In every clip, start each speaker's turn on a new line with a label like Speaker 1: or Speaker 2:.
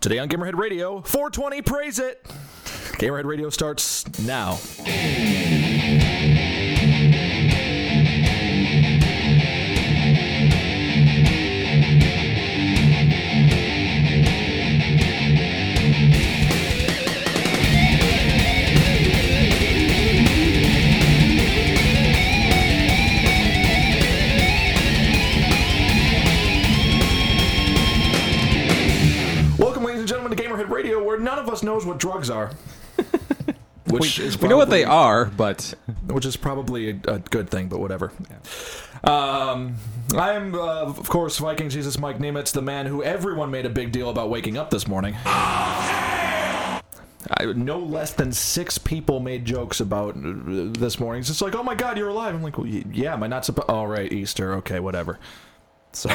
Speaker 1: Today on Gamerhead Radio, 420 Praise It! Gamerhead Radio starts now. Knows what drugs are. Which is
Speaker 2: We know what they are, but
Speaker 1: which is probably a, a good thing, but whatever. Um, I am, uh, of course, Viking Jesus Mike Nemitz, the man who everyone made a big deal about waking up this morning. I, no less than six people made jokes about uh, this morning. It's just like, oh my god, you're alive. I'm like, well, yeah, am I not supposed? Oh, right, Easter. Okay, whatever. So,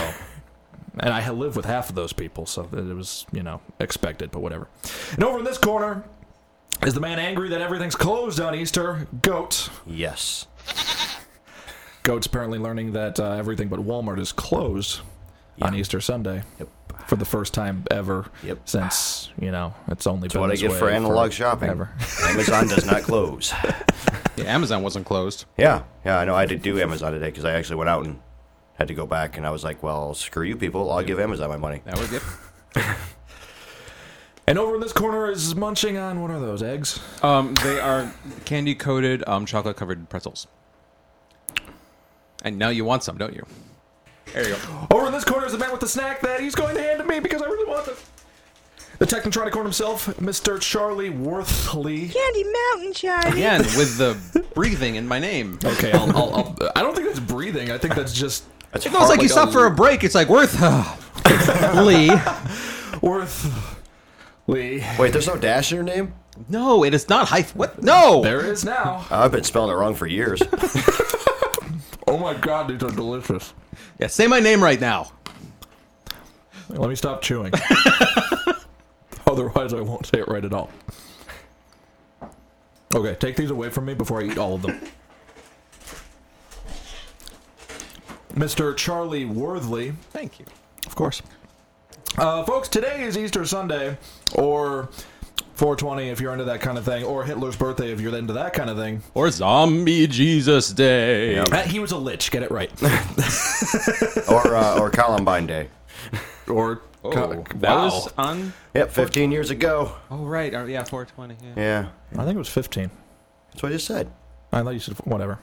Speaker 1: and I live with half of those people, so it was, you know, expected, but whatever. And over in this corner is the man angry that everything's closed on Easter, Goat.
Speaker 3: Yes.
Speaker 1: Goat's apparently learning that uh, everything but Walmart is closed on Easter Sunday
Speaker 3: Yep.
Speaker 1: for the first time ever.
Speaker 3: Yep.
Speaker 1: Since you know it's only
Speaker 3: That's
Speaker 1: been
Speaker 3: what I get
Speaker 1: way
Speaker 3: for analog shopping.
Speaker 1: Ever.
Speaker 3: Amazon does not close.
Speaker 2: yeah, Amazon wasn't closed.
Speaker 3: Yeah, yeah, I know. I did do Amazon today because I actually went out and had to go back, and I was like, "Well, screw you people. I'll give Amazon my money."
Speaker 2: That was it.
Speaker 1: And over in this corner is munching on what are those eggs?
Speaker 2: Um, they are candy coated, um, chocolate covered pretzels. And now you want some, don't you? There you go.
Speaker 1: Over in this corner is the man with the snack that he's going to hand to me because I really want this. The Technotronic corner himself, Mr. Charlie Worthley.
Speaker 4: Candy Mountain, Charlie.
Speaker 2: Again, with the breathing in my name.
Speaker 1: Okay, I'll, I'll, I'll, I don't think that's breathing. I think that's just
Speaker 3: That's
Speaker 2: It feels like you
Speaker 3: hard
Speaker 2: stop for a break. It's like worth uh, Lee.
Speaker 1: Worth Lee.
Speaker 3: Wait, there's no dash in your name?
Speaker 2: No, it is not hyphen. What? No.
Speaker 1: There is now.
Speaker 3: I've been spelling it wrong for years.
Speaker 1: Oh my god, these are delicious.
Speaker 2: Yeah, say my name right now.
Speaker 1: Let me stop chewing. Otherwise, I won't say it right at all. Okay, take these away from me before I eat all of them. Mr. Charlie Worthley,
Speaker 2: Thank you.
Speaker 1: of course. Uh, folks, today is Easter Sunday, or 420 if you're into that kind of thing, or Hitler's birthday if you're into that kind of thing.
Speaker 2: Or Zombie Jesus Day.
Speaker 3: Yep.
Speaker 1: Uh, he was a lich, get it right.
Speaker 3: or uh, or Columbine Day.
Speaker 1: or
Speaker 2: Oh,
Speaker 1: co-
Speaker 2: that
Speaker 1: wow.
Speaker 2: was on.
Speaker 3: Yep, 15 years ago.
Speaker 2: Oh right, oh, yeah, 420. Yeah.
Speaker 3: Yeah,
Speaker 1: I think it was 15.
Speaker 3: that's what I just said.
Speaker 1: I thought you said whatever.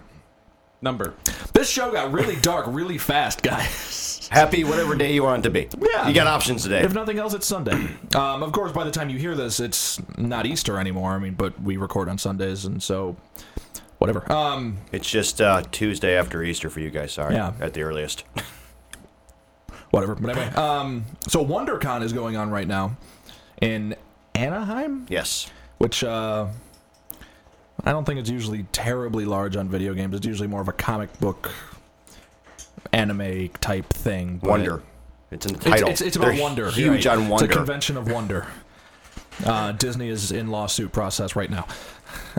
Speaker 2: Number.
Speaker 1: This show got really dark really fast, guys.
Speaker 3: Happy whatever day you want it to be.
Speaker 1: Yeah.
Speaker 3: You got options today.
Speaker 1: If nothing else, it's Sunday. Um, of course, by the time you hear this, it's not Easter anymore. I mean, but we record on Sundays, and so whatever. Um,
Speaker 3: It's just uh, Tuesday after Easter for you guys. Sorry,
Speaker 1: Yeah.
Speaker 3: at the earliest.
Speaker 1: whatever. But anyway, um, so WonderCon is going on right now in Anaheim,
Speaker 3: yes.
Speaker 1: which uh, I don't think it's usually terribly large on video games. It's usually more of a comic book, anime type thing.
Speaker 3: Wonder. It's in the title.
Speaker 1: it's, it's about
Speaker 3: They're
Speaker 1: wonder.
Speaker 3: Huge
Speaker 1: right.
Speaker 3: on wonder.
Speaker 1: It's a convention of wonder. Uh, Disney is in lawsuit process right now.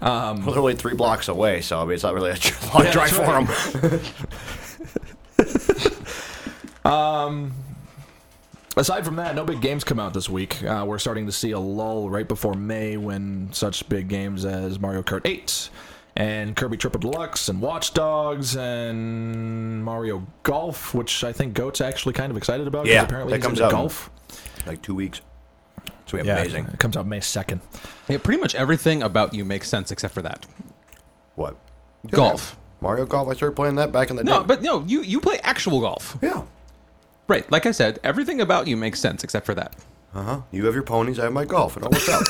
Speaker 1: Um,
Speaker 3: Literally three blocks away, so I mean, it's not really a long
Speaker 1: Yeah,
Speaker 3: drive
Speaker 1: that's
Speaker 3: for them.
Speaker 1: aside from that, no big games come out this week. Uh, we're starting to see a lull right before May when such big games as Mario Kart 8 and Kirby Triple Deluxe and Watch Dogs and Mario Golf, which I think Goat's actually kind of excited about.
Speaker 3: Yeah,
Speaker 1: apparently
Speaker 3: that comes out
Speaker 1: golf.
Speaker 3: like two weeks. So we have
Speaker 1: Yeah,
Speaker 3: amazing.
Speaker 1: it comes out May 2nd.
Speaker 2: Yeah, pretty much everything about you makes sense except for that.
Speaker 3: What?
Speaker 2: Golf.
Speaker 3: Mario Golf. I started playing that back in the
Speaker 2: No,
Speaker 3: day.
Speaker 2: No, but no, you you play actual golf.
Speaker 3: yeah.
Speaker 2: Right. Like I said, everything about you makes sense except for that.
Speaker 3: Uh huh. You have your ponies. I have my golf. It all works out.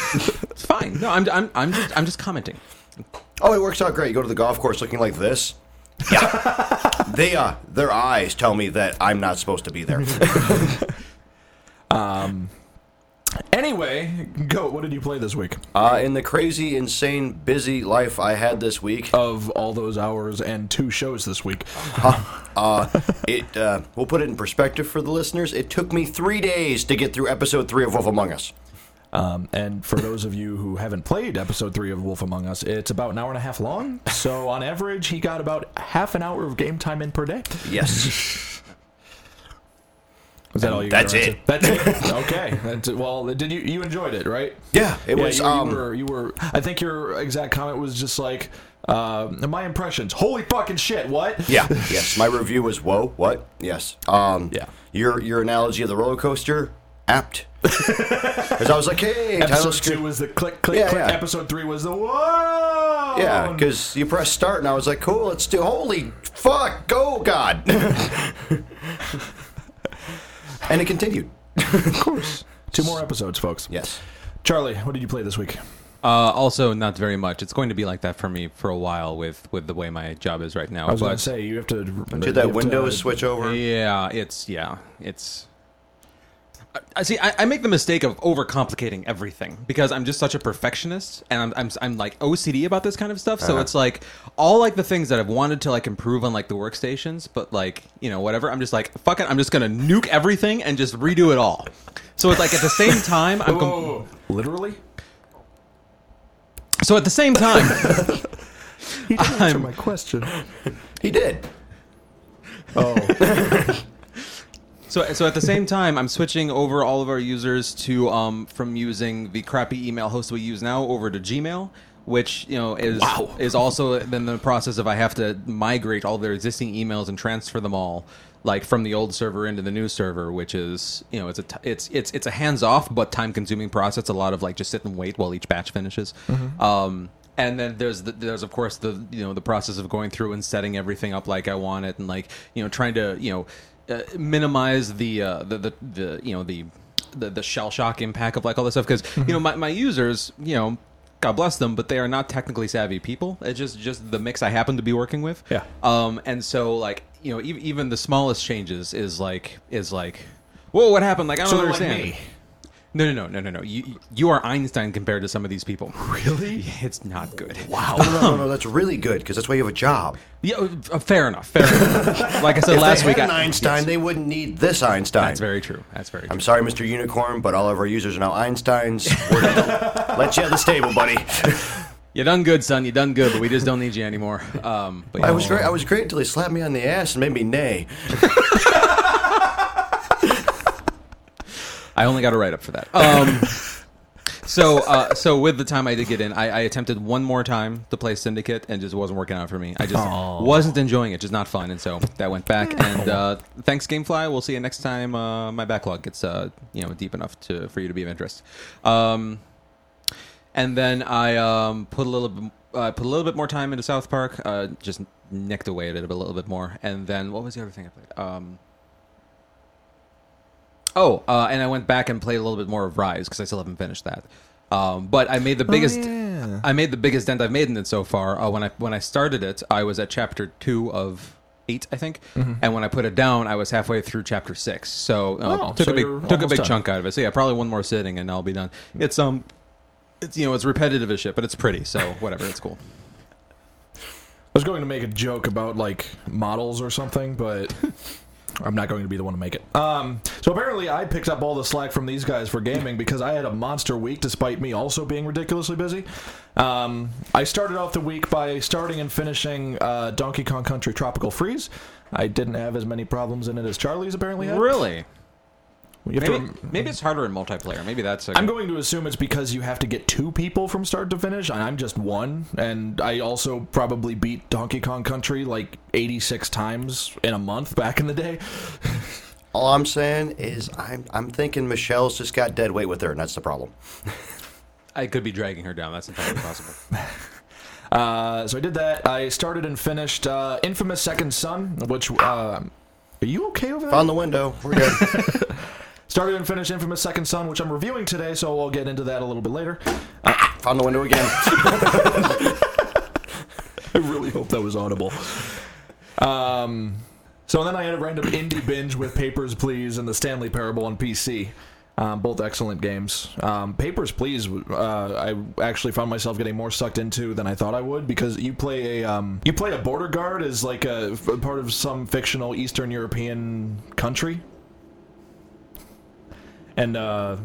Speaker 2: It's fine. No, I'm I'm I'm just I'm just commenting.
Speaker 3: oh, it works out great. You go to the golf course looking like this. Yeah. they uh, their eyes tell me that I'm not supposed to be there.
Speaker 1: Anyway, Goat, what did you play this week?
Speaker 3: uh, in the crazy, insane, busy life I had this week,
Speaker 1: Of all those hours and two shows this week.
Speaker 3: uh, it uh, we'll put it in perspective for the listeners. It took me three days to get through episode three of Wolf Among Us.
Speaker 1: Um, and for those of you who haven't played episode three of Wolf Among Us, it's about an hour and a half long. So on average, he got about half an hour of game time in per day.
Speaker 3: Yes.
Speaker 1: Was that all you?
Speaker 3: That's it.
Speaker 1: That's it. okay. That's it. Well, did you you enjoyed it, right?
Speaker 3: Yeah, it
Speaker 1: yeah,
Speaker 3: was.
Speaker 1: You,
Speaker 3: um,
Speaker 1: you were you were. I think your exact comment was just like, uh, my impressions. Holy fucking shit! What?
Speaker 3: Yeah. yes. My review was whoa. What? Yes. Um.
Speaker 1: Yeah.
Speaker 3: Your your analogy of the roller coaster apt. Because I was like, hey,
Speaker 1: Episode two was the click click
Speaker 3: Yeah,
Speaker 1: click.
Speaker 3: yeah.
Speaker 1: Episode three was the whoa.
Speaker 3: Yeah, because you press start, and I was like, cool, let's do. Holy fuck, go, God. And it continued.
Speaker 1: of course. Two more episodes, folks.
Speaker 3: Yes.
Speaker 1: Charlie, what did you play this week?
Speaker 2: Uh, also, not very much. It's going to be like that for me for a while with with the way my job is right now.
Speaker 1: I was going to say you have to
Speaker 3: Did that Windows switch over?
Speaker 2: yeah, it's yeah, it's. I- I see. I, I make the mistake of overcomplicating everything because I'm just such a perfectionist, and I'm I'm, I'm like OCD about this kind of stuff. So
Speaker 3: Uh-huh.
Speaker 2: it's like all like the things that I've wanted to like improve on like the workstations, but like you know whatever. I'm just like fuck it. I'm just gonna nuke everything and just redo it all. So it's like at the same time I'm. com-
Speaker 1: Literally?
Speaker 2: so at the same time.
Speaker 1: He didn't answer
Speaker 2: I'm-
Speaker 1: my question.
Speaker 3: He did.
Speaker 1: Oh.
Speaker 2: So, so at the same time, I'm switching over all of our users to um, from using the crappy email host we use now over to Gmail, which you know is
Speaker 1: Wow.
Speaker 2: is also in the process of I have to migrate all their existing emails and transfer them all like from the old server into the new server, which is you know it's a t- it's it's it's a hands off but time consuming process. A lot of like just sit and wait while each batch finishes. Um, and then there's the, there's of course the you know the process of going through and setting everything up like I want it and like you know trying to you know uh, minimize the, uh, the the the you know the the, the shell shock impact of like all this stuff. Because you know my, my users you know God bless them but they are not technically savvy people. It's just just the mix I happen to be working with.
Speaker 1: Yeah.
Speaker 2: um and so like you know even, even the smallest changes is like is like whoa what happened? Like I don't
Speaker 1: So they're like
Speaker 2: understand.
Speaker 1: me.
Speaker 2: No, no, no, no, no, no. You you are Einstein compared to some of these people.
Speaker 1: Really?
Speaker 2: It's not good.
Speaker 1: Wow.
Speaker 3: No, no, no, that's really good because that's why you have a job.
Speaker 2: Yeah, uh, fair enough. Fair enough. Like I said
Speaker 3: If
Speaker 2: last
Speaker 3: they
Speaker 2: week,
Speaker 3: an
Speaker 2: I-
Speaker 3: Einstein,
Speaker 2: yes,
Speaker 3: they wouldn't need this Einstein.
Speaker 2: that's very true. That's very true.
Speaker 3: I'm sorry, Mr. Unicorn, but all of our users are now Einsteins. We're gonna let you have the stable, buddy.
Speaker 2: You done good, son. You done good, but we just don't need you anymore. Um, but
Speaker 3: I
Speaker 2: yeah.
Speaker 3: was great. I was great until he slapped me on the ass and made me neigh.
Speaker 2: I only got a write up for that. Um, so, uh, so with the time I did get in, I, I attempted one more time to play Syndicate, and just wasn't working out for me. I just wasn't enjoying it, just not fun, and so that went back. And uh, thanks, GameFly. We'll see you next time. Uh, my backlog gets uh, you know deep enough to for you to be of interest. Um, and then I um, put a little bit. Uh, put a little bit more time into South Park, uh, just nicked away at it a little bit more, and then what was the other thing I played? Um, Oh, uh, and I went back and played a little bit more of Rise because I still haven't finished that. Um, but I made the biggest.
Speaker 1: yeah.
Speaker 2: I made the biggest dent I've made in it so far. Uh, when I when I started it, I was at chapter two of eight, I think, and when I put it down, I was halfway through chapter six. So uh,
Speaker 1: Oh,
Speaker 2: took
Speaker 1: so
Speaker 2: a big took a
Speaker 1: almost
Speaker 2: big
Speaker 1: done.
Speaker 2: chunk out of it. So yeah, probably one more sitting and I'll be done. It's um, it's you know it's repetitive as shit, but it's pretty. So whatever, it's cool.
Speaker 1: I was going to make a joke about like models or something, but I'm not going to be the one to make it. Um, so apparently, I picked up all the slack from these guys for gaming because I had a monster week, despite me also being ridiculously busy. Um, I started off the week by starting and finishing uh, Donkey Kong Country Tropical Freeze. I didn't have as many problems in it as Charlie's apparently had.
Speaker 2: Really?
Speaker 1: You have to
Speaker 2: Maybe,
Speaker 1: rem-
Speaker 2: maybe it's harder in multiplayer. Maybe that's. A
Speaker 1: I'm going to assume it's because you have to get two people from start to finish, and I'm just one. And I also probably beat Donkey Kong Country like 86 times in a month back in the day.
Speaker 3: All I'm saying is, I'm I'm thinking Michelle's just got dead weight with her, and that's the problem.
Speaker 2: I could be dragging her down. That's entirely possible.
Speaker 1: Uh, so I did that. I started and finished uh, Infamous Second Son, which. Uh, are you okay over there?
Speaker 3: Found the window. We're good.
Speaker 1: Started and finished Infamous Second Son, which I'm reviewing today, so I'll get into that a little bit later.
Speaker 3: Found the window again.
Speaker 1: I really hope that was audible. Um, so then I had a random indie binge with Papers, Please and the Stanley Parable on PC. Um, both excellent games. Um, Papers, Please, uh, I actually found myself getting more sucked into than I thought I would because you play a um, you play a border guard as like a, a part of some fictional Eastern European country, and uh,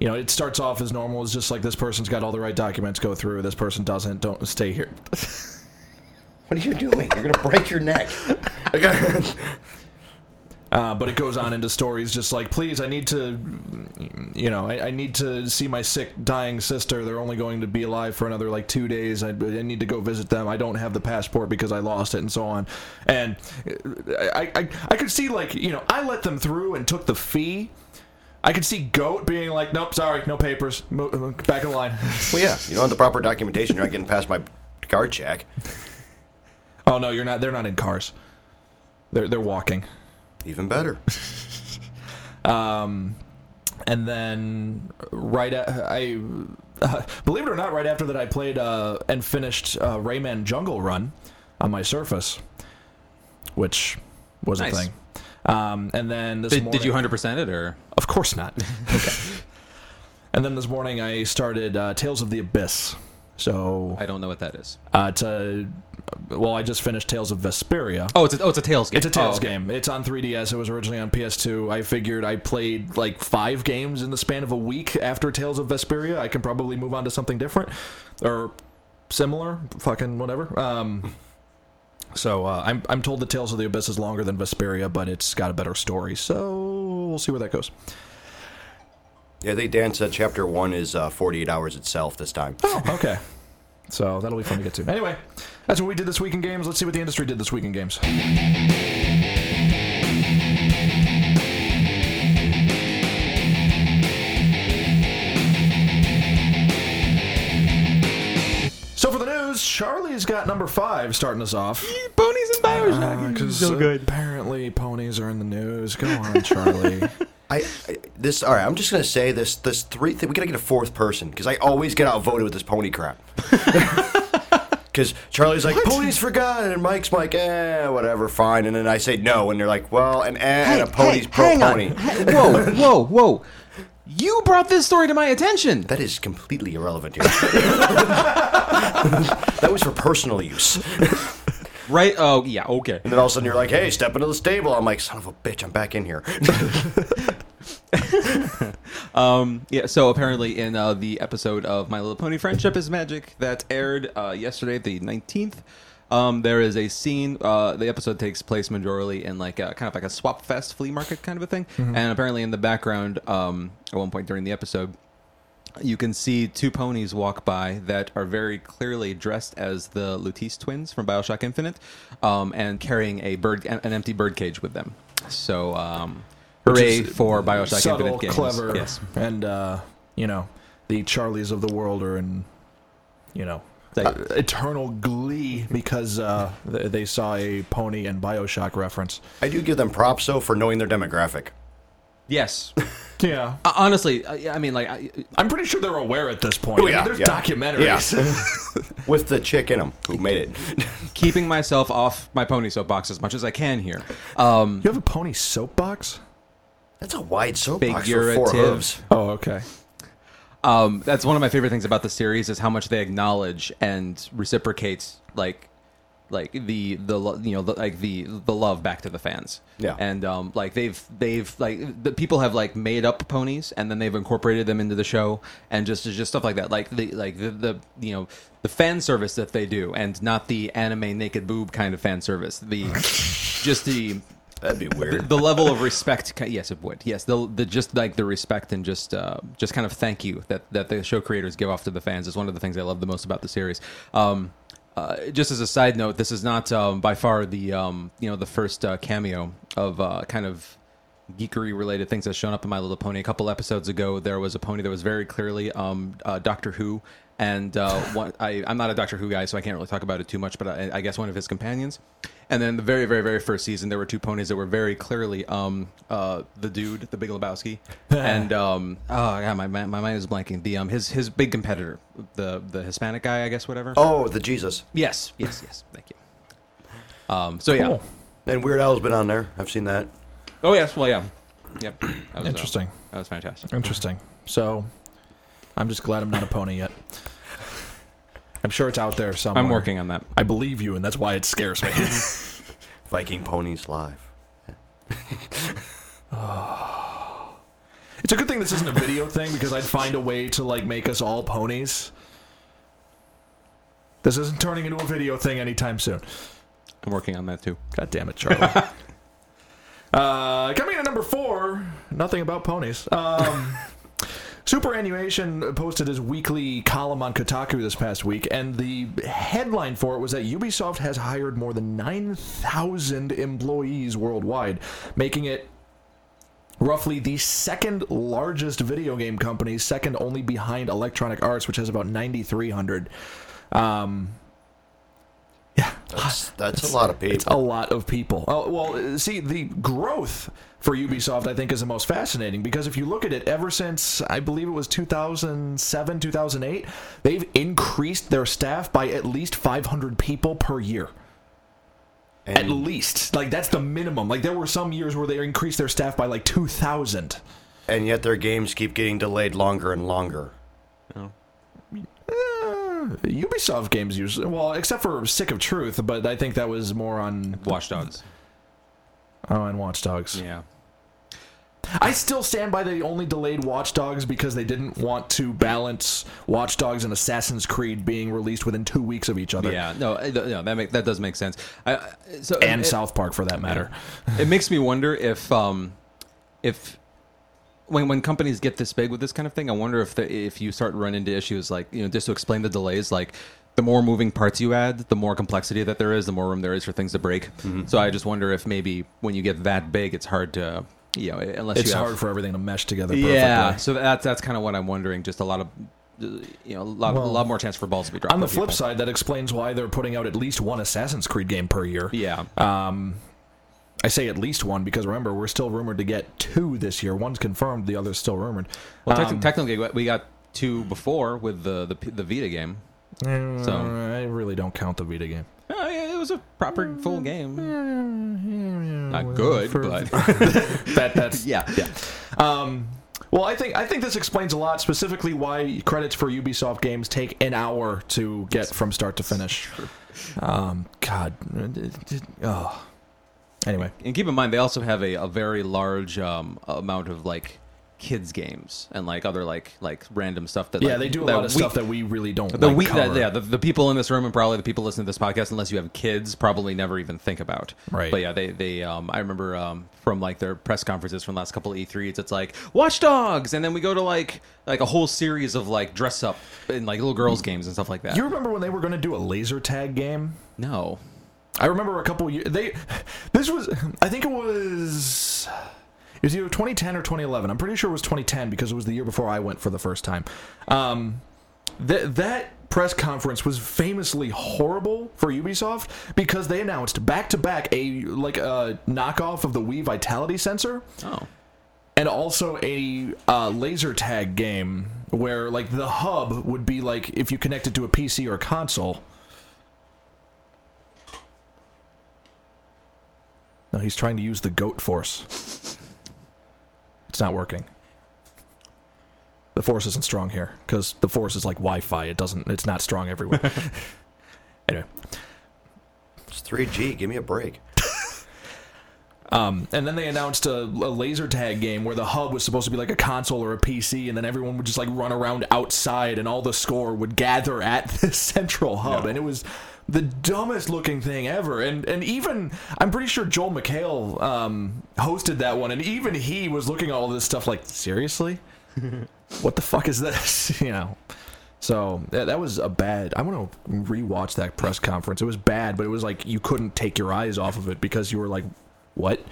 Speaker 1: you know it starts off as normal. It's just like this person's got all the right documents. Go through. This person doesn't. Don't stay here.
Speaker 3: What are you doing? You're gonna break your neck.
Speaker 1: Uh, but it goes on into stories just like, please, I need to, you know, I, I need to see my sick, dying sister. They're only going to be alive for another like two days. I, I need to go visit them. I don't have the passport because I lost it, and so on. And I, I, I could see like, you know, I let them through and took the fee. I could see Goat being like, nope, sorry, no papers, Mo- back in line.
Speaker 3: Well, yeah, you don't have the proper documentation. You're not getting past my card check.
Speaker 1: oh no, you're not. They're not in cars. They're they're walking.
Speaker 3: Even better.
Speaker 1: um, and then right at, I uh, believe it or not, right after that, I played uh, and finished uh, Rayman Jungle Run on my Surface, which was
Speaker 2: Nice.
Speaker 1: a thing. Um, and then this
Speaker 2: Did,
Speaker 1: morning,
Speaker 2: did you hundred percent it or?
Speaker 1: Of course not. okay. And then this morning, I started uh, Tales of the Abyss. So
Speaker 2: I don't know what that is.
Speaker 1: uh, it's a well, I just finished Tales of Vesperia.
Speaker 2: Oh, it's a, oh, it's a Tails game.
Speaker 1: It's a Tales
Speaker 2: Oh, okay.
Speaker 1: game. It's on 3DS. It was originally on PS2. I figured I played like five games in the span of a week after Tales of Vesperia. I can probably move on to something different or similar. Fucking whatever. Um, so uh, I'm I'm told the Tales of the Abyss is longer than Vesperia, but it's got a better story. So we'll see where that goes.
Speaker 3: Yeah, they Dan said chapter one is uh, 48 hours itself this time.
Speaker 1: Oh, okay. So that'll be fun to get to. Anyway, that's what we did this week in games. Let's see what the industry did this week in games. Charlie's got number five starting us off.
Speaker 2: Ponies and Bioshock.
Speaker 1: Because
Speaker 2: so good.
Speaker 1: apparently ponies are in the news. Go on, Charlie.
Speaker 3: I, I this all right. I'm just gonna say this. This three. Th- we gotta get a fourth person because I always get outvoted with this pony crap. Because Charlie's like ponies for God, and Mike's like eh, whatever, fine. And then I say no, and they're like, well, an eh and a pony's pro
Speaker 2: hang on.
Speaker 3: pony.
Speaker 2: Whoa, whoa, whoa! You brought this story to my attention.
Speaker 3: That is completely irrelevant here. that was for personal use.
Speaker 2: Right? Oh, yeah. Okay.
Speaker 3: And then all of a sudden you're like, hey, step into the stable. I'm like, son of a bitch, I'm back in here.
Speaker 2: Yeah. So apparently, in uh, the episode of My Little Pony: Friendship is Magic that aired uh, yesterday, the nineteenth, um, there is a scene. Uh, the episode takes place majorly in like a kind of like a swap fest flea market kind of a thing, and apparently in the background, um, at one point during the episode, you can see two ponies walk by that are very clearly dressed as the Lutece twins from Bioshock Infinite, um, and carrying a bird, an empty bird cage with them. So, um, hooray for Bioshock
Speaker 1: Subtle,
Speaker 2: Infinite games!
Speaker 1: clever,
Speaker 2: Yes.
Speaker 1: and uh, you know the Charlies of the world are in, you know, uh, eternal glee because uh, they saw a pony and Bioshock reference.
Speaker 3: I do give them props, though, for knowing their demographic.
Speaker 2: Yes.
Speaker 1: Yeah,
Speaker 2: Uh, honestly, I, I mean, like, I,
Speaker 1: I'm pretty sure they're aware at this point.
Speaker 3: Oh,
Speaker 1: I mean,
Speaker 3: yeah,
Speaker 1: there's
Speaker 3: yeah.
Speaker 1: documentaries.
Speaker 3: With the chick in them who made it.
Speaker 2: keeping myself off my pony soapbox as much as I can here. Um,
Speaker 1: you have a pony soapbox?
Speaker 3: That's a wide soapbox for four hooves.
Speaker 1: Oh, okay.
Speaker 2: Um, that's one of my favorite things about the series is how much they acknowledge and reciprocate, like, like the the you know the, like the the love back to the fans.
Speaker 3: Yeah.
Speaker 2: and um, like they've they've like the people have like made up ponies and then they've incorporated them into the show and just just stuff like that. Like the like the, the you know the fan service that they do and not the anime naked boob kind of fan service. The just the
Speaker 3: That'd be weird.
Speaker 2: the level of respect yes it would. Yes the, the just like the respect and just uh, just kind of thank you that that the show creators give off to the fans is one of the things i love the most about the series. Um, uh, just as a side note this is not um, by far the um, you know the first uh, cameo of uh, kind of geekery related things that's shown up in my little pony. A couple episodes ago there was a pony that was very clearly um, uh, doctor who. And uh, one, I, i'm not a doctor who guy so i can't really talk about it too much but I, I guess one of his companions and then the very, very, very first season, there were two ponies that were very clearly um, uh, the dude, the Big Lebowski, and um, oh yeah, my, my my mind is blanking. The um his his big competitor, the the Hispanic guy, I guess, whatever.
Speaker 3: Oh, the Jesus.
Speaker 2: yes, yes, yes. Thank you. Um. So yeah.
Speaker 1: Cool.
Speaker 3: And Weird Al's been on there. I've seen that.
Speaker 2: Oh yes. Well, yeah. Yep. That was, uh,
Speaker 1: Interesting.
Speaker 2: that was fantastic.
Speaker 1: Interesting. So, I'm just glad I'm not a pony yet. I'm sure it's out there somewhere.
Speaker 2: I'm working on that.
Speaker 1: I believe you, and that's why it scares me.
Speaker 3: Viking Ponies Live.
Speaker 1: it's a good thing this isn't a video thing because I'd find a way to like make us all ponies. This isn't turning into a video thing anytime soon.
Speaker 2: I'm working on that too.
Speaker 1: God damn it, Charlie. Uh, coming in at number four, nothing about ponies. Um, Superannuation posted his weekly column on Kotaku this past week, and the headline for it was that Ubisoft has hired more than 9,000 employees worldwide, making it roughly the second largest video game company, second only behind Electronic Arts, which has about 9,300. Um, yeah,
Speaker 3: That's, that's a lot of people.
Speaker 1: it's a lot of people. Oh, well, see, the growth for Ubisoft, I think, is the most fascinating because if you look at it, ever since I believe it was 2007, 2008, they've increased their staff by at least 500 people per year.
Speaker 3: And
Speaker 1: At least. Like, that's the minimum. Like, there were some years where they increased their staff by like 2,000.
Speaker 3: and yet their games keep getting delayed longer and longer.
Speaker 1: Uh, Ubisoft games usually, well, except for Stick of Truth, but I think that was more on
Speaker 2: Watch Dogs.
Speaker 1: Oh, and Watch Dogs.
Speaker 2: Yeah.
Speaker 1: I still stand by the only delayed Watch Dogs because they didn't want to balance Watch Dogs and Assassin's Creed being released within two weeks of each other.
Speaker 2: Yeah. No, no that make, that does make sense. I, I- so
Speaker 1: And
Speaker 2: it,
Speaker 1: South Park for that matter.
Speaker 2: it makes me wonder if um if when when companies get this big with this kind of thing, I wonder if the, if you start running into issues like you know just to explain the delays, like the more moving parts you add, the more complexity that there is, the more room there is for things to break. So I just wonder if maybe when you get that big, it's hard to you know unless
Speaker 1: It's
Speaker 2: you have,
Speaker 1: hard for everything to mesh together perfectly.
Speaker 2: yeah. So that's that's kind of what I'm wondering. Just a lot of you know a lot a lot more chance for balls to be dropped.
Speaker 1: On the flip
Speaker 2: people.
Speaker 1: side, that explains why they're putting out at least one Assassin's Creed game per year.
Speaker 2: yeah.
Speaker 1: Um, I say at least one because remember we're still rumored to get two this year. One's confirmed, the other's still rumored.
Speaker 2: Well,
Speaker 1: Um,
Speaker 2: technically, we got two before with the the, the Vita game. So-
Speaker 1: I really don't count the Vita game.
Speaker 2: Oh, yeah, it was a proper full game. Not good,
Speaker 1: For-
Speaker 2: but
Speaker 1: that that's
Speaker 2: yeah.
Speaker 1: yeah. Um, well, I think I think this explains a lot, specifically why credits for Ubisoft games take an hour to get from start to finish. Um, God, oh. Anyway,
Speaker 2: And keep in mind, they also have a, a very large um, amount of like kids games and like other like like random stuff that
Speaker 1: yeah,
Speaker 2: like,
Speaker 1: they do a lot of
Speaker 2: we-
Speaker 1: stuff that we really don't.
Speaker 2: the
Speaker 1: like,
Speaker 2: we, that, yeah the, the people in this room and probably the people listening to this podcast unless you have kids probably never even think about
Speaker 1: Right.
Speaker 2: but yeah they they um i remember um from like their press conferences from the last couple of e3s it's like watch dogs and then we go to like like a whole series of like dress up and like little girls games and stuff like that
Speaker 1: You remember when they were going to do a laser tag game?
Speaker 2: no
Speaker 1: I remember a couple years. They, this was, I think it was, it was either 2010 or 2011. I'm pretty sure it was 2010 because it was the year before I went for the first time. Um, that that press conference was famously horrible for Ubisoft because they announced back to back a like a knockoff of the Wii Vitality sensor
Speaker 2: oh
Speaker 1: and also a uh, laser tag game where like the hub would be like if you connect it to a PC or a console. No, he's trying to use the goat force. It's not working. The force isn't strong here because the force is like Wi-Fi. It doesn't. It's not strong everywhere. anyway,
Speaker 3: It's 3G. Give me a break.
Speaker 1: Um, and then they announced a, a laser tag game where the hub was supposed to be like a console or a PC, and then everyone would just like run around outside, and all the score would gather at the central hub, and it was the dumbest looking thing ever. And and even I'm pretty sure Joel McHale um, hosted that one, and even he was looking at all this stuff like, seriously, what the fuck is this? you know. So that, that was a bad. I want to rewatch that press conference. It was bad, but it was like you couldn't take your eyes off of it because you were like, "What?"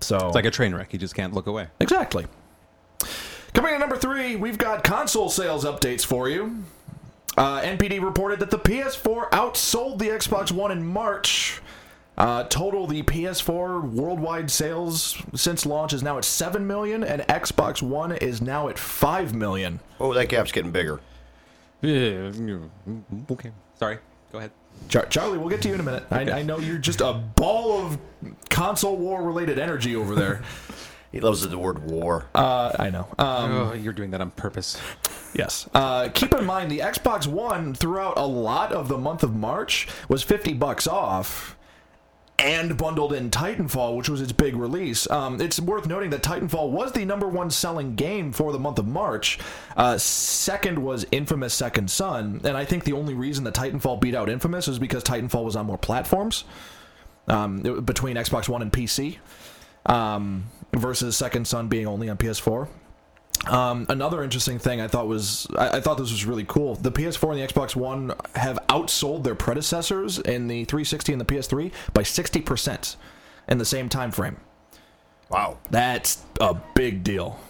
Speaker 1: So
Speaker 2: it's like a train wreck you just can't look away
Speaker 1: exactly. Coming in number three, we've got console sales updates for you. Uh, NPD reported that the PS4 outsold the Xbox One in March. Uh, total, the PS4 worldwide sales since launch is now at 7 million, and Xbox One is now at 5 million.
Speaker 3: Oh, that gap's getting bigger.
Speaker 2: yeah okay sorry go ahead
Speaker 1: Char- Charlie, we'll get to you in a minute. I, I know you're just a ball of console war related energy over there.
Speaker 3: He loves the word war.
Speaker 1: Uh, I know. Um,
Speaker 2: oh you're doing that on purpose
Speaker 1: yes. Uh, keep in mind the Xbox One throughout a lot of the month of March was 50 bucks off. And bundled in Titanfall, which was its big release. Um, it's worth noting that Titanfall was the number one selling game for the month of March. Uh, second was Infamous Second Son, and I think the only reason that Titanfall beat out Infamous is because Titanfall was on more platforms um, it- between Xbox One and PC. um, versus Second Son being only on PS4. Um, another interesting thing I thought was I, I thought this was really cool. The PS4 and the Xbox One have outsold their predecessors in the 360 and the PS3 by 60% in the same time frame.
Speaker 3: Wow.
Speaker 1: That's a big deal.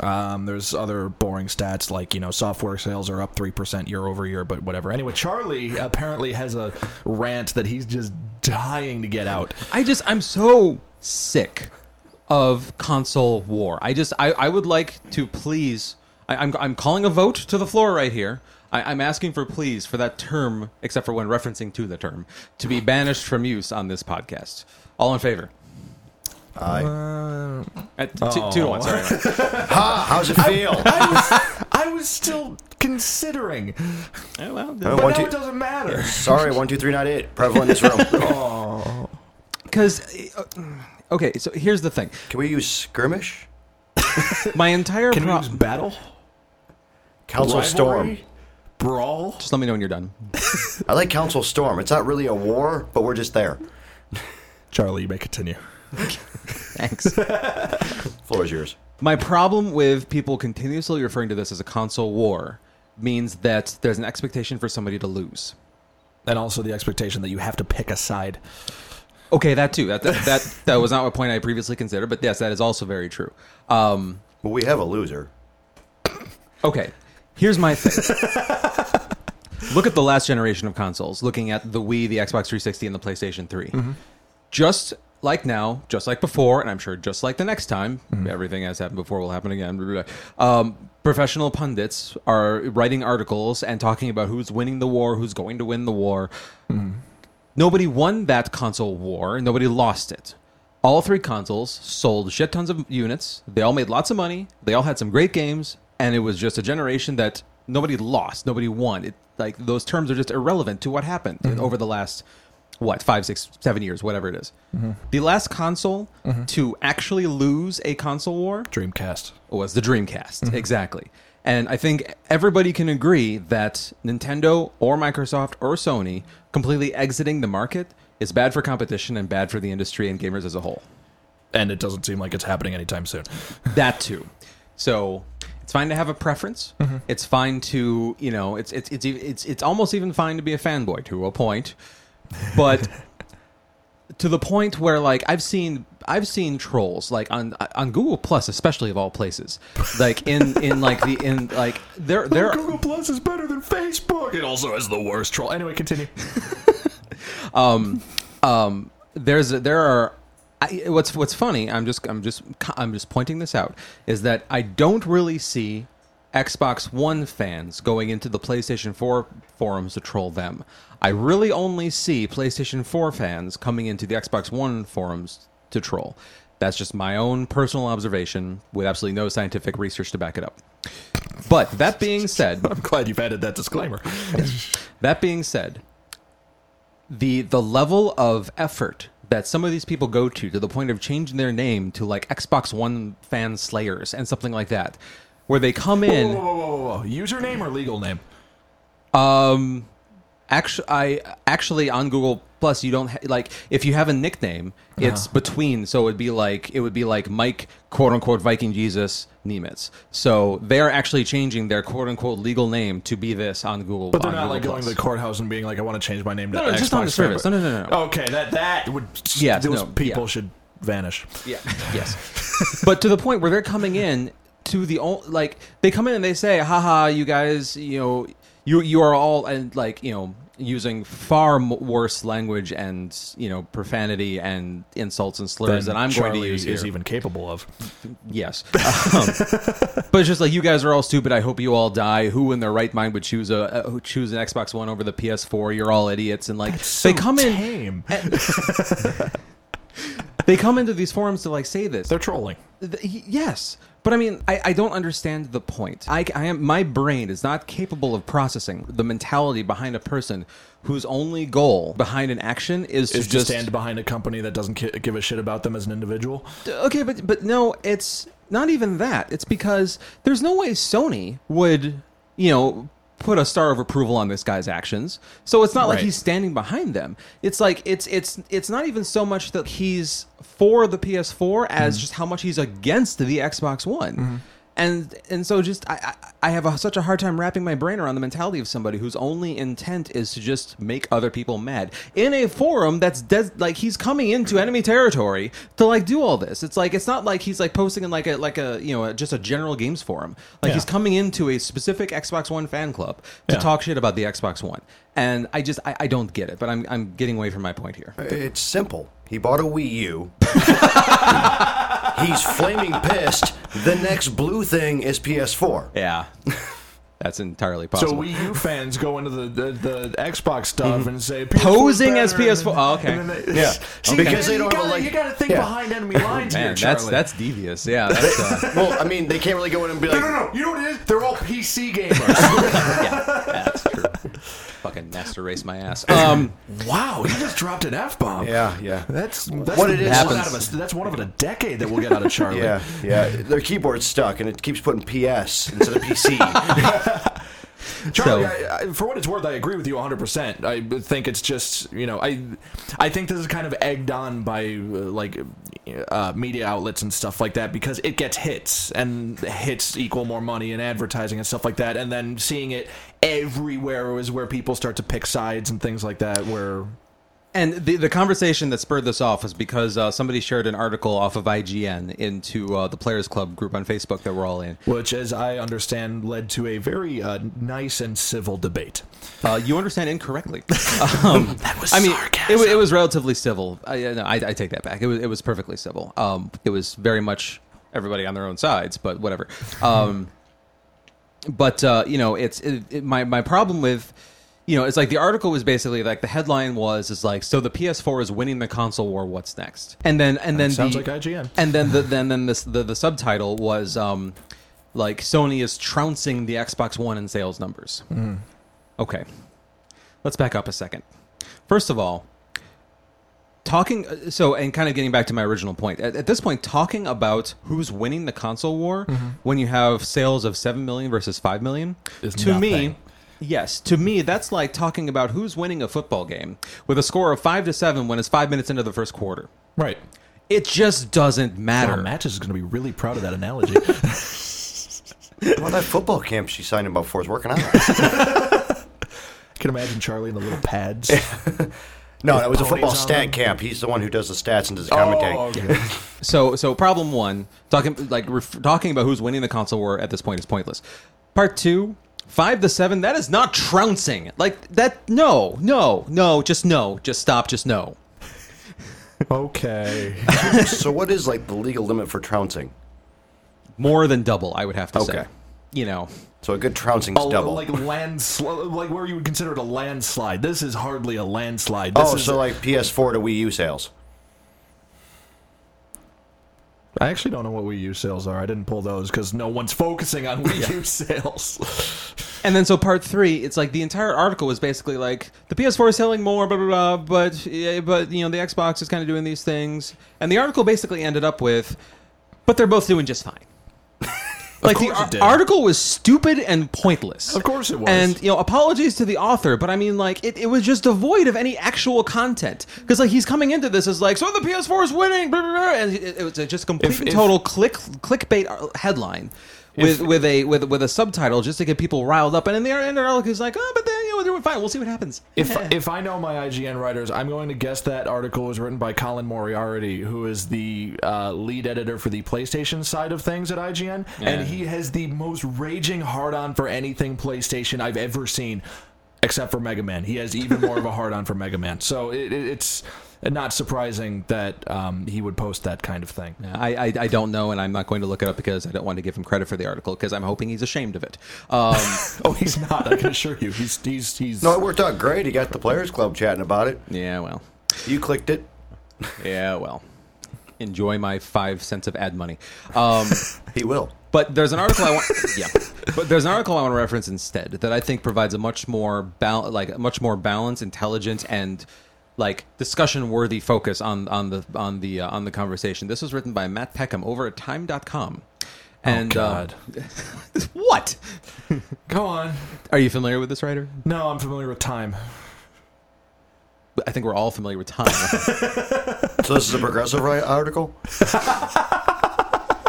Speaker 1: Um, there's other boring stats like you know software sales are up three percent year over year, but whatever. Anyway, Charlie apparently has a rant that he's just dying to get out.
Speaker 2: I just I'm so sick of console war. I just I, I would like to please I, I'm I'm calling a vote to the floor right here. I, I'm asking for please for that term, except for when referencing to the term, to be banished from use on this podcast. All in favor?
Speaker 3: Aye.
Speaker 2: Uh, t- two, two to one. Sorry.
Speaker 3: ha! How's it feel?
Speaker 1: I was I was still considering,
Speaker 2: Eh, well,
Speaker 1: but
Speaker 3: one,
Speaker 1: now
Speaker 3: two-
Speaker 1: it doesn't matter.
Speaker 3: Sorry, one, two, three, not it. Prevalent in this room.
Speaker 2: because uh, okay. So here's the thing.
Speaker 3: Can we use skirmish?
Speaker 2: My entire
Speaker 1: Can we
Speaker 2: pro-
Speaker 1: use battle?
Speaker 3: Council Storm.
Speaker 1: Rivalry? Brawl?
Speaker 2: just let me know when you're done.
Speaker 3: I like Council Storm. It's not really a war, but we're just there.
Speaker 1: Charlie, you may continue.
Speaker 2: Thanks.
Speaker 3: Floor is yours.
Speaker 2: My problem with people continuously referring to this as a console war means that there's an expectation for somebody to lose.
Speaker 1: And also the expectation that you have to pick a side.
Speaker 2: Okay, that too. That that that, that was not a point I previously considered, but yes, that is also very true. Um,
Speaker 3: But we have a loser.
Speaker 2: okay, here's my thing. Look at the last generation of consoles. Looking at the Wii, the Xbox 360, and the PlayStation 3. Just like now, just like before, and I'm sure just like the next time, everything has happened before will happen again. blah, blah, blah. Um, professional pundits are writing articles and talking about who's winning the war, who's going to win the war. Nobody won that console war. Nobody lost it. All three consoles sold shit tons of units. They all made lots of money. They all had some great games, and it was just a generation that nobody lost. Nobody won. It like those terms are just irrelevant to what happened mm-hmm. over the last what five, six, seven years, whatever it is. Mm-hmm. The last console mm-hmm. to actually lose a console war
Speaker 1: Dreamcast.
Speaker 2: was the Dreamcast. Exactly. And I think everybody can agree that Nintendo or Microsoft or Sony completely exiting the market is bad for competition and bad for the industry and gamers as a whole.
Speaker 1: And it doesn't seem like it's happening anytime soon.
Speaker 2: That too. So it's fine to have a preference. Mm-hmm. It's fine to you know it's it's it's it's it's almost even fine to be a fanboy to a point, but to the point where like I've seen I've seen trolls like on on Google Plus especially of all places like in in like the in like there there
Speaker 1: Google Plus is better than Facebook. It also has the worst troll. Anyway, continue.
Speaker 2: um um, there's there are I, what's what's funny i'm just i'm just i'm just pointing this out is that i don't really see xbox one fans going into the playstation 4 forums to troll them i really only see playstation 4 fans coming into the xbox one forums to troll that's just my own personal observation with absolutely no scientific research to back it up but that being said
Speaker 1: I'm glad you've added that disclaimer.
Speaker 2: that being said, the the level of effort that some of these people go to to the point of changing their name to like Xbox One fan slayers and something like that, where they come
Speaker 1: Whoa,
Speaker 2: in.
Speaker 1: whoa, whoa, whoa, whoa. Username or legal name?
Speaker 2: Um, actually, I actually on Google Plus you don't ha- like if you have a nickname, uh-huh. it's between. So it'd be like it would be like Mike quote unquote Viking Jesus Nemitz. So they are actually changing their quote unquote legal name to be this on Google.
Speaker 1: But they're
Speaker 2: on
Speaker 1: not
Speaker 2: Google
Speaker 1: like going
Speaker 2: Plus.
Speaker 1: to the courthouse and being like, I want to change my name to
Speaker 2: No, no,
Speaker 1: Xbox.
Speaker 2: just on the service. No, no, no, no.
Speaker 1: Okay, that that would.
Speaker 2: Yes,
Speaker 1: those
Speaker 2: no,
Speaker 1: people
Speaker 2: yeah.
Speaker 1: should vanish.
Speaker 2: Yeah. yes. but to the point where they're coming in to the o- like they come in and they say, "Haha, you guys, you know, you you are all and like you know." Using far m- worse language and you know profanity and insults and slurs
Speaker 1: Than
Speaker 2: that I'm
Speaker 1: Charlie
Speaker 2: going to use
Speaker 1: is
Speaker 2: here.
Speaker 1: even capable of.
Speaker 2: Yes, um, but it's just like you guys are all stupid. I hope you all die. Who in their right mind would choose a uh, choose an Xbox One over the PS4? You're all idiots. And like
Speaker 1: So
Speaker 2: they come in,
Speaker 1: tame.
Speaker 2: they come into these forums to like say this.
Speaker 1: They're trolling.
Speaker 2: Th- yes but i mean I, I don't understand the point I, I am my brain is not capable of processing the mentality behind a person whose only goal behind an action is to
Speaker 1: Is
Speaker 2: just
Speaker 1: stand behind a company that doesn't ki- give a shit about them as an individual.
Speaker 2: Uh, okay but but no it's not even that it's because there's no way sony would you know put a star of approval on this guy's actions. So it's not like
Speaker 1: Right.
Speaker 2: he's standing behind them. It's like it's it's it's not even so much that he's for the PS4 as
Speaker 1: Mm-hmm.
Speaker 2: just how much he's against the Xbox One. And and so just I I, I have a, such a hard time wrapping my brain around the mentality of somebody whose only intent is to just make other people mad in a forum that's des- like he's coming into enemy territory to like do all this. It's like it's not like he's like posting in like a like a you know a, just a general games forum. Like
Speaker 1: Yeah.
Speaker 2: he's coming into a specific Xbox One fan club to
Speaker 1: Yeah.
Speaker 2: talk shit about the Xbox One. And I just I, I don't get it. But I'm I'm getting away from my point here.
Speaker 3: It's simple. He bought a Wii U. He's flaming pissed. The next blue thing is PS4.
Speaker 2: Yeah. That's entirely possible.
Speaker 1: So
Speaker 2: possible.
Speaker 1: Wii U fans go into the, the, the Xbox stuff and say PS4 's
Speaker 2: Mm-hmm. Posing as
Speaker 1: better,
Speaker 2: PS4 oh, okay.
Speaker 1: and then they-
Speaker 3: Yeah.
Speaker 1: See,
Speaker 3: Because
Speaker 1: you
Speaker 3: they don't
Speaker 1: gotta,
Speaker 3: have a, like-
Speaker 1: you gotta think
Speaker 3: Yeah.
Speaker 1: behind enemy lines here,
Speaker 2: Man, that's
Speaker 1: Charlie.
Speaker 2: that's devious. Yeah, that's uh,
Speaker 3: Well, I mean, they can't really go in and be
Speaker 1: no,
Speaker 3: like,
Speaker 1: no, no. no. You know what it is? They're all PC gamers.
Speaker 2: that's true. Fucking Nest erase my ass. Um,
Speaker 1: wow, you just dropped an f bomb.
Speaker 3: yeah, yeah.
Speaker 1: That's, that's
Speaker 3: What it is-
Speaker 1: one
Speaker 2: Happens.
Speaker 1: out of a, that's one of a decade that we'll get out of Charlie.
Speaker 3: Yeah, yeah. Their keyboard's stuck and it keeps putting PS instead of PC.
Speaker 1: Charlie,
Speaker 2: So-
Speaker 1: I, I, for what it's worth, I agree with you 100%. I think it's just, you know, I I think this is kind of egged on by uh, like uh, media outlets and stuff like that because it gets hits and hits equal more money and advertising and stuff like that. And then seeing it everywhere is where people start to pick sides and things like that. Where
Speaker 2: and the the conversation that spurred this off was because uh, somebody shared an article off of IGN into uh, the Players Club group on Facebook that we're all in.
Speaker 1: which, as I understand, led to a very uh, nice and civil debate.
Speaker 2: Uh, you understand incorrectly. Um,
Speaker 1: That was
Speaker 2: I mean,
Speaker 1: sarcasm.
Speaker 2: it, it was relatively civil. I, no, I, I take that back. It was it was perfectly civil. Um, it was very much everybody on their own sides, but whatever. Um, but uh, you know, it's it, it, my my problem with you know, it's like the article was basically like the headline was is like so the PS4 is winning the console war. What's next? And then and then
Speaker 1: sounds
Speaker 2: the,
Speaker 1: like IGN.
Speaker 2: And then the then then this the the subtitle was um like Sony is trouncing the Xbox One in sales numbers. Okay. Let's back up a second. First of all, talking uh, so and kind of getting back to my original point. At, at this point talking about who's winning the console war when you have sales of 7 million versus 5 million
Speaker 1: Is
Speaker 2: to me. Yes, to me that's like talking about who's winning a football game with a score of 5 to 7 when it's 5 minutes into the first quarter.
Speaker 1: Right.
Speaker 2: It just doesn't matter.
Speaker 1: Wow, Matches is going to be really proud of that analogy.
Speaker 3: well, that football camp she signed about for is working out.
Speaker 1: I can imagine Charlie in the little pads.
Speaker 3: No, that was a football stat
Speaker 1: them.
Speaker 3: camp. He's the one who does the stats and does the commentary.
Speaker 1: Oh, okay.
Speaker 2: So, so problem one, talking like ref- talking about who's winning the console war at this point is pointless. Part two, five to seven, that is not trouncing. Like that, no, no, no, just no, just stop, just no.
Speaker 1: okay.
Speaker 3: So, what is like the legal limit for trouncing?
Speaker 2: More than double, I would have to say.
Speaker 3: Okay.
Speaker 2: You know,
Speaker 3: So, a good trouncing's
Speaker 1: Oh,
Speaker 3: double.
Speaker 1: like landsl- like where you would consider it a landslide. This is hardly a landslide. This
Speaker 3: oh,
Speaker 1: is,
Speaker 3: so like PS4 to Wii U sales.
Speaker 1: I actually don't know what Wii U sales are. I didn't pull those because no one's focusing on Wii U sales.
Speaker 2: and then so part three, it's like the entire article was basically like the PS4 is selling more, blah blah blah, but but you know the Xbox is kind of doing these things, and the article basically ended up with, but they're both doing just fine. Like the ar- article was stupid and pointless.
Speaker 1: Of course it was.
Speaker 2: And you know, apologies to the author, but I mean, like, it, it was just devoid of any actual content. Because like he's coming into this as like, so the PS4 is winning, blah, blah, blah, and it, it was a just complete
Speaker 1: If-
Speaker 2: and
Speaker 1: if-
Speaker 2: total click clickbait uh, headline. With, with a with with a subtitle just to get people riled up, and in the end, the article is like, oh, but then doing fine. We'll see what happens.
Speaker 1: If if I know my IGN writers, I'm going to guess that article was written by Colin Moriarty, who is the uh, lead editor for the PlayStation side of things at IGN,
Speaker 2: Yeah.
Speaker 1: and he has the most raging hard on for anything PlayStation I've ever seen, except for Mega Man. He has even more of a hard on for Mega Man. So it, it, it's not surprising that um, he would post that kind of thing.
Speaker 2: I, I I don't know, and I'm not going to look it up because I don't want to give him credit for the article because I'm hoping he's ashamed of it. Um,
Speaker 1: Oh, he's not. I can assure you, he's he's he's.
Speaker 3: No, it worked out great. He got the Players Club chatting about it.
Speaker 2: yeah, well,
Speaker 3: You clicked it.
Speaker 2: yeah, well. Enjoy my five cents of ad money. Um,
Speaker 3: He will.
Speaker 2: But there's an article I want. yeah, but there's an article I want to reference instead that I think provides a much more bal- like a much more balanced, intelligent, and like discussion worthy focus on on the on the uh, on the conversation. This was written by Matt Peckham over at Time.com. And
Speaker 1: God.
Speaker 2: uh, what?
Speaker 1: Go on.
Speaker 2: Are you familiar with this writer?
Speaker 1: No, I'm familiar with time.
Speaker 2: I think we're all familiar with time.
Speaker 3: So this is a progressive right article.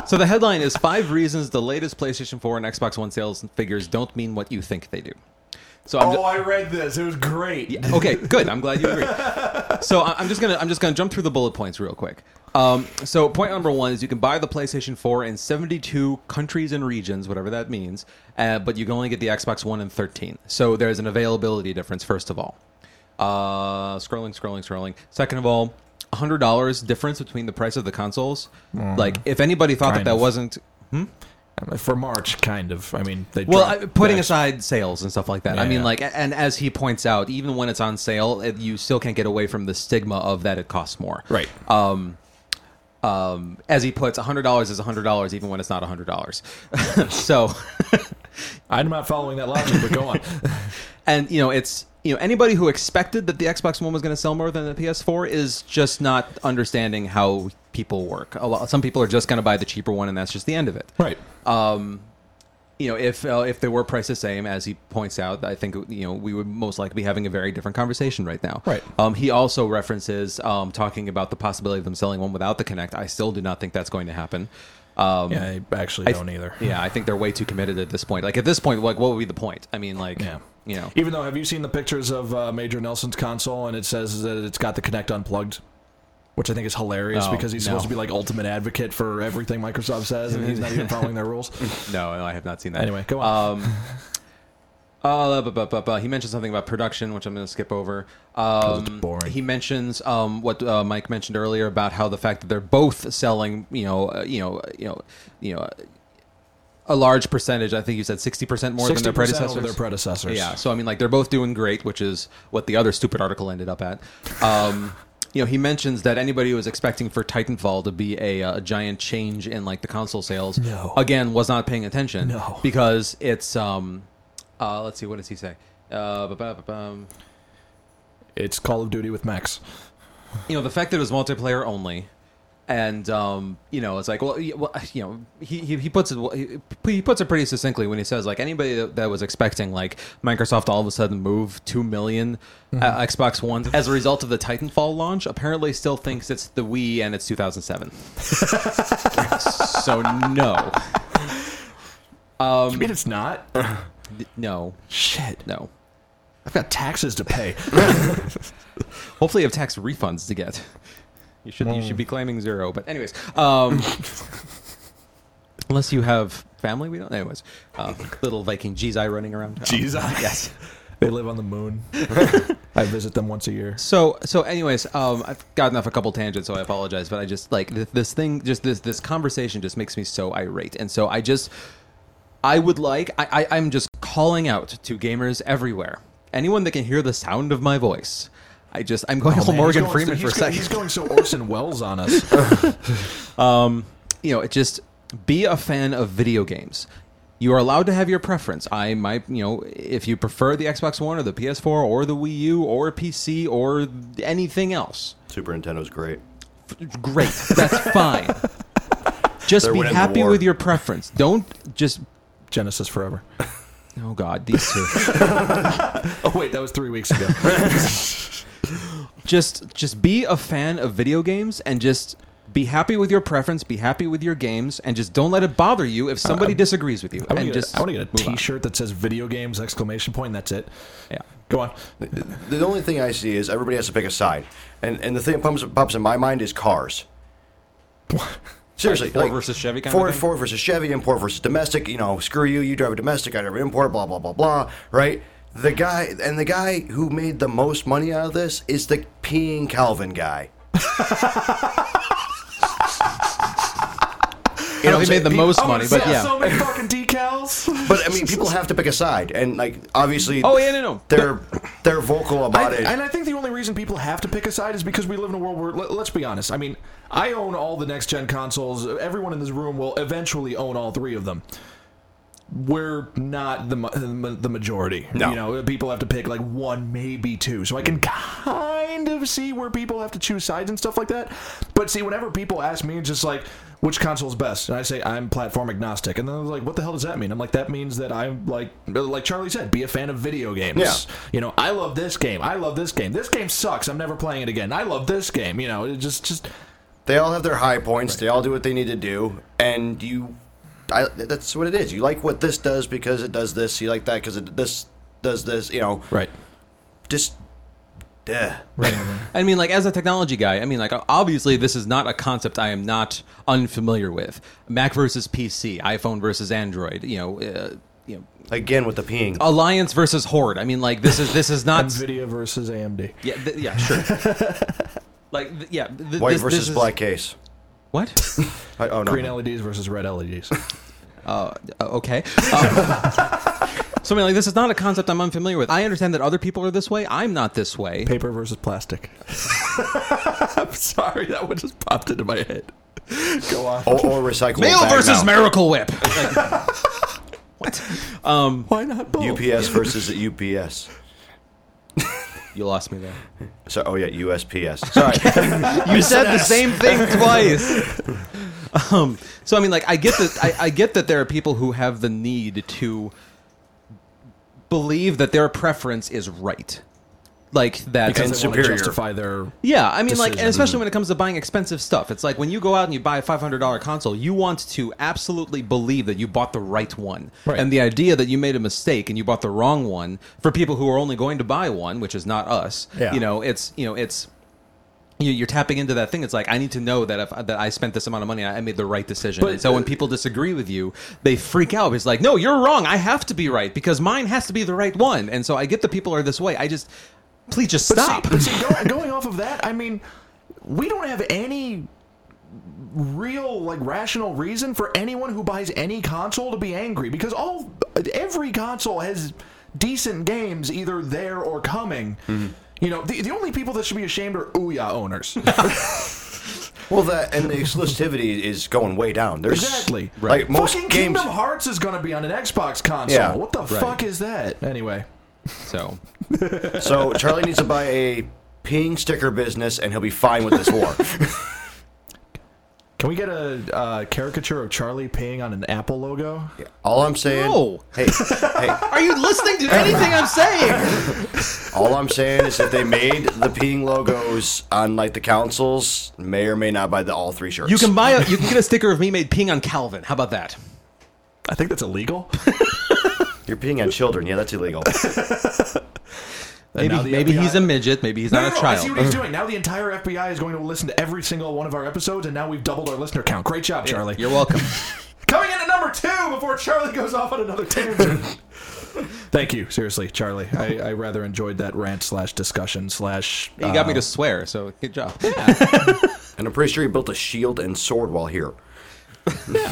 Speaker 2: so the headline is five reasons the latest PlayStation 4 and Xbox One sales figures don't mean what you think they do. So I'm ju-
Speaker 1: Oh, I read this. It was great.
Speaker 2: okay, good. I'm glad you agree. So I- I'm just gonna I'm just gonna jump through the bullet points real quick. Um, so point number one is you can buy the PlayStation 4 in 72 countries and regions, whatever that means, uh, but you can only get the Xbox One in 13. So there's an availability difference. First of all, uh, scrolling, scrolling, scrolling. Second of all, hundred dollars difference between the price of the consoles. Like if anybody thought that
Speaker 1: Kind
Speaker 2: that
Speaker 1: of.
Speaker 2: wasn't
Speaker 1: For March, kind of. I mean, they
Speaker 2: Well, I, putting aside sales and stuff like that, I mean,
Speaker 1: yeah.
Speaker 2: like, and as he points out, even when it's on sale, it, you still can't get away from the stigma of that it costs more.
Speaker 1: Right.
Speaker 2: Um, um, as he puts, hundred dollars is hundred dollars, even when it's not hundred dollars. so,
Speaker 1: I'm not following that logic, but go on.
Speaker 2: and you know, it's you know, anybody who expected that the Xbox One was going to sell more than the PS4 is just not understanding how people work. A lot, some people are just going to buy the cheaper one, and that's just the end of it.
Speaker 1: right.
Speaker 2: um, you know, if uh, if they were priced the same, as he points out, I think you know we would most likely be having a very different conversation right now.
Speaker 1: Right.
Speaker 2: Um, he also references um, talking about the possibility of them selling one without the Kinect. I still do not think that's going to happen. Um,
Speaker 1: Yeah, I actually
Speaker 2: I-
Speaker 1: don't either.
Speaker 2: Yeah, I think they're way too committed at this point. Like at this point, like what would be the point? I mean, like,
Speaker 1: Yeah.
Speaker 2: you know,
Speaker 1: Even though, have you seen the pictures of uh, Major Nelson's console and it says that it's got the Kinect unplugged? Which I think is hilarious
Speaker 2: Oh,
Speaker 1: because he's
Speaker 2: no.
Speaker 1: supposed to be like ultimate advocate for everything Microsoft says, and he's not even following their rules.
Speaker 2: no, no, I have not seen that.
Speaker 1: Anyway, go on.
Speaker 2: Um, uh, he mentioned something about production, which I'm going to skip over. Um,
Speaker 1: boring.
Speaker 2: He mentions um, what uh, Mike mentioned earlier about how the fact that they're both selling, you know, uh, you know, uh, you know, you know, a large percentage. I think you said sixty percent more than
Speaker 1: 60%
Speaker 2: their predecessors.
Speaker 1: their predecessors.
Speaker 2: Yeah, so I mean, like they're both doing great, which is what the other stupid article ended up at. Um, you know, he mentions that anybody who was expecting for Titanfall to be a, uh, a giant change in like the console sales,
Speaker 1: No.
Speaker 2: again, was not paying attention.
Speaker 1: No.
Speaker 2: because it's um, uh, let's see, what does he say? Uh.
Speaker 1: It's Call of Duty with Max.
Speaker 2: you know, the fact that it was multiplayer only. And um, you know, it's like, well, y- well you know, he, he he puts it he, he puts it pretty succinctly when he says like anybody that, that was expecting like Microsoft all of a sudden move two million uh, Xbox One as a result of the Titanfall launch apparently still thinks it's the Wii and it's 2007. so no,
Speaker 1: I mean, it's not.
Speaker 2: no,
Speaker 1: Shit.
Speaker 2: no.
Speaker 1: I've got taxes to pay.
Speaker 2: Hopefully, you have tax refunds to get. You should you should be claiming zero. But anyways, um, unless you have family, we don't. Anyways, uh, little Viking Gzi running around.
Speaker 1: Jeez,
Speaker 2: Um,
Speaker 1: I-
Speaker 2: yes.
Speaker 1: They live on the moon. I visit them once a year.
Speaker 2: So so anyways, um, I've gotten off a couple tangents, so I apologize. But I just like th- this thing, just this this conversation just makes me so irate, and so I just I would like I, I I'm just calling out to gamers everywhere, anyone that can hear the sound of my voice. I just I'm going
Speaker 1: Oh,
Speaker 2: to
Speaker 1: man,
Speaker 2: Morgan
Speaker 1: going-
Speaker 2: Freeman for a
Speaker 1: he's
Speaker 2: second.
Speaker 1: He's going so Orson Welles on us.
Speaker 2: Um, you know, it just be a fan of video games. You are allowed to have your preference. I might, you know, if you prefer the Xbox One or the PS4 or the Wii U or PC or anything else,
Speaker 3: Super Nintendo's great.
Speaker 2: great. That's fine. Just
Speaker 3: They're
Speaker 2: be happy with your preference. Don't just.
Speaker 1: Genesis forever.
Speaker 2: Oh God, these two.
Speaker 1: Oh wait, that was three weeks ago.
Speaker 2: just just be a fan of video games and just be happy with your preference. Be happy with your games and just don't let it bother you if somebody disagrees with you.
Speaker 1: I want
Speaker 2: and
Speaker 1: to
Speaker 2: just
Speaker 1: get, a- I want to get a
Speaker 2: move on.
Speaker 1: T-shirt that says "video games!" exclamation point. That's it.
Speaker 2: Yeah.
Speaker 1: Go on.
Speaker 3: The only thing I see is everybody has to pick a side, and and the thing that pops, pops in my mind is cars. Seriously,
Speaker 2: Ford versus Chevy kind of
Speaker 3: Ford,
Speaker 2: thing?
Speaker 3: Ford versus Chevy, import versus domestic. You know, screw you. You drive a domestic. I drive an import. Blah blah blah blah. Right. The guy and the guy who made the most money out of this is the peeing Calvin guy.
Speaker 2: I don't know if he made the most money,
Speaker 1: gonna
Speaker 2: but
Speaker 1: sell
Speaker 2: yeah.
Speaker 1: so many fucking decals.
Speaker 3: But I mean, people have to pick a side, and like obviously,
Speaker 2: Oh, yeah, no, no.
Speaker 3: they're they're vocal about
Speaker 1: I,
Speaker 3: it.
Speaker 1: and I think the only reason people have to pick a side is because we live in a world where, let, let's be honest. I mean, I own all the next gen consoles. Everyone in this room will eventually own all three of them. we're not the the majority.
Speaker 3: No.
Speaker 1: You know, people have to pick like one, maybe two. So I can kind of see where people have to choose sides and stuff like that. But see, whenever people ask me, just like which console's best, and I say I'm platform agnostic, and then they're like, "What the hell does that mean?" I'm like, "That means that I'm like, like Charlie said, be a fan of video games.
Speaker 3: Yeah.
Speaker 1: You know, I love this game. I love this game. This game sucks. I'm never playing it again. I love this game. You know, it just just
Speaker 3: They all have their high points. They all do what they need to do, and you. I, that's what it is. You like what this does because it does this. You like that because it this does this. You know,
Speaker 1: right.
Speaker 3: just. Yeah.
Speaker 2: I mean, like as a technology guy, I mean, like obviously this is not a concept I am not unfamiliar with. Mac versus PC, iPhone versus Android. You know, uh, you know,
Speaker 3: Again with the peeing.
Speaker 2: Alliance versus Horde. I mean, like this is this is not.
Speaker 1: Nvidia versus AMD.
Speaker 2: yeah, th- yeah, sure. like, th- yeah, th-
Speaker 3: White
Speaker 2: this-
Speaker 3: versus
Speaker 2: this is-
Speaker 3: black case.
Speaker 2: What?
Speaker 3: I, oh no.
Speaker 1: Green LEDs versus red LEDs.
Speaker 2: Uh, okay. Uh, so I mean, like, this is not a concept I'm unfamiliar with. I understand that other people are this way. I'm not this way.
Speaker 1: Paper versus plastic. I'm sorry, that one just popped into my head. Go on.
Speaker 3: Or, or recyclable.
Speaker 2: Mail versus
Speaker 3: mount.
Speaker 2: Miracle Whip. Like, what? Um,
Speaker 1: Why not both?
Speaker 3: UPS versus UPS.
Speaker 2: you lost me there.
Speaker 3: So, oh yeah, USPS. Sorry.
Speaker 2: You said the same thing twice. um, so I mean, like, I get that. I, I get that there are people who have the need to believe that their preference is right, like that.
Speaker 1: because they want to justify their
Speaker 2: Yeah, I mean, like, and especially when it comes to buying expensive stuff, it's like when you go out and you buy a five hundred dollar console, you want to absolutely believe that you bought the right one,
Speaker 1: Right.
Speaker 2: and the idea that you made a mistake and you bought the wrong one for people who are only going to buy one, which is not us.
Speaker 1: Yeah.
Speaker 2: You know, it's you know, it's you're tapping into that thing. It's like I need to know that if that I spent this amount of money, I made the right decision.
Speaker 1: But,
Speaker 2: and so when people disagree with you, they freak out. It's like, no, you're wrong. I have to be right because mine has to be the right one. And so I get the people are this way. I just please just
Speaker 1: But
Speaker 2: stop.
Speaker 1: See, but see, going, going off of that, I mean, we don't have any real like rational reason for anyone who buys any console to be angry because all every console has decent games either there or coming. Mm-hmm. You know, the, the only people that should be ashamed are Ouya owners.
Speaker 3: well, that and the exclusivity is going way down. There's
Speaker 1: exactly. Right.
Speaker 3: Like most
Speaker 1: Fucking
Speaker 3: games.
Speaker 1: Kingdom Hearts is going to be on an Xbox console.
Speaker 3: Yeah,
Speaker 1: what the fuck is that? Anyway,
Speaker 2: So
Speaker 3: So Charlie needs to buy a peeing sticker business, and he'll be fine with this war.
Speaker 1: can we get a uh, caricature of Charlie peeing on an Apple logo?
Speaker 3: All I'm saying.
Speaker 2: No.
Speaker 3: Hey, hey.
Speaker 2: Are you listening to anything I'm saying?
Speaker 3: All I'm saying is if they made the peeing logos on like the councils, may or may not buy the all three shirts.
Speaker 2: You can buy a you can get a sticker of me made peeing on Calvin. How about that?
Speaker 1: I think that's illegal.
Speaker 3: You're peeing on children. Yeah, that's illegal.
Speaker 1: And
Speaker 2: Maybe
Speaker 1: now
Speaker 2: maybe
Speaker 1: FBI
Speaker 2: he's a midget, maybe he's
Speaker 1: No,
Speaker 2: not
Speaker 1: no,
Speaker 2: a
Speaker 1: no, I see what he's doing. Now the entire FBI is going to listen to every single one of our episodes, and now we've doubled our listener count. Great job, Charlie.
Speaker 2: You're welcome.
Speaker 1: Coming in at number two before Charlie goes off on another tangent. Thank you, seriously, Charlie. I, I rather enjoyed that rant slash discussion slash.
Speaker 2: You got me
Speaker 1: uh,
Speaker 2: to swear, so good job.
Speaker 3: And I'm pretty sure he built a shield and sword while here. Yeah.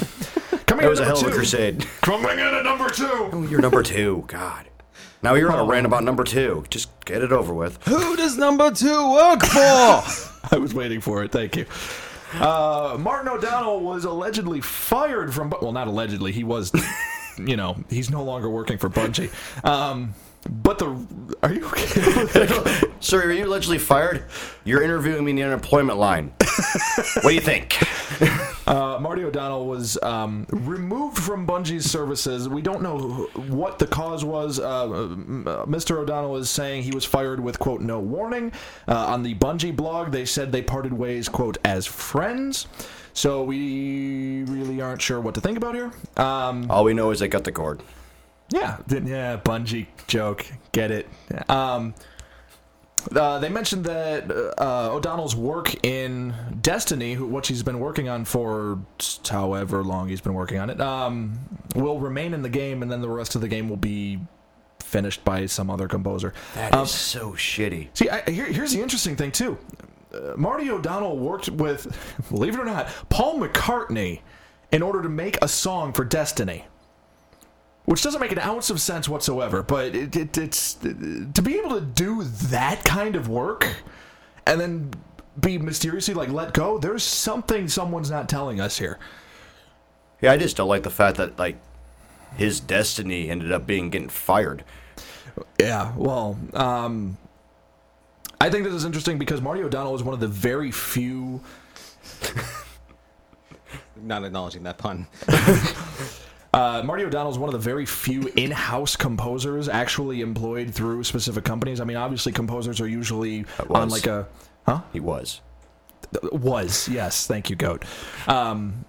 Speaker 1: Coming
Speaker 3: That
Speaker 1: in
Speaker 3: was a hell
Speaker 1: number
Speaker 3: of a crusade.
Speaker 1: Coming in at number two.
Speaker 3: Oh, you're number two. God. Now you're on a rant about number two. Just get it over with.
Speaker 2: Who does number two work for?
Speaker 1: I was waiting for it. Thank you. Uh, Martin O'Donnell was allegedly fired from. Well, not allegedly. He was. you know, he's no longer working for Bungie. Um, but the. Are you okay?
Speaker 3: Sir, are you allegedly fired? You're interviewing me in the unemployment line. what do you think?
Speaker 1: Uh, Marty O'Donnell was um, removed from Bungie's services. We don't know wh- what the cause was. Uh, Mr. O'Donnell is saying he was fired with, quote, no warning. Uh, on the Bungie blog, they said they parted ways, quote, as friends. So we really aren't sure what to think about here. Um,
Speaker 3: All we know is they cut the cord.
Speaker 1: yeah, yeah, Bungie joke. Get it. Um, uh, they mentioned that uh, O'Donnell's work in Destiny, who, what he's been working on for however long he's been working on it, um, will remain in the game, and then the rest of the game will be finished by some other composer.
Speaker 3: That is
Speaker 1: Um,
Speaker 3: so shitty.
Speaker 1: See, I, here, here's the interesting thing too. Uh, Marty O'Donnell worked with, believe it or not, Paul McCartney in order to make a song for Destiny, which doesn't make an ounce of sense whatsoever. But it, it, it's to be able to do that kind of work and then be mysteriously like let go. There's something someone's not telling us here.
Speaker 3: Yeah, I just don't like the fact that like his destiny ended up being getting fired.
Speaker 1: Yeah, well, um, I think this is interesting because Marty O'Donnell is one of the very few.
Speaker 2: Not acknowledging that pun.
Speaker 1: Uh, Marty O'Donnell is one of the very few in-house composers actually employed through specific companies. I mean, obviously, composers are usually on like a huh
Speaker 3: He was.
Speaker 1: was yes, thank you, goat. Um,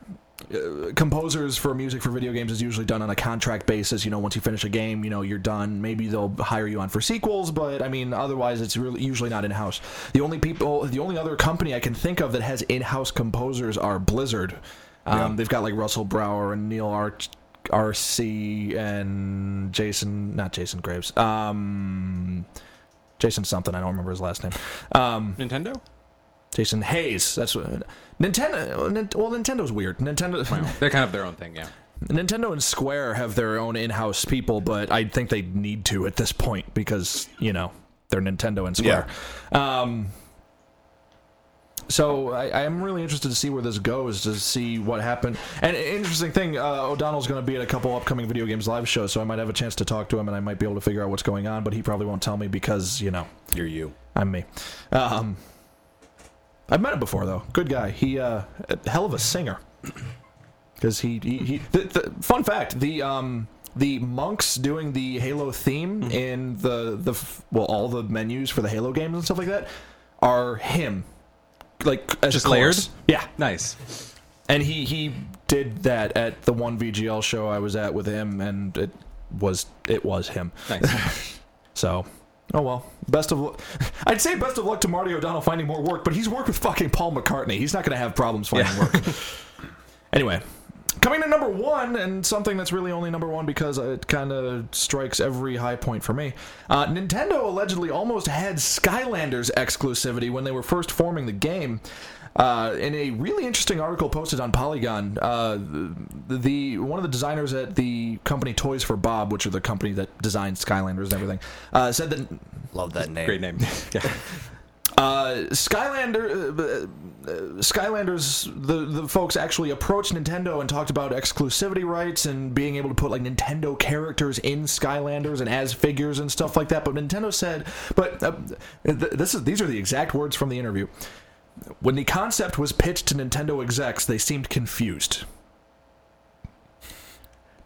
Speaker 1: uh, composers for music for video games is usually done on a contract basis. You know, once you finish a game, you know you're done. Maybe they'll hire you on for sequels, but I mean, otherwise it's really usually not in house. The only people, the only other company I can think of that has in-house composers are Blizzard. Um,
Speaker 3: Yeah.
Speaker 1: They've got like Russell Brower and Neil Arch. RC and Jason, not Jason Graves, um, Jason something. I don't remember his last name. Um,
Speaker 2: Nintendo?
Speaker 1: Jason Hayes. That's what Nintendo. Well, Nintendo's weird. Nintendo.
Speaker 2: They're kind of their own thing, yeah.
Speaker 1: Nintendo and Square have their own in-house people, but I think they need to at this point because you know they're Nintendo and Square. Yeah. Um, so I, am really interested to see where this goes to see what happened. And interesting thing, uh, O'Donnell's going to be at a couple upcoming video games live shows, so I might have a chance to talk to him and I might be able to figure out what's going on. But he probably won't tell me because you know
Speaker 3: You're you.
Speaker 1: I'm me. Um, I've met him before though. Good guy. He uh, hell of a singer. Because he, he, he the, the, fun fact the um the monks doing the Halo theme in the the well all the menus for the Halo games and stuff like that are him. Like as
Speaker 2: Just
Speaker 1: a chorus.
Speaker 2: layered?
Speaker 1: Yeah.
Speaker 2: Nice.
Speaker 1: And he he did that at the one VGL show I was at with him, and it was it was him.
Speaker 2: Nice.
Speaker 1: So, oh well. Best of luck. I'd say best of luck to Marty O'Donnell finding more work, but he's worked with fucking Paul McCartney. He's not going to have problems finding work. anyway, coming to number one, and something that's really only number one because it kind of strikes every high point for me. Uh, Nintendo allegedly almost had Skylanders exclusivity when they were first forming the game. Uh, in a really interesting article posted on Polygon, uh, the, the one of the designers at the company Toys for Bob, which are the company that designed Skylanders and everything, uh, said that
Speaker 3: Love that name.
Speaker 2: Great name. Yeah.
Speaker 1: Uh, Skylander, uh, uh, Skylanders, the the folks actually approached Nintendo and talked about exclusivity rights and being able to put like Nintendo characters in Skylanders and as figures and stuff like that. But Nintendo said, but uh, th- this is these are the exact words from the interview. When the concept was pitched to Nintendo execs, they seemed confused.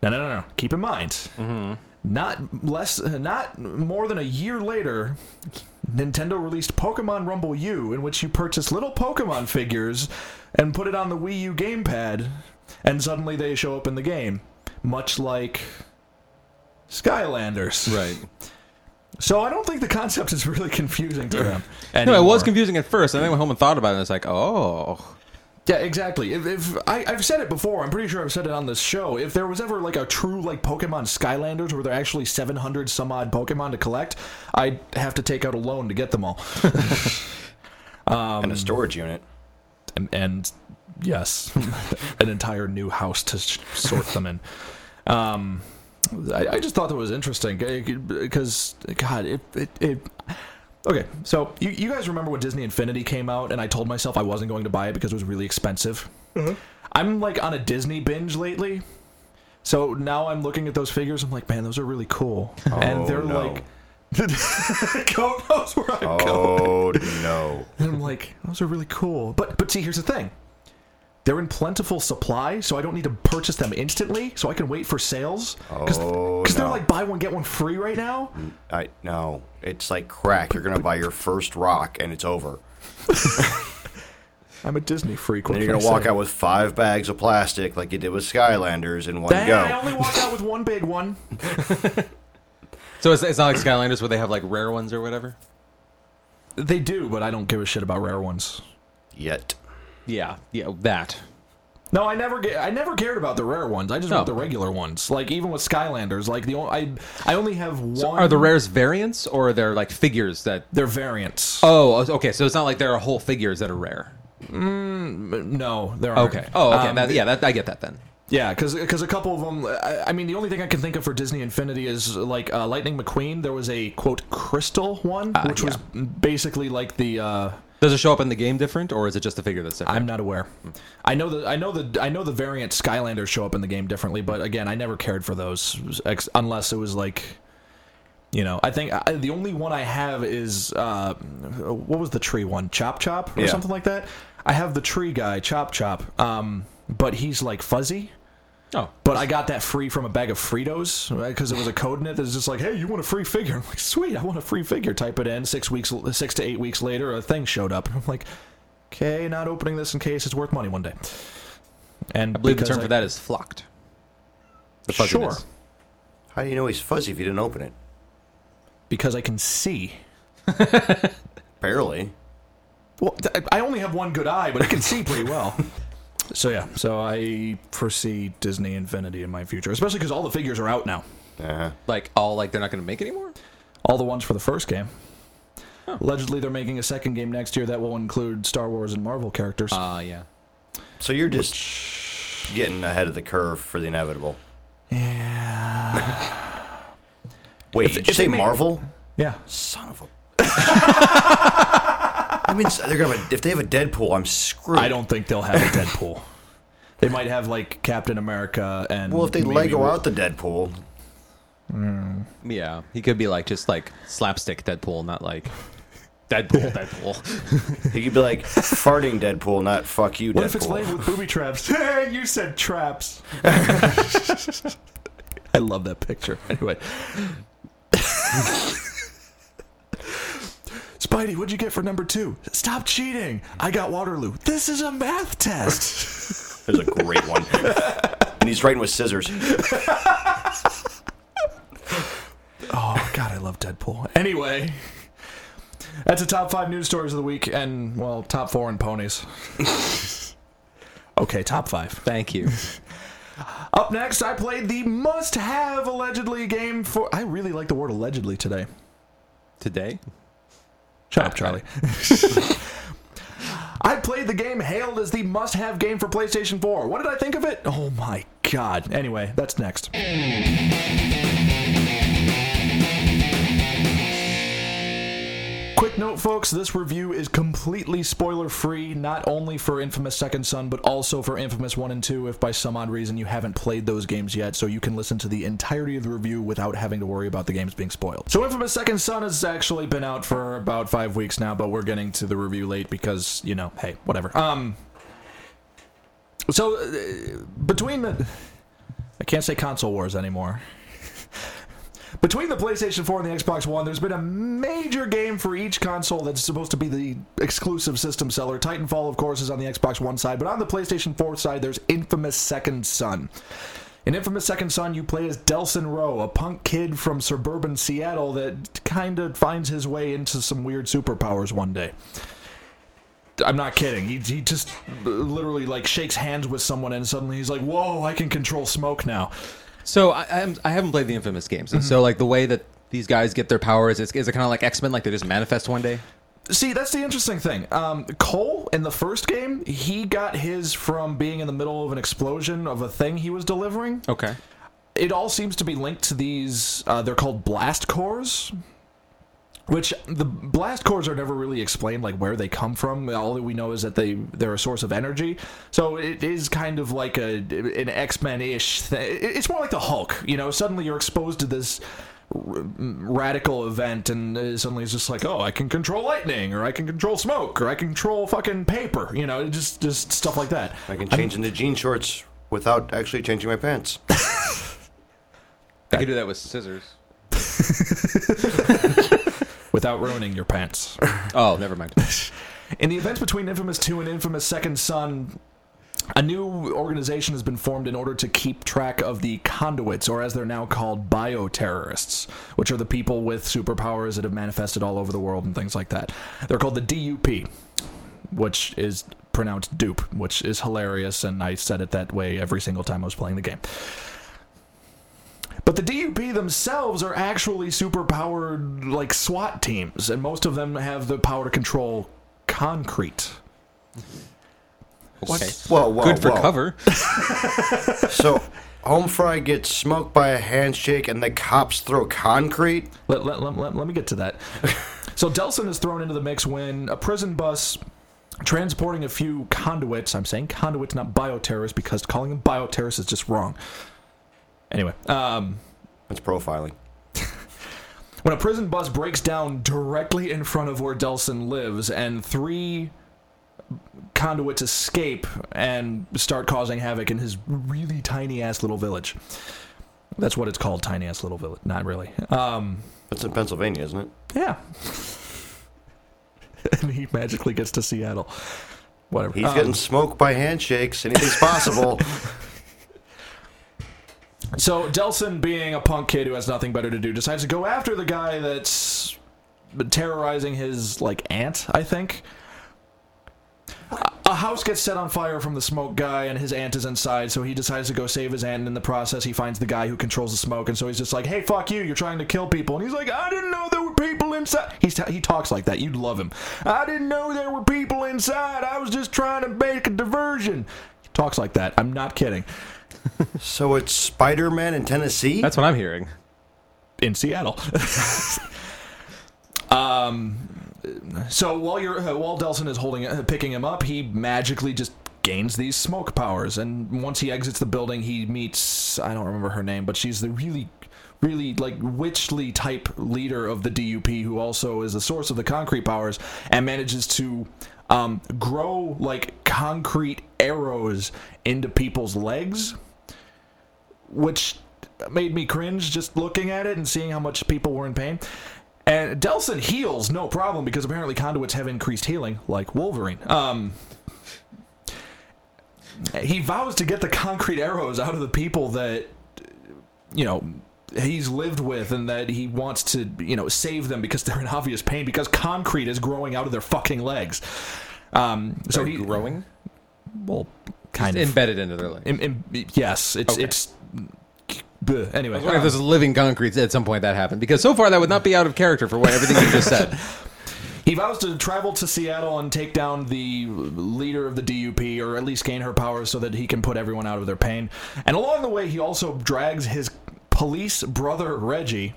Speaker 1: No, no, no, no. Keep in mind, not less, not more than a year later, Nintendo released Pokemon Rumble U, in which you purchase little Pokemon figures and put it on the Wii U gamepad, and suddenly they show up in the game, much like Skylanders.
Speaker 2: Right.
Speaker 1: So I don't think the concept is really confusing to them.
Speaker 2: No, it was confusing at first. And then I went home and thought about it, and it's like, oh.
Speaker 1: Yeah, exactly. If, if I, I've said it before, I'm pretty sure I've said it on this show. If there was ever like a true like Pokemon Skylanders where there are actually 700 some odd Pokemon to collect, I'd have to take out a loan to get them all.
Speaker 3: um, and a storage unit.
Speaker 1: and, and yes, an entire new house to sort them in. Um, I, I just thought that was interesting because God, it, it, it Okay, so you, you guys remember when Disney Infinity came out, and I told myself I wasn't going to buy it because it was really expensive. Mm-hmm. I'm like on a Disney binge lately, so now I'm looking at those figures. I'm like, man, those are really cool, and
Speaker 3: Oh,
Speaker 1: they're
Speaker 3: no.
Speaker 1: like, God knows where I'm oh, going.
Speaker 3: Oh no!
Speaker 1: And I'm like, those are really cool. But but see, here's the thing. They're in plentiful supply, so I don't need to purchase them instantly, so I can wait for sales. Because
Speaker 3: Oh,
Speaker 1: they're like buy one get one free right now.
Speaker 3: I no. It's like crack. You're gonna buy your first rock and it's over.
Speaker 1: I'm a Disney freak.
Speaker 3: Then you're gonna walk out with five bags of plastic like you did with Skylanders in one
Speaker 1: I
Speaker 3: go.
Speaker 1: only walk out with one big one.
Speaker 2: So it's, it's not like Skylanders where they have like rare ones or whatever?
Speaker 1: They do, but I don't give a shit about rare ones.
Speaker 3: Yet.
Speaker 2: Yeah. Yeah, that.
Speaker 1: No, I never get. I never cared about the rare ones. I just want the regular ones. Like even with Skylanders, like the only, I I only have one.
Speaker 2: So are the rares variants or are there like figures that.
Speaker 1: They're variants.
Speaker 2: Oh, okay. So it's not like there are whole figures that are rare.
Speaker 1: no, there aren't.
Speaker 2: Okay. Oh, okay.
Speaker 1: Um,
Speaker 2: that, yeah, that, I get that then.
Speaker 1: Yeah, because because a couple of them. I, I mean, the only thing I can think of for Disney Infinity is like uh, Lightning McQueen. There was a quote crystal one, which was basically like the uh,
Speaker 2: Does it show up in the game different, or is it just a figure that's different?
Speaker 1: I'm not aware. I know the I know the I know the variant Skylanders show up in the game differently, but again, I never cared for those ex- unless it was like, you know, I think I, the only one I have is uh, what was the tree one? Chop Chop or
Speaker 3: Yeah.
Speaker 1: something like that. I have the tree guy Chop Chop, um, but he's like fuzzy.
Speaker 2: Oh,
Speaker 1: But I got that free from a bag of Fritos because there was a code in it that's just like, "Hey, you want a free figure?" I'm like, "Sweet, I want a free figure." Type it in. Six weeks, six to eight weeks later, a thing showed up. I'm like, "Okay, not opening this in case it's worth money one day." And
Speaker 2: I believe the term
Speaker 1: I-
Speaker 2: for that is flocked. The
Speaker 1: Sure.
Speaker 3: How do you know he's fuzzy if you didn't open it?
Speaker 1: because I can see.
Speaker 3: Barely.
Speaker 1: Well, I only have one good eye, but I can see pretty well. So yeah, so I foresee Disney Infinity in my future, especially because all the figures are out now.
Speaker 3: Uh-huh.
Speaker 2: Like all like they're not going to make anymore.
Speaker 1: All the ones for the first game. Allegedly, they're making a second game next year that will include Star Wars and Marvel characters.
Speaker 2: Ah, yeah.
Speaker 3: So you're just getting ahead of the curve for the inevitable.
Speaker 1: yeah.
Speaker 3: Wait,
Speaker 1: If-
Speaker 3: did you say
Speaker 1: they
Speaker 3: Marvel?
Speaker 1: Yeah.
Speaker 3: Son of a. I mean, they're gonna. Have a, if they have a Deadpool, I'm screwed.
Speaker 1: I don't think they'll have a Deadpool. they might have like Captain America and.
Speaker 3: Well, if they
Speaker 1: maybe-
Speaker 3: Lego out the Deadpool,
Speaker 2: Yeah, he could be like just like slapstick Deadpool, not like Deadpool, Deadpool.
Speaker 3: he could be like farting Deadpool, not fuck you,
Speaker 1: What
Speaker 3: Deadpool.
Speaker 1: if it's laid with booby traps? Hey, you said traps. I love that picture. Anyway. Spidey, what'd you get for number two? Stop cheating. I got Waterloo. This is a math test.
Speaker 3: There's a great one, and he's writing with scissors.
Speaker 1: oh, God, I love Deadpool. Anyway. That's the top five news stories of the week, and, well, top four in ponies. okay, top five.
Speaker 2: Thank you.
Speaker 1: Up next, I played the must have allegedly game for. I really like the word allegedly today.
Speaker 2: Today,
Speaker 1: Shut up, Charlie. I played the game hailed as the must have game for PlayStation 4. What did I think of it? Oh my god. Anyway, that's next. Quick note, folks this review is completely spoiler free, not only for Infamous Second Son, but also for Infamous 1 and 2 if by some odd reason you haven't played those games yet, so you can listen to the entirety of the review without having to worry about the games being spoiled. So, Infamous Second Son has actually been out for about five weeks now, but we're getting to the review late because, you know, hey, whatever. Um, so, uh, between the. I can't say console wars anymore. Between the PlayStation 4 and the Xbox One, there's been a major game for each console that's supposed to be the exclusive system seller. Titanfall, of course, is on the Xbox One side, but on the PlayStation 4 side, there's Infamous Second Son. In Infamous Second Son, you play as Delsin Rowe, a punk kid from suburban Seattle that kind of finds his way into some weird superpowers one day. I'm not kidding. He, he just literally like shakes hands with someone and suddenly he's like, "Whoa, I can control smoke now."
Speaker 2: So I, I'm, I haven't played the Infamous games, and so like the way that these guys get their powers is, is it kind of like X Men, like they just manifest one day?
Speaker 1: See, that's the interesting thing. Um, Cole in the first game, he got his from being in the middle of an explosion of a thing he was delivering.
Speaker 2: Okay.
Speaker 1: It all seems to be linked to these. Uh, they're called blast cores. Which the blast cores are never really explained, like where they come from. All that we know is that they they're a source of energy. So it is kind of like a an X Men ish thing. It's more like the Hulk. You know, suddenly you're exposed to this r- radical event, and uh, suddenly it's just like, oh, I can control lightning, or I can control smoke, or I can control fucking paper. You know, just just stuff like that.
Speaker 3: I can change into jean shorts without actually changing my pants.
Speaker 2: I could do that with scissors.
Speaker 1: without ruining your pants.
Speaker 2: Oh, never mind.
Speaker 1: In the events between Infamous 2 and Infamous Second Son, a new organization has been formed in order to keep track of the conduits, or as they're now called, bioterrorists, which are the people with superpowers that have manifested all over the world and things like that. They're called the DUP, which is pronounced dupe, which is hilarious, and I said it that way every single time I was playing the game. But the DUP themselves are actually superpowered, like SWAT teams, and most of them have the power to control concrete.
Speaker 2: Okay.
Speaker 3: Whoa, whoa,
Speaker 2: Good for
Speaker 3: whoa.
Speaker 2: cover.
Speaker 3: So, Home Fry gets smoked by a handshake, and the cops throw concrete.
Speaker 1: Let, let, let, let, let me get to that. So Delsin is thrown into the mix when a prison bus transporting a few conduits. I'm saying conduits, not bioterrorists, because calling them bioterrorists is just wrong. Anyway, um,
Speaker 3: That's profiling.
Speaker 1: when a prison bus breaks down directly in front of where Delsin lives, and three conduits escape and start causing havoc in his really tiny ass little village. That's what it's called, tiny ass little village. Not really. Um,
Speaker 3: That's in Pennsylvania, isn't it?
Speaker 1: yeah. and he magically gets to Seattle. Whatever.
Speaker 3: He's
Speaker 1: Um,
Speaker 3: getting smoked by handshakes. Anything's possible.
Speaker 1: So Delsin, being a punk kid who has nothing better to do, decides to go after the guy that's terrorizing his like aunt. I think. A- house gets set on fire from the smoke guy, and his aunt is inside. So he decides to go save his aunt. And in the process, he finds the guy who controls the smoke, and so he's just like, "Hey, fuck you! You're trying to kill people." And he's like, "I didn't know there were people inside." He's t- he talks like that. You'd love him. I didn't know there were people inside. I was just trying to make a diversion. He talks like that. I'm not kidding.
Speaker 3: So it's Spider Man in Tennessee?
Speaker 2: That's what I'm hearing.
Speaker 1: in Seattle. um, so while you're uh, while Delsin is holding uh, picking him up, he magically just gains these smoke powers, and once he exits the building, he meets I don't remember her name, but she's the really. Really like witchly type leader of the DUP, who also is the source of the concrete powers, and manages to um, grow like concrete arrows into people's legs which made me cringe just looking at it and seeing how much people were in pain. And Delsin heals no problem because apparently conduits have increased healing, like Wolverine. Um, he vows to get the concrete arrows out of the people that, you know, he's lived with and that he wants to, you know, save them because they're in obvious pain because concrete is growing out of their fucking legs. Um, so he
Speaker 2: growing,
Speaker 1: well, kind of
Speaker 2: embedded into their legs.
Speaker 1: Im- im- yes, it's
Speaker 2: Okay.
Speaker 1: it's. Bleh. Anyway,
Speaker 2: I wonder if there's a living concrete at some point that happened because so far that would not be out of character for what everything you just said.
Speaker 1: he vows to travel to Seattle and take down the leader of the DUP, or at least gain her powers, so that he can put everyone out of their pain. And along the way, he also drags his police brother Reggie,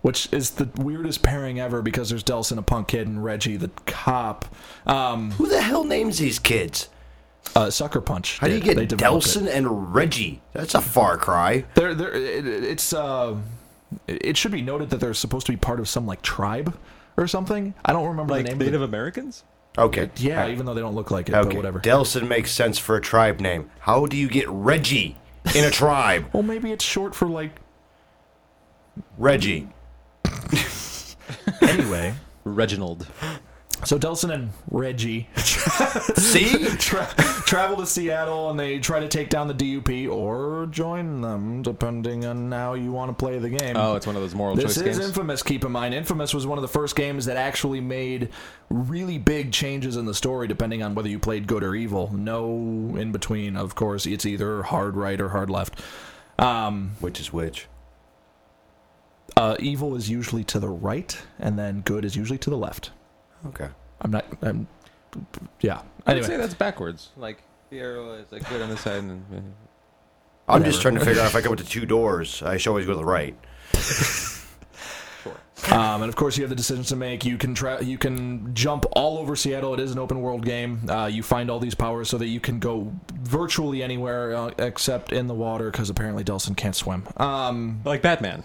Speaker 1: which is the weirdest pairing ever because there's Delsin, a punk kid, and Reggie, the cop. Um,
Speaker 3: Who the hell names these kids?
Speaker 1: Uh, Sucker Punch.
Speaker 3: How do you get
Speaker 1: developed it.
Speaker 3: Delsin and Reggie? That's a far cry.
Speaker 1: They're, they're, it, it's uh, it should be noted that they're supposed to be part of some like tribe or something. I don't remember the name. of the,
Speaker 2: Americans?
Speaker 3: Okay.
Speaker 1: yeah,
Speaker 3: All right.
Speaker 1: even though they don't look like it, but
Speaker 3: Okay.
Speaker 1: whatever.
Speaker 3: Delsin makes sense for a tribe name. How do you get Reggie in a tribe?
Speaker 1: well, maybe it's short for like.
Speaker 3: Reggie.
Speaker 1: Anyway,
Speaker 2: Reginald.
Speaker 1: So Delsin and Reggie
Speaker 3: See?
Speaker 1: tra- travel to Seattle and they try to take down the DUP or join them, depending on how you want to play the game.
Speaker 2: Oh, it's one of those moral
Speaker 1: This
Speaker 2: choice
Speaker 1: is
Speaker 2: games.
Speaker 1: Infamous, keep in mind. Infamous was one of the first games that actually made really big changes in the story depending on whether you played good or evil. No in between, of course. It's either hard right or hard left. Um,
Speaker 3: Which is which?
Speaker 1: uh, evil is usually to the right, and then good is usually to the left.
Speaker 3: Okay.
Speaker 1: I'm not. I'm. Yeah.
Speaker 2: I would say
Speaker 1: Anyway,
Speaker 2: that's backwards. Like the arrow is like good on the side, and then,
Speaker 3: I'm just trying to figure out if I go to two doors, I should always go to the right.
Speaker 1: um, and of course you have the decisions to make. You can try. You can jump all over Seattle. It is an open world game. Uh, you find all these powers so that you can go virtually anywhere uh, except in the water because apparently Delsin can't swim. Um,
Speaker 2: like Batman.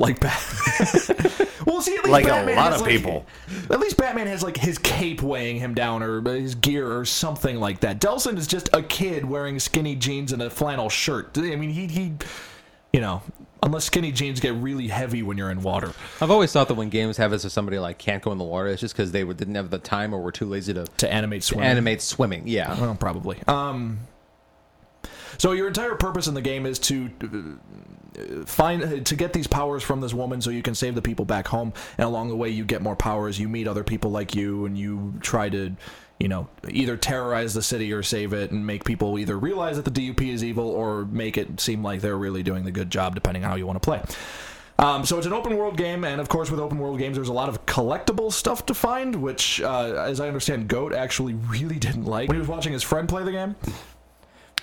Speaker 1: Like Batman. well, see, at least
Speaker 3: Like
Speaker 1: Batman
Speaker 3: a lot of
Speaker 1: like-
Speaker 3: people.
Speaker 1: At least Batman has like his cape weighing him down, or his gear, or something like that. Delsin is just a kid wearing skinny jeans and a flannel shirt. I mean, he he, you know, unless skinny jeans get really heavy when you're in water.
Speaker 2: I've always thought that when games have this as somebody like can't go in the water, it's just because they were, didn't have the time or were too lazy to
Speaker 1: To animate swimming.
Speaker 2: animate swimming. Yeah.
Speaker 1: Well, probably. Um, so your entire purpose in the game is to uh, find to get these powers from this woman, so you can save the people back home. And along the way, you get more powers. You meet other people like you, and you try to, you know, either terrorize the city or save it, and make people either realize that the DUP is evil or make it seem like they're really doing the good job, depending on how you want to play. Um, so it's an open world game, and of course, with open world games, there's a lot of collectible stuff to find, which, uh, as I understand, Goat actually really didn't like when he was watching his friend play the game.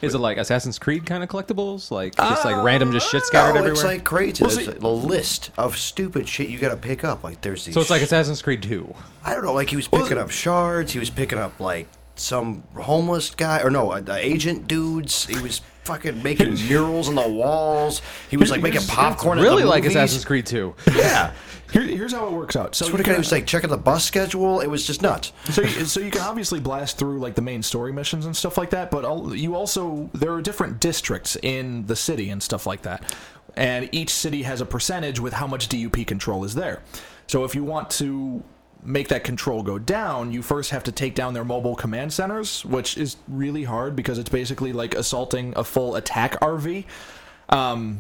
Speaker 2: Is it like Assassin's Creed kind of collectibles? Like just like random just shit scattered
Speaker 3: No,
Speaker 2: everywhere?
Speaker 3: it's like crazy.
Speaker 1: Well,
Speaker 3: There's
Speaker 1: see-
Speaker 3: a list of stupid shit you got to pick up. Like there's these.
Speaker 2: so it's like Assassin's Creed 2.
Speaker 3: I don't know. Like he was picking up shards. He was picking up like some homeless guy or no, uh, the agent dudes. He was fucking making murals on the walls. He was like making popcorn. at
Speaker 2: Really
Speaker 3: the
Speaker 2: like
Speaker 3: movies.
Speaker 2: Assassin's Creed 2.
Speaker 3: Yeah.
Speaker 1: Here, here's how it works out. So
Speaker 3: what
Speaker 1: can-
Speaker 3: was like checking the bus schedule. It was just nuts.
Speaker 1: so you, so you can obviously blast through like the main story missions and stuff like that, but you also there are different districts in the city and stuff like that, and each city has a percentage with how much DUP control is there. So if you want to make that control go down, you first have to take down their mobile command centers, which is really hard because it's basically like assaulting a full attack RV. Um,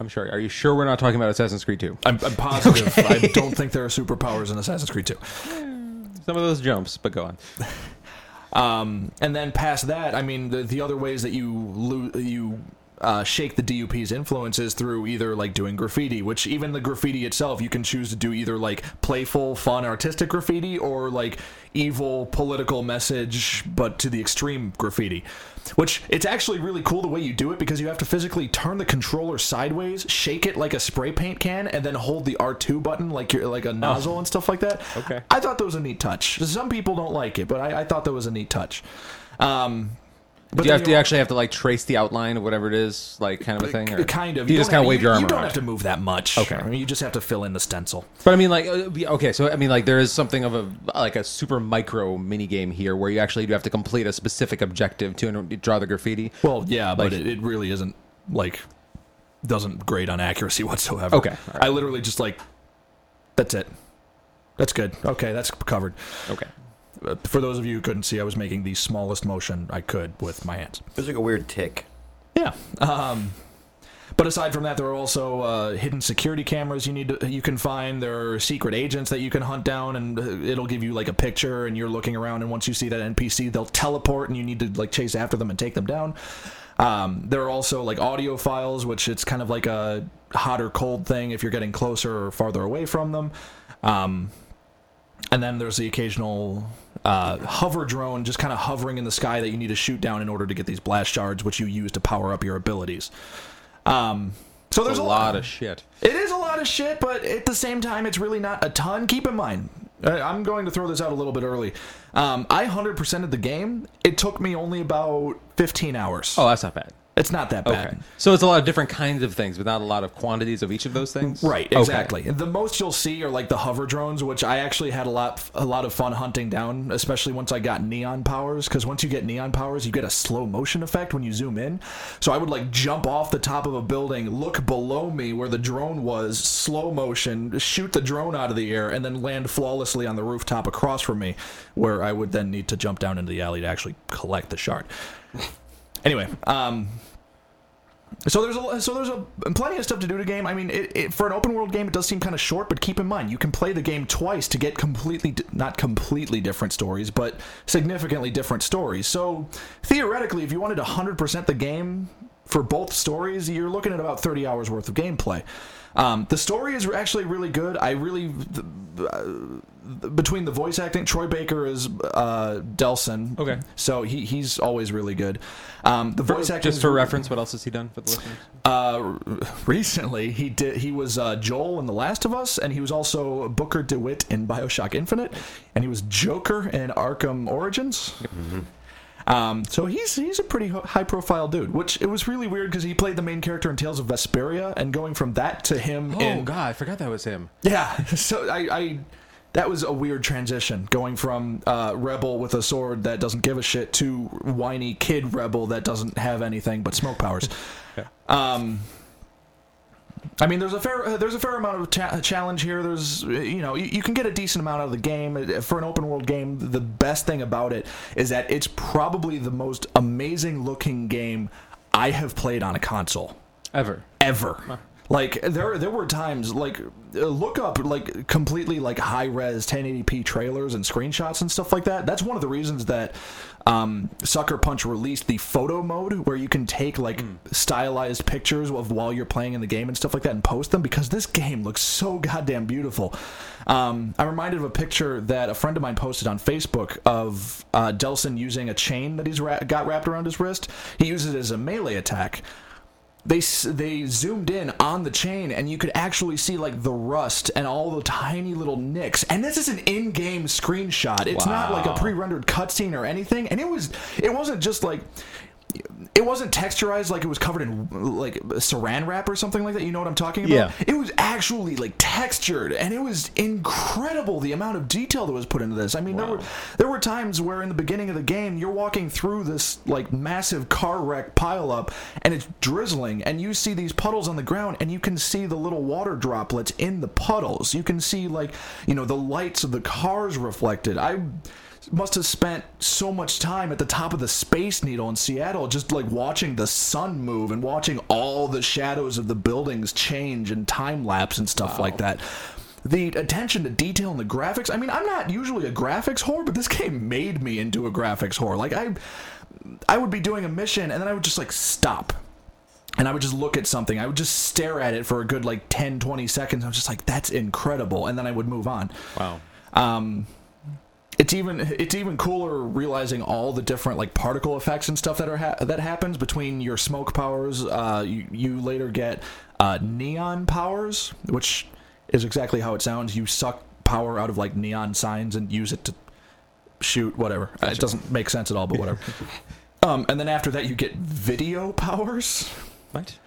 Speaker 2: I'm sure. Are you sure we're not talking about Assassin's Creed 2?
Speaker 1: I'm, I'm positive. I don't think there are superpowers in Assassin's Creed 2.
Speaker 2: Some of those jumps, but go on.
Speaker 1: Um, and then past that, I mean, the, the other ways that you lo- you uh, shake the DUP's influences through either like doing graffiti, which even the graffiti itself, you can choose to do either like playful, fun, artistic graffiti or like evil political message, but to the extreme graffiti. Which it's actually really cool the way you do it because you have to physically turn the controller sideways, shake it like a spray paint can, and then hold the R2 button like you're like a nozzle and stuff like that.
Speaker 2: Okay.
Speaker 1: I thought that was a neat touch. Some people don't like it, but I, I thought that was a neat touch. Um, but
Speaker 2: Do you, have, do you actually have to like trace the outline of whatever it is, like kind of a thing? Or?
Speaker 1: kind of.
Speaker 2: You, just kind of wave your arm
Speaker 1: You don't
Speaker 2: around.
Speaker 1: have to move that much.
Speaker 2: Okay.
Speaker 1: I mean, you just have to fill in the stencil.
Speaker 2: But I mean, like, uh, okay, so I mean, like, there is something of a like a super micro mini game here where you actually do have to complete a specific objective to uh, draw the graffiti.
Speaker 1: Well, yeah, but it, it really isn't like doesn't grade on accuracy whatsoever.
Speaker 2: Okay, right.
Speaker 1: I literally just like that's it. That's good. Okay, that's covered.
Speaker 2: Okay.
Speaker 1: For those of you who couldn't see, I was making the smallest motion I could with my hands.
Speaker 3: It was like a weird tick.
Speaker 1: Yeah. Um, but aside from that, there are also uh, hidden security cameras you need to, you can find. There are secret agents that you can hunt down, and uh, it'll give you like a picture, and you're looking around, and once you see that NPC, they'll teleport, and you need to like chase after them and take them down. Um, there are also like audio files, which it's kind of like a hot or cold thing if you're getting closer or farther away from them. Um, and then there's the occasional uh, hover drone just kind of hovering in the sky that you need to shoot down in order to get these blast shards, which you use to power up your abilities. Um, so there's
Speaker 2: a lot of shit.
Speaker 1: It is a lot of shit, but at the same time, it's really not a ton. Keep in mind, I'm going to throw this out a little bit early. Um, I 100%ed the game. It took me only about 15 hours.
Speaker 2: Oh, that's not bad.
Speaker 1: It's not that bad.
Speaker 2: Okay. So it's a lot of different kinds of things, but not a lot of quantities of each of those things.
Speaker 1: Right,
Speaker 2: Okay.
Speaker 1: exactly. The most you'll see are like the hover drones, which I actually had a lot a lot of fun hunting down, especially once I got neon powers. Because once you get neon powers, you get a slow motion effect when you zoom in. So I would like jump off the top of a building, look below me where the drone was, slow motion, shoot the drone out of the air, and then land flawlessly on the rooftop across from me, where I would then need to jump down into the alley to actually collect the shard. Anyway, um, so there's a so there's a plenty of stuff to do to game. I mean, it, it, for an open world game, it does seem kind of short, but keep in mind you can play the game twice to get completely not completely different stories, but significantly different stories. So theoretically, if you wanted to 100% the game for both stories, you're looking at about 30 hours worth of gameplay. Um, the story is actually really good. I really between the voice acting, Troy Baker is uh, Delsin.
Speaker 2: Okay.
Speaker 1: so he he's always really good. Um, the voice acting
Speaker 2: Just for reference, what else has he done for the listeners?
Speaker 1: uh, recently he did he was uh, Joel in The Last of Us, and he was also Booker DeWitt in Bioshock Infinite, and he was Joker in Arkham Origins. Um, so he's he's a pretty high profile dude, which it was really weird because he played the main character in Tales of Vesperia, and going from that to him
Speaker 2: Oh
Speaker 1: in
Speaker 2: God, I forgot that was him.
Speaker 1: yeah, so I, I that was a weird transition going from uh, rebel with a sword that doesn't give a shit to whiny kid rebel that doesn't have anything but smoke powers. um, I mean, there's a fair uh, there's a fair amount of cha- challenge here. There's uh, you know you, you can get a decent amount out of the game Uh, for an open world game. The best thing about it is that it's probably the most amazing looking game I have played on a console
Speaker 2: Ever.
Speaker 1: ever. Like there, there were times like uh, look up like completely like high res 1080p trailers and screenshots and stuff like that. That's one of the reasons that um, Sucker Punch released the photo mode where you can take like stylized pictures of while you're playing in the game and stuff like that and post them because this game looks so goddamn beautiful. Um, I'm reminded of a picture that a friend of mine posted on Facebook of uh, Delsin using a chain that he's ra- got wrapped around his wrist. He uses it as a melee attack they they zoomed in on the chain and you could actually see like the rust and all the tiny little nicks. And this is an in-game screenshot. It's not like a pre-rendered cutscene or anything. And it was it wasn't just like it wasn't texturized like it was covered in like saran wrap or something like that you know what i'm talking about?
Speaker 4: Yeah.
Speaker 1: it was actually like textured and it was incredible the amount of detail that was put into this. I mean there were there were times where in the beginning of the game you're walking through this like massive car wreck pileup and it's drizzling and you see these puddles on the ground and you can see the little water droplets in the puddles. You can see like you know the lights of the cars reflected. I must have spent so much time at the top of the Space Needle in Seattle just like watching the sun move and watching all the shadows of the buildings change and time lapse and stuff like that. The attention to detail and the graphics. I mean, I'm not usually a graphics whore, but this game made me into a graphics whore. Like I I would be doing a mission and then I would just like stop. And I would just look at something. I would just stare at it for a good like 10 20 seconds. I was just like that's incredible and then I would move on
Speaker 2: Wow.
Speaker 1: um it's even it's even cooler realizing all the different like particle effects and stuff that are ha- that happens between your smoke powers uh you, you later get uh neon powers which is exactly how it sounds. You suck power out of like neon signs and use it to shoot whatever. Uh, it doesn't make sense at all but whatever. Um and then after that you get video powers.
Speaker 2: What?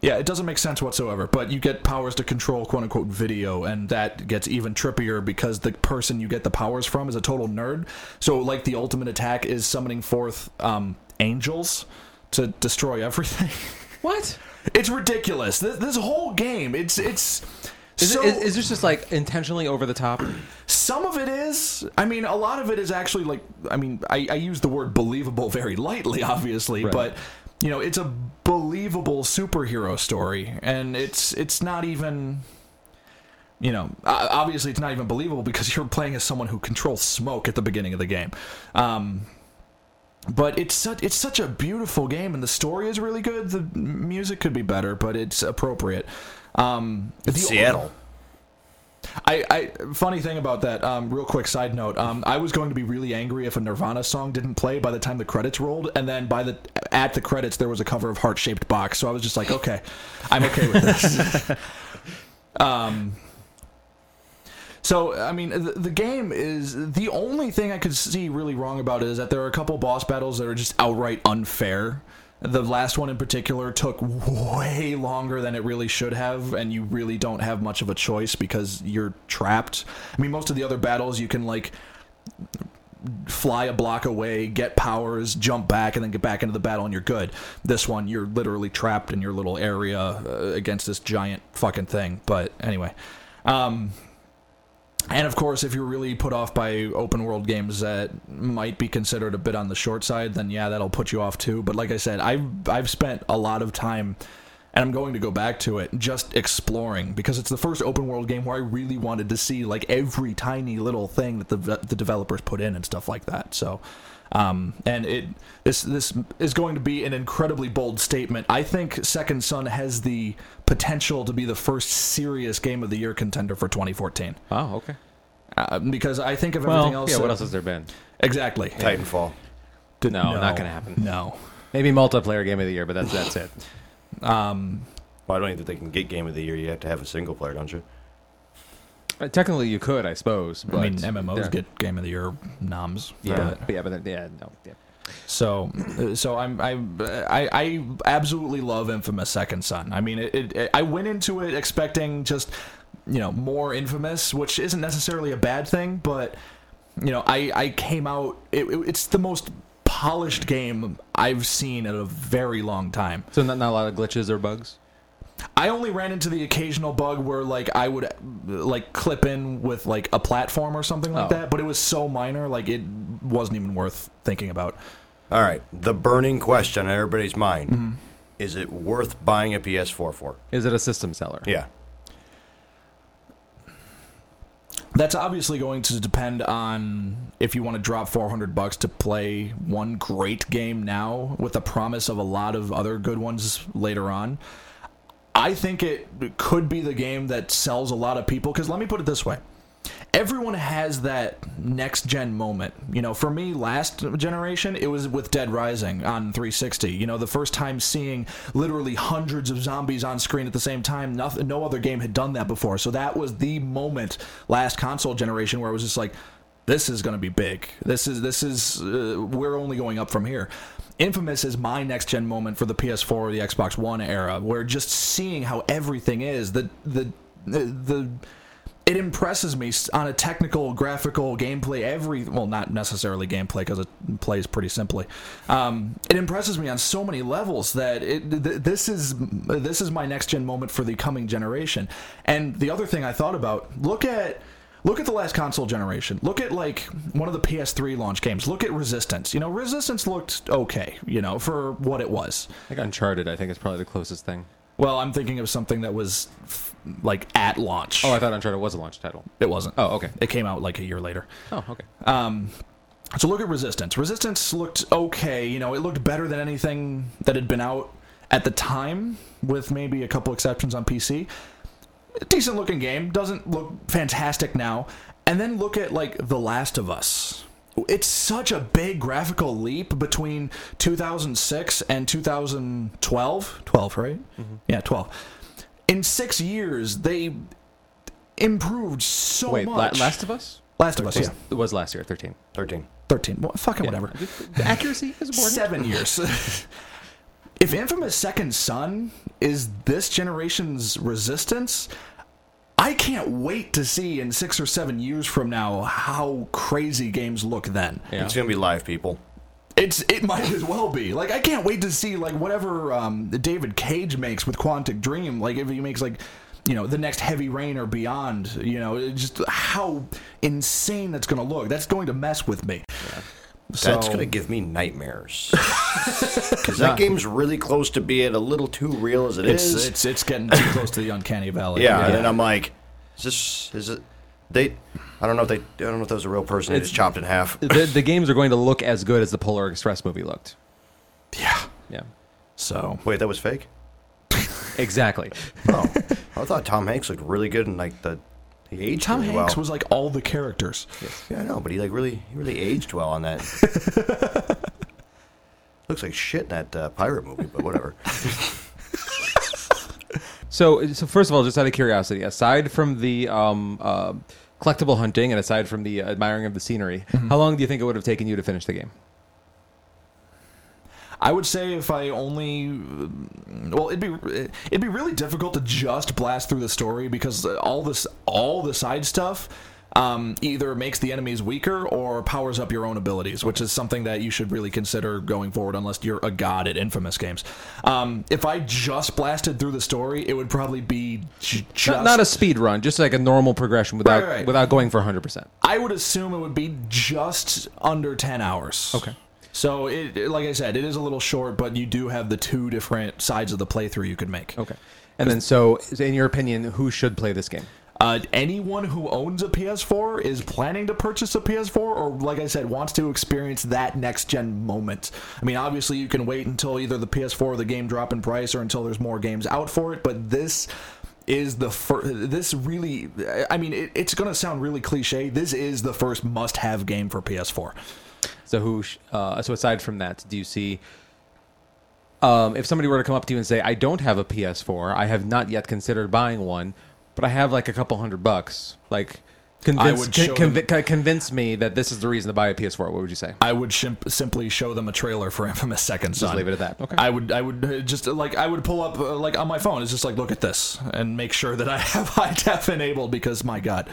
Speaker 1: Yeah, it doesn't make sense whatsoever, but you get powers to control quote unquote video, and that gets even trippier because the person you get the powers from is a total nerd. So, like, the ultimate attack is summoning forth um, angels to destroy everything.
Speaker 2: What?
Speaker 1: it's ridiculous. This, this whole game, it's it's.
Speaker 2: Is,
Speaker 1: so,
Speaker 2: it, is, is this just like intentionally over the top?
Speaker 1: some of it is. I mean, a lot of it is actually like. I mean, I, I use the word believable very lightly, obviously,
Speaker 2: Right.
Speaker 1: but you know, it's a believable superhero story, and it's it's not even. You know, obviously, it's not even believable because you're playing as someone who controls smoke at the beginning of the game. Um, but it's such it's such a beautiful game, and the story is really good. The music could be better, but it's appropriate. Um, the-
Speaker 3: Seattle.
Speaker 1: I, I funny thing about that. Um, real quick side note. Um, I was going to be really angry if a Nirvana song didn't play by the time the credits rolled, and then by the at the credits there was a cover of Heart Shaped Box. So I was just like, okay, I'm okay with this. um. So I mean, the, the game is the only thing I could see really wrong about it is that there are a couple boss battles that are just outright unfair. The last one in particular took way longer than it really should have, and you really don't have much of a choice because you're trapped. I mean, most of the other battles you can like fly a block away, get powers, jump back, and then get back into the battle, and you're good. This one, you're literally trapped in your little area uh, against this giant fucking thing. But anyway, um, and of course, if you're really put off by open world games that might be considered a bit on the short side, then yeah, that'll put you off too. But like I said, I've I've spent a lot of time, and I'm going to go back to it just exploring because it's the first open world game where I really wanted to see like every tiny little thing that the the developers put in and stuff like that. So. Um, and it this this is going to be an incredibly bold statement. I think Second Son has the potential to be the first serious game of the year contender for 2014.
Speaker 2: Oh, okay.
Speaker 1: Uh, because I think of
Speaker 4: Well,
Speaker 1: everything else.
Speaker 2: Yeah. What
Speaker 1: that-
Speaker 2: else has there been?
Speaker 1: Exactly.
Speaker 3: Titanfall.
Speaker 2: No, not gonna happen.
Speaker 1: No.
Speaker 4: Maybe multiplayer game of the year, but that's that's it.
Speaker 1: Um,
Speaker 3: Well, I don't even think they can get game of the year. You have to have a single player, don't you?
Speaker 2: Uh, technically, you could, I suppose. But
Speaker 1: I mean, MMOs get Game of the Year noms.
Speaker 2: Yeah,
Speaker 1: but-
Speaker 2: yeah, but then, yeah, no, yeah.
Speaker 1: So, uh, so I'm I, I I absolutely love Infamous Second Son. I mean, it, it, I went into it expecting just you know more Infamous, which isn't necessarily a bad thing, but you know, I I came out. It, it- it's the most polished game I've seen in a very long time.
Speaker 2: So not, not a lot of glitches or bugs.
Speaker 1: I only ran into the occasional bug where like I would like clip in with like a platform or something like
Speaker 2: Oh.
Speaker 1: that, but it was so minor, like it wasn't even worth thinking about.
Speaker 3: All right. The burning question on everybody's mind. Mm-hmm. is it worth buying a PS4 for?
Speaker 2: Is it a system seller?
Speaker 3: Yeah.
Speaker 1: That's obviously going to depend on if you want to drop 400 bucks to play one great game now with the promise of a lot of other good ones later on. I think it could be the game that sells a lot of people because let me put it this way. Everyone has that next gen moment. You know, for me, last generation, it was with Dead Rising on 360. You know, the first time seeing literally hundreds of zombies on screen at the same time. Nothing, no other game had done that before. So that was the moment last console generation where it was just like, this is going to be big. This is this is uh, we're only going up from here. Infamous is my next gen moment for the PS4 or the Xbox One era, where just seeing how everything is the the the. the it impresses me on a technical, graphical, gameplay. Every well, not necessarily gameplay because it plays pretty simply. Um, it impresses me on so many levels that it th- this is this is my next gen moment for the coming generation. And the other thing I thought about look at look at the last console generation. Look at like one of the PS3 launch games. Look at Resistance. You know, Resistance looked okay. You know, for what it was.
Speaker 2: Like Uncharted, I think is probably the closest thing.
Speaker 1: Well, I'm thinking of something that was f- like at launch.
Speaker 2: Oh, I thought Uncharted was a launch title.
Speaker 1: it wasn't.
Speaker 2: Oh, okay.
Speaker 1: It came out like a year later.
Speaker 2: Oh, okay.
Speaker 1: Um, so look at Resistance. Resistance looked okay. You know, it looked better than anything that had been out at the time, with maybe a couple exceptions on PC. Decent looking game. Doesn't look fantastic now. And then look at like The Last of Us. It's such a big graphical leap between 2006 and 2012. 12, right? Mm-hmm. Yeah, 12. In six years, they improved so
Speaker 2: Wait, La-
Speaker 1: much.
Speaker 2: Last of Us?
Speaker 1: Last of Us, yeah.
Speaker 2: It was last year, 13.
Speaker 3: 13.
Speaker 1: 13. Well, fucking whatever.
Speaker 2: The accuracy is important.
Speaker 1: Seven years. if Infamous Second Son is this generation's resistance, I can't wait to see in six or seven years from now how crazy games look then.
Speaker 2: Yeah.
Speaker 3: It's going to be live, people.
Speaker 1: It's it might as well be. Like I can't wait to see like whatever um, David Cage makes with Quantic Dream. Like if he makes like you know the next Heavy Rain or Beyond. You know just how insane that's going to look. That's going to mess with me.
Speaker 3: That's
Speaker 1: So-
Speaker 3: going to give me nightmares. Because that game's really close to being a little too real as it
Speaker 1: It's
Speaker 3: is.
Speaker 1: it's it's getting too close to the uncanny valley.
Speaker 3: yeah, and I'm like, is this, is it, they, I don't know if they, I don't know if that was a real person. They
Speaker 2: It's-
Speaker 3: just chopped in half.
Speaker 2: the, the games are going to look as good as the Polar Express movie looked.
Speaker 1: yeah.
Speaker 2: Yeah.
Speaker 1: So
Speaker 3: Wait, that was fake?
Speaker 2: Exactly.
Speaker 3: Oh, I thought Tom Hanks looked really good in like the, he aged
Speaker 1: Tom
Speaker 3: really
Speaker 1: Hanks
Speaker 3: well.
Speaker 1: was like all the characters.
Speaker 3: Yeah, I know, but he like really, he really aged well on that. Looks like shit in that uh, pirate movie, but whatever.
Speaker 2: So, so first of all, just out of curiosity, aside from the um, uh, collectible hunting and aside from the admiring of the scenery, how long do you think it would have taken you to finish the game?
Speaker 1: I would say if I only, well, it'd be it'd be really difficult to just blast through the story because all this all the side stuff um, either makes the enemies weaker or powers up your own abilities, which is something that you should really consider going forward unless you're a god at Infamous games. Um, if I just blasted through the story, it would probably be j- just
Speaker 2: Not, not a speed run, just like a normal progression without
Speaker 1: Right, right.
Speaker 2: without going for 100%.
Speaker 1: I would assume it would be just under 10 hours.
Speaker 2: Okay.
Speaker 1: So, it, like I said, it is a little short, but you do have the two different sides of the playthrough you could make.
Speaker 2: Okay. And then, so in your opinion, who should play this game?
Speaker 1: Uh, anyone who owns a PS4 is planning to purchase a PS4, or like I said, wants to experience that next gen moment. I mean, obviously, you can wait until either the PS4 or the game drop in price, or until there's more games out for it. But this is the first. This really, I mean, it, it's going to sound really cliche. This is the first must-have game for PS4.
Speaker 2: So who? Uh, so aside from that, do you see? Um, if somebody were to come up to you and say, "I don't have a PS4. I have not yet considered buying one, but I have like a couple hundred bucks," like convince
Speaker 1: would
Speaker 2: con- convi- convince me that this is the reason to buy a PS4. What would you say?
Speaker 1: I would shim- simply show them a trailer for Infamous Second Son.
Speaker 2: Just leave it at that. Okay.
Speaker 1: I would, I would uh, just uh, like I would pull up uh, like on my phone. It's just like look at this and make sure that I have high def enabled because my God,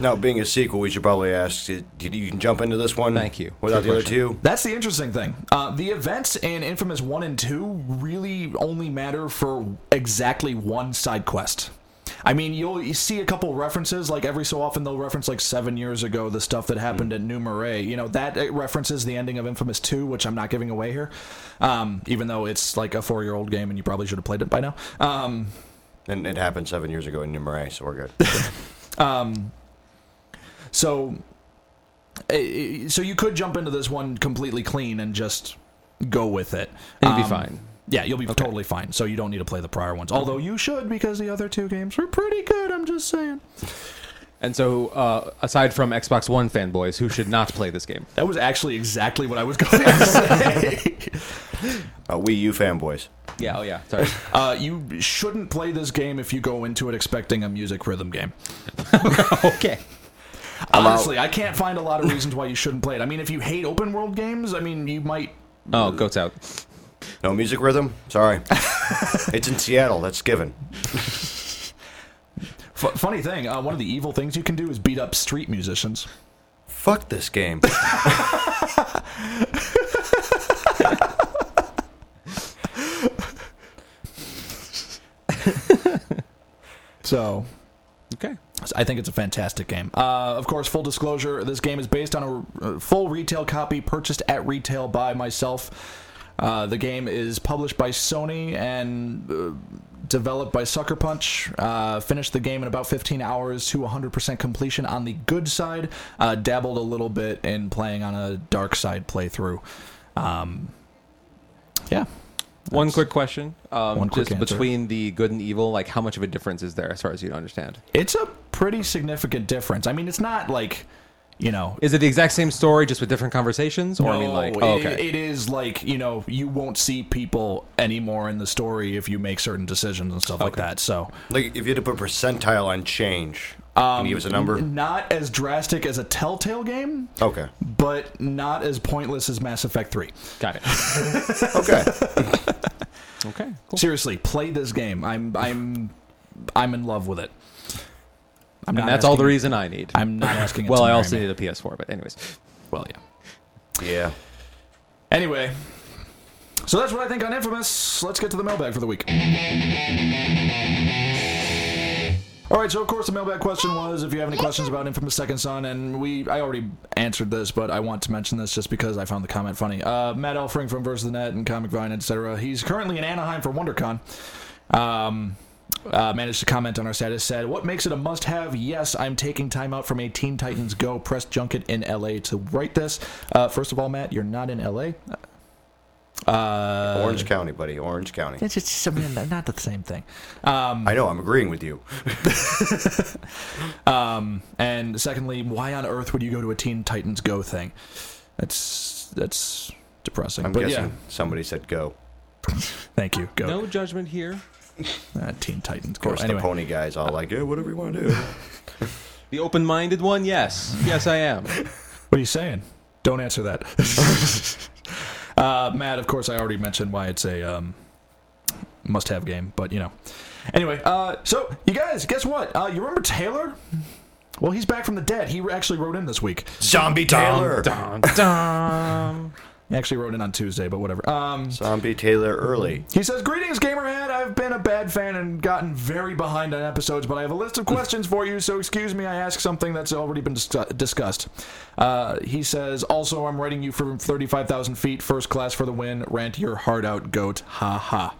Speaker 3: Now, being a sequel, we should probably ask, did you can jump into this one?
Speaker 2: Thank you.
Speaker 3: Without the other two?
Speaker 1: that's the interesting thing. Uh, the events in Infamous One and Two really only matter for exactly one side quest. I mean, you'll you see a couple references, like every so often they'll reference like seven years ago the stuff that happened at New Marais. You know, that uh, references the ending of Infamous 2, which I'm not giving away here, um, even though it's like a four year old game and you probably should have played it by now. Um,
Speaker 3: And it happened seven years ago in New Marais, so we're good.
Speaker 1: so, uh, so you could jump into this one completely clean and just go with it.
Speaker 2: And you'd be
Speaker 1: Um,
Speaker 2: fine.
Speaker 1: Yeah, you'll be totally fine. So you don't need to play the prior ones. Although you should because the other two games were pretty good. I'm just saying.
Speaker 2: And so, uh, aside from Xbox One fanboys who should not play this game,
Speaker 1: That was actually exactly what I was going to say.
Speaker 3: Uh, Wii U fanboys.
Speaker 2: yeah, oh yeah, sorry.
Speaker 1: uh, you shouldn't play this game if you go into it expecting a music rhythm game.
Speaker 2: okay.
Speaker 1: Honestly, I can't find a lot of reasons why you shouldn't play it. I mean, if you hate open world games, I mean, you might.
Speaker 2: Oh, goats out.
Speaker 3: No music rhythm? Sorry. it's in Seattle. That's given.
Speaker 1: F- funny thing, uh, one of the evil things you can do is beat up street musicians.
Speaker 3: Fuck this game.
Speaker 1: So
Speaker 2: Okay.
Speaker 1: I think it's a fantastic game. Uh, of course, full disclosure: this game is based on a, full retail copy purchased at retail by myself. Uh, the game is published by Sony and uh, developed by Sucker Punch. Uh, finished the game in about 15 hours to 100% completion on the good side. Uh, dabbled a little bit in playing on a dark side playthrough. Um, yeah,
Speaker 2: One quick question. Um,
Speaker 1: One quick
Speaker 2: just
Speaker 1: answer.
Speaker 2: between the good and evil, like how much of a difference is there as far as you understand?
Speaker 1: it's a pretty significant difference. I mean, it's not like you know
Speaker 2: Is it the exact same story just with different conversations? Or I mean, like,
Speaker 1: No,
Speaker 2: oh,
Speaker 1: it-
Speaker 2: okay.
Speaker 1: it is like you know you won't see people anymore in the story if you make certain decisions and stuff like that. So
Speaker 3: like, if you had to put percentile on change, can you give us a um, number?
Speaker 1: not as drastic as a Telltale game,
Speaker 3: Okay.
Speaker 1: but not as pointless as Mass Effect Three.
Speaker 2: Got it.
Speaker 3: Okay.
Speaker 2: Okay, cool.
Speaker 1: Seriously, play this game. I'm I'm I'm in love with it. I'm
Speaker 2: And
Speaker 1: not
Speaker 2: that's all the reason I need.
Speaker 1: I'm not asking.
Speaker 2: well, I also need a PS4, but anyways.
Speaker 1: Well, yeah.
Speaker 3: Yeah.
Speaker 1: Anyway, so that's what I think on Infamous. Let's get to the mailbag for the week. All right, so of course the mailbag question was if you have any questions about Infamous Second Son, and we I already answered this, but I want to mention this just because I found the comment funny. Uh, Matt Elfring from Versus the Net and Comic Vine, etc. He's currently in Anaheim for WonderCon. Um, uh, managed to comment on our status. Said, "What makes it a must-have? Yes, I'm taking time out from a Teen Titans Go press junket in LA to write this. Uh, first of all, Matt, you're not in LA. Uh,
Speaker 3: Orange County, buddy. Orange County.
Speaker 1: it's just I mean, not the same thing. Um,
Speaker 3: I know. I'm agreeing with you.
Speaker 1: um, and secondly, why on earth would you go to a Teen Titans Go thing? That's that's depressing.
Speaker 3: I'm
Speaker 1: but
Speaker 3: guessing
Speaker 1: yeah,
Speaker 3: somebody said go.
Speaker 1: thank you. Go.
Speaker 2: No judgment here.
Speaker 1: Uh, Teen Titans
Speaker 3: Of
Speaker 1: Go.
Speaker 3: course,
Speaker 1: Anyway,
Speaker 3: the pony guy's all like, yeah, whatever you want to do.
Speaker 2: The open-minded one, yes, yes, I am.
Speaker 1: what are you saying? Don't answer that. uh, Matt, of course, I already mentioned why it's a um, must-have game, but you know. Anyway, uh, so you guys, guess what? Uh, you remember Taylor? Well, he's back from the dead. He actually wrote in this week.
Speaker 3: Zombie Taylor.
Speaker 2: Dun, dun.
Speaker 1: He actually wrote in on Tuesday, but whatever. Um,
Speaker 3: Zombie Taylor early.
Speaker 1: He says, Greetings, Gamerhead. I've been a bad fan and gotten very behind on episodes, but I have a list of questions for you, so excuse me, I ask something that's already been dis- discussed. Uh, he says, Also, I'm writing you from 35,000 feet, first class for the win. Rant your heart out, goat. Ha ha.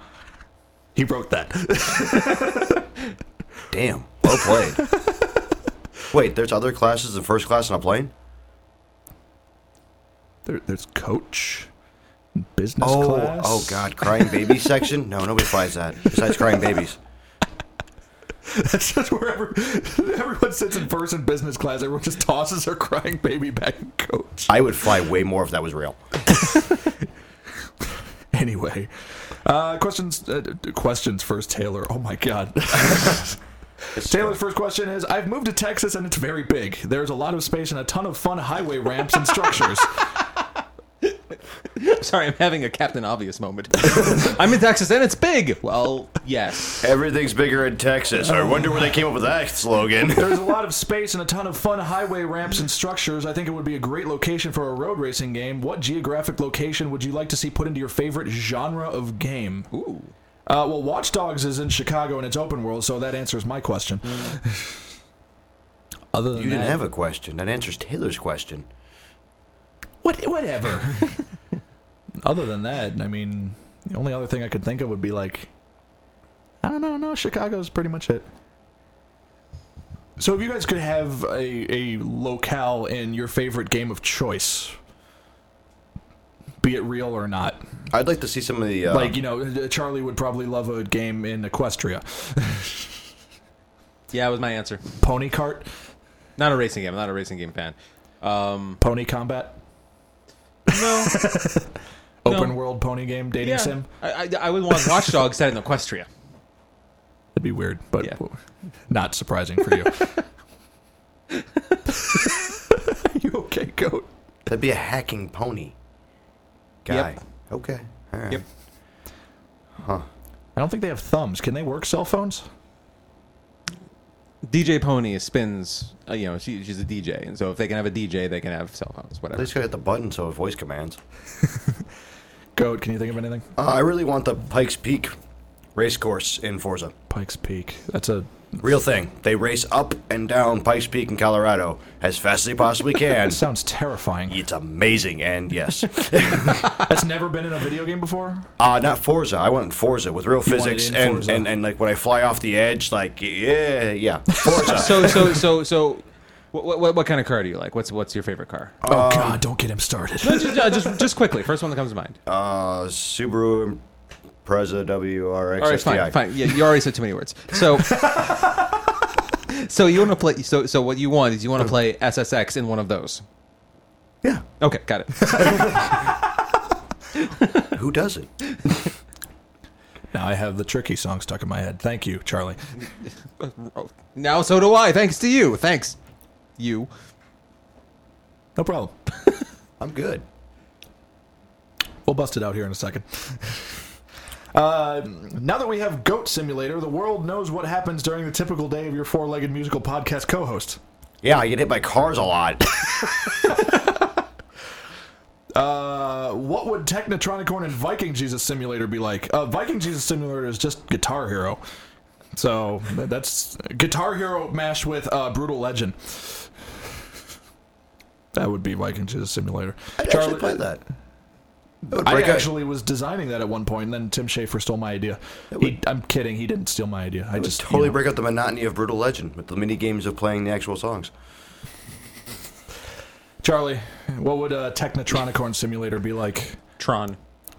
Speaker 1: He wrote that.
Speaker 3: Damn. Well played. Wait, there's other classes than first class on a plane?
Speaker 1: There, there's coach, business
Speaker 3: Oh,
Speaker 1: class.
Speaker 3: oh God, crying baby section? No, nobody flies that. Besides crying babies.
Speaker 1: That's just wherever everyone sits in first and business class. Everyone just tosses their crying baby back in coach.
Speaker 3: I would fly way more if that was real.
Speaker 1: Anyway, uh, questions. Uh, questions first, Taylor. Oh my God. Taylor's first question is: I've moved to Texas and it's very big. There's a lot of space and a ton of fun highway ramps and structures.
Speaker 2: Sorry, I'm having a Captain Obvious moment. I'm in Texas and it's big. Well, yes.
Speaker 3: Everything's bigger in Texas. I wonder where they came up with that slogan.
Speaker 1: There's a lot of space and a ton of fun highway ramps and structures. I think it would be a great location for a road racing game. What geographic location would you like to see put into your favorite genre of game?
Speaker 2: Ooh.
Speaker 1: Uh, well, Watch Dogs is in Chicago and it's open world, so that answers my question. Other than
Speaker 3: You didn't
Speaker 1: that,
Speaker 3: have a question. That answers Taylor's question.
Speaker 1: What, whatever. Other than that, I mean, the only other thing I could think of would be like, I don't know, no, Chicago's pretty much it. So if you guys could have a, a locale in your favorite game of choice, be it real or not,
Speaker 3: I'd like to see some of the. Uh,
Speaker 1: like you know, Charlie would probably love a game in Equestria,
Speaker 2: Yeah, it was my answer.
Speaker 1: Pony cart.
Speaker 2: Not a racing game. I'm not a racing game fan. Um,
Speaker 1: Pony Combat,
Speaker 2: no.
Speaker 1: open
Speaker 2: No.
Speaker 1: world pony game, dating
Speaker 2: yeah.
Speaker 1: sim.
Speaker 2: I, I, I would want Watch Dogs set in Equestria.
Speaker 1: That'd be weird, but
Speaker 2: Yeah.
Speaker 1: not surprising for you. you okay, goat?
Speaker 3: that'd be a hacking pony guy.
Speaker 2: Yep.
Speaker 3: Okay. All right.
Speaker 2: Yep.
Speaker 1: I don't think they have thumbs. Can they work cell phones?
Speaker 2: DJ Pony spins. Uh, you know, she, she's a DJ, and so if they can have a DJ, they can have cell phones,
Speaker 3: At
Speaker 2: whatever.
Speaker 3: least gotta hit the button so it voice commands.
Speaker 1: Goat, can you think of anything?
Speaker 3: Uh, I really want the Pikes Peak race course in Forza.
Speaker 1: Pikes Peak. That's a
Speaker 3: Real thing. They race up and down Pikes Peak in Colorado as fast as they possibly can.
Speaker 1: that sounds terrifying.
Speaker 3: It's amazing, and yes,
Speaker 1: That's never been in a video game before.
Speaker 3: uh, not Forza. I went Forza with real
Speaker 1: You
Speaker 3: physics,
Speaker 1: in
Speaker 3: and, and and like when I fly off the edge, like yeah, yeah, Forza.
Speaker 2: so, so, so, so, what, what, what kind of car do you like? What's what's your favorite car?
Speaker 1: Oh God, don't get him started.
Speaker 2: No, just, uh, just, just quickly. First one that comes to mind.
Speaker 3: uh, Subaru Impreza WRX
Speaker 2: All right, fine, fine. Yeah, you already said too many words. So, so you want to play? So, so what you want is you want to oh. play SSX in one of those.
Speaker 3: Yeah,
Speaker 2: Okay, got it.
Speaker 3: who does it?
Speaker 1: now I have the tricky song stuck in my head. Thank you, Charlie.
Speaker 2: Now, so do I. Thanks to you. Thanks, you.
Speaker 1: No problem.
Speaker 3: I'm good.
Speaker 1: We'll bust it out here in a second. Uh, now that we have Goat Simulator, the world knows what happens during the typical day of your four-legged musical podcast co-host.
Speaker 3: Yeah, I get hit by cars a lot.
Speaker 1: Uh, what would Technotronicorn and Viking Jesus Simulator be like? Uh, Viking Jesus Simulator is just Guitar Hero. So that's Guitar Hero mashed with uh, Brutal Legend. That would be Viking Jesus Simulator.
Speaker 3: I actually played that. It
Speaker 1: I
Speaker 3: break out-
Speaker 1: actually was designing that at one point, and then Tim Schafer stole my idea. He, I'm kidding. He didn't steal my idea. I
Speaker 3: would
Speaker 1: just you
Speaker 3: totally
Speaker 1: know.
Speaker 3: break out the monotony of Brutal Legend with the mini games of playing the actual songs.
Speaker 1: Charlie, what would a Technotronicorn Simulator be like?
Speaker 2: Tron.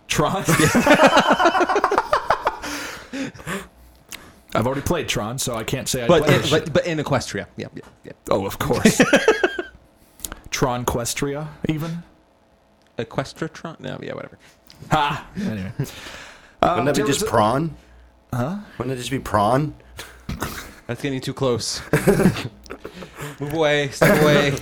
Speaker 1: Tron. I've already played Tron, so I can't say I
Speaker 2: But,
Speaker 1: played
Speaker 2: in,
Speaker 1: it.
Speaker 2: but but in Equestria. Yeah, yeah, yeah.
Speaker 1: Oh, of course. Tron Questria, even.
Speaker 2: Equestratron? No, yeah, whatever.
Speaker 1: Ha. Anyway,
Speaker 3: Wouldn't that um,
Speaker 1: be
Speaker 3: just
Speaker 1: is
Speaker 3: prawn? Huh? Wouldn't it just be prawn?
Speaker 2: That's getting too close. Move away. Step away.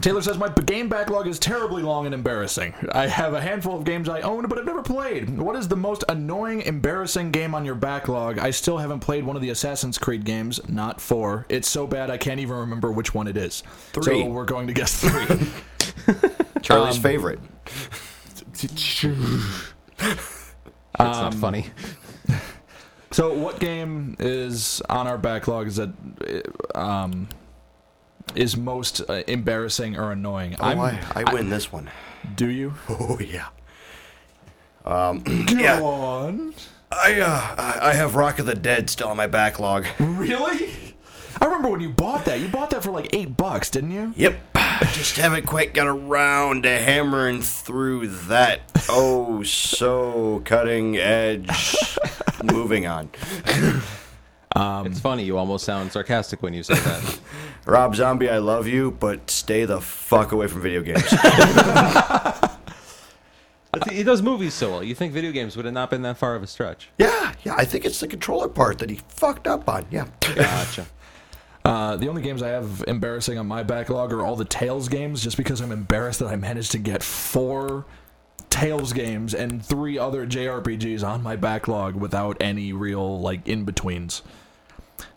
Speaker 1: Taylor says my game backlog is terribly long and embarrassing. I have a handful of games I own, but I've never played. What is the most annoying, embarrassing game on your backlog? I still haven't played one of the Assassin's Creed games. Not four. It's so bad I can't even remember which one it is.
Speaker 3: Three.
Speaker 1: So we're going to guess three.
Speaker 3: Charlie's
Speaker 1: Um,
Speaker 3: favorite.
Speaker 2: That's not funny.
Speaker 1: So, what game is on our backlog is that uh, um, is most uh, embarrassing or annoying?
Speaker 3: Oh, I, I win this one.
Speaker 1: do you?
Speaker 3: Oh yeah.
Speaker 1: Go
Speaker 3: Yeah.
Speaker 1: on.
Speaker 3: I uh, I I have Rock of the Dead still on my backlog.
Speaker 1: Really? I remember when you bought that. You bought that for like eight bucks, didn't you?
Speaker 3: Yep. Just haven't quite got around to hammering through that. Oh, so cutting edge. Moving on.
Speaker 2: Um, it's funny. You almost sound sarcastic when you say that.
Speaker 3: Rob Zombie, I love you, but stay the fuck away from video games.
Speaker 2: He does movies so well. You think video games would have not been that far of a stretch?
Speaker 3: yeah, yeah, I think it's the controller part that he fucked up on. Yeah.
Speaker 2: Gotcha.
Speaker 1: Uh, the only games I have embarrassing on my backlog are all the Tales games, just because I'm embarrassed that I managed to get four Tales games and three other JRPGs on my backlog without any real like in betweens.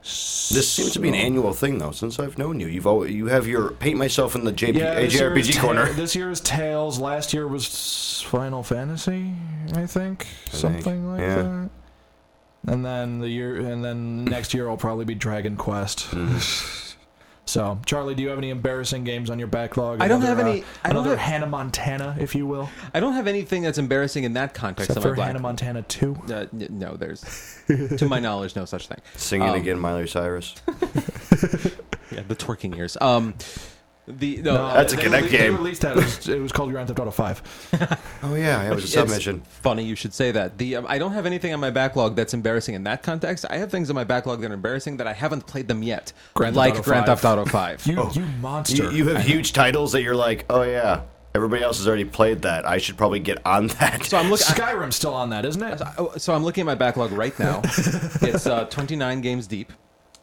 Speaker 3: This seems to be an annual thing, though. Since I've known you, you've always, you have your paint myself in the JP,
Speaker 1: Yeah, is
Speaker 3: JRPG
Speaker 1: Ta-
Speaker 3: corner.
Speaker 1: this year is Tales. Last year was Final Fantasy, I think, something like
Speaker 3: yeah.
Speaker 1: that. And then the year, and then next year will probably be Dragon Quest. So, Charlie, do you have any embarrassing games on your backlog?
Speaker 2: I don't
Speaker 1: Another,
Speaker 2: have any-
Speaker 1: Uh,
Speaker 2: I don't
Speaker 1: another
Speaker 2: have-
Speaker 1: Hannah Montana, if you will,
Speaker 2: I don't have anything that's embarrassing in that context.
Speaker 1: except for
Speaker 2: black-
Speaker 1: Hannah Montana Two.
Speaker 2: Uh, n- no, there's, to my knowledge, no such thing.
Speaker 3: Singing
Speaker 2: Um,
Speaker 3: again, Miley Cyrus.
Speaker 2: Yeah, the twerking ears. Um, the no,
Speaker 1: No,
Speaker 3: That's a
Speaker 1: they
Speaker 3: Connect
Speaker 1: released- They
Speaker 3: game.
Speaker 1: released that. It was, it was called Grand Theft Auto Five.
Speaker 3: Oh yeah, it was a
Speaker 2: It's
Speaker 3: submission.
Speaker 2: Funny you should say that. The um, I don't have anything on my backlog that's embarrassing in that context. I have things in my backlog that are embarrassing that I haven't played them yet,
Speaker 1: Grand
Speaker 2: like
Speaker 1: Auto
Speaker 2: Grand
Speaker 1: 5.
Speaker 2: Theft Auto Five.
Speaker 1: You,
Speaker 3: Oh.
Speaker 1: you monster!
Speaker 3: You, you have huge titles that you're like, oh yeah, everybody else has already played that. I should probably get on that.
Speaker 2: so I'm looking.
Speaker 1: Skyrim's still on that, isn't it?
Speaker 2: So I'm looking at my backlog right now. it's uh, 29 games deep.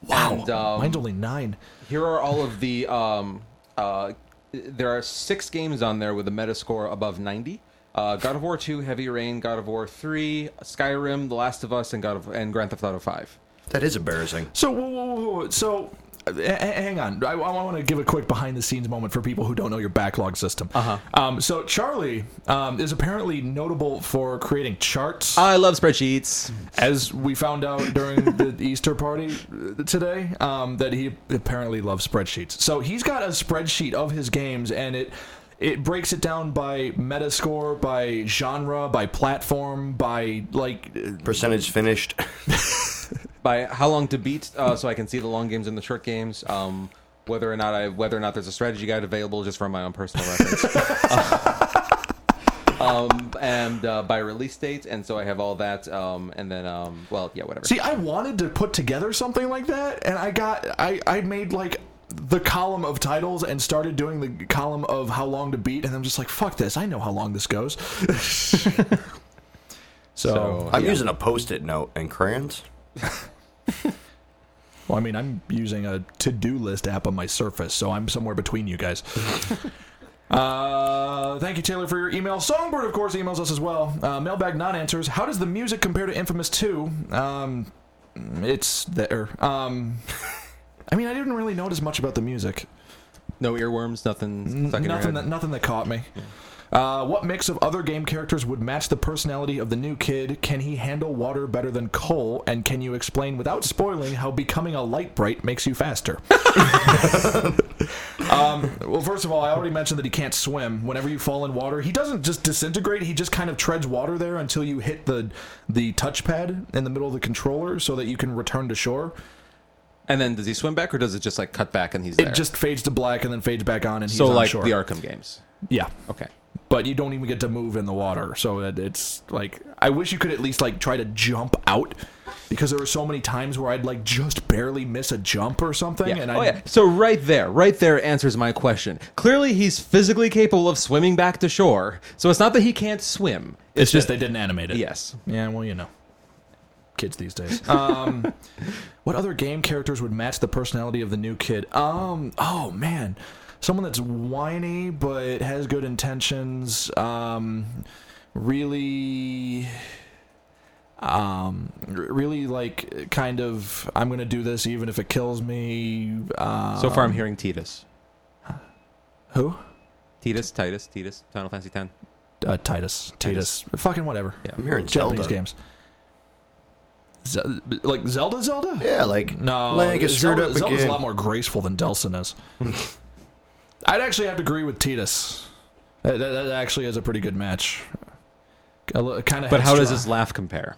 Speaker 1: Wow,
Speaker 2: And, um,
Speaker 1: mine's only nine.
Speaker 2: Here are all of the. Um, uh, there are six games on there with a Metascore above 90. Uh, God of War 2, Heavy Rain, God of War 3, Skyrim, The Last of Us, and God of and Grand Theft Auto 5.
Speaker 3: that is embarrassing.
Speaker 1: So, whoa, whoa, whoa, whoa. so h- hang on. I, want to give a quick behind the scenes moment for people who don't know your backlog system.
Speaker 2: Uh-huh.
Speaker 1: Um, so Charlie um, is apparently notable for creating charts,
Speaker 2: I love spreadsheets.
Speaker 1: as we found out during the Easter party uh, today. Um, that he apparently loves spreadsheets. So he's got a spreadsheet of his games, and it. It breaks it down by Metascore, by genre, by platform, by like uh,
Speaker 3: Percentage finished.
Speaker 2: By how long to beat, uh, so I can see the long games and the short games. Um, whether or not I, whether or not there's a strategy guide available, just for my own personal reference. um, and uh, by release date, and so I have all that. Um, and then, um, well, yeah, whatever.
Speaker 1: See, I wanted to put together something like that, and I got I I made like the column of titles and started doing the column of how long to beat, and I'm just like, fuck this, I know how long this goes. so,
Speaker 2: So-
Speaker 3: I'm
Speaker 2: Yeah.
Speaker 3: using a post-it note and crayons.
Speaker 1: well, I mean, I'm using a to-do list app on my Surface, so I'm somewhere between you guys. Uh, thank you, Taylor, for your email. Songbird, of course, emails us as well. Uh, mailbag non answers. How does the music compare to Infamous 2? Um, it's there. Um, I mean, I didn't really notice much about the music.
Speaker 2: no earworms, nothing. Stuck in your
Speaker 1: nothing that nothing that caught me. Uh, what mix of other game characters would match the personality of the new kid? Can he handle water better than Cole? And can you explain without spoiling how becoming a light bright makes you faster? um, well, first of all, I already mentioned that he can't swim. Whenever you fall in water, he doesn't just disintegrate. He just kind of treads water there until you hit the the touchpad in the middle of the controller, so that you can return to shore.
Speaker 2: And then does he swim back, or does it just like cut back and he's
Speaker 1: It
Speaker 2: there?
Speaker 1: just fades to black and then fades back on, and he's
Speaker 2: so
Speaker 1: on
Speaker 2: like
Speaker 1: shore.
Speaker 2: the Arkham games.
Speaker 1: yeah.
Speaker 2: Okay.
Speaker 1: But you don't even get to move in the water. So it, it's like I wish you could at least like try to jump out because there were so many times where I'd like just barely miss a jump or something,
Speaker 2: Yeah.
Speaker 1: and I
Speaker 2: oh yeah. So right there, right there answers my question. Clearly, he's physically capable of swimming back to shore. So it's not that he can't swim.
Speaker 1: it's just they didn't animate it.
Speaker 2: yes.
Speaker 1: Yeah, well, you know, kids these days. Um, what other game characters would match the personality of the new kid? Um, oh man, someone that's whiny but has good intentions. Um, really. Um, really like kind of. I'm gonna do this even if it kills me. Um,
Speaker 2: So far, I'm hearing Titus.
Speaker 1: who?
Speaker 2: Titus, Titus, Titus, Final Fantasy X.
Speaker 1: Uh, Titus, Titus, fucking whatever.
Speaker 2: Yeah.
Speaker 3: I'm hearing
Speaker 1: Japanese
Speaker 3: Zelda.
Speaker 1: games. Ze- like Zelda, Zelda.
Speaker 3: Yeah, like
Speaker 1: No,
Speaker 3: like is screwed
Speaker 1: Zelda, Zelda's a lot more graceful than Delsin is. I'd actually have to agree with Titus. That, that, that actually is a pretty good match. Kind of.
Speaker 2: But how does his laugh compare?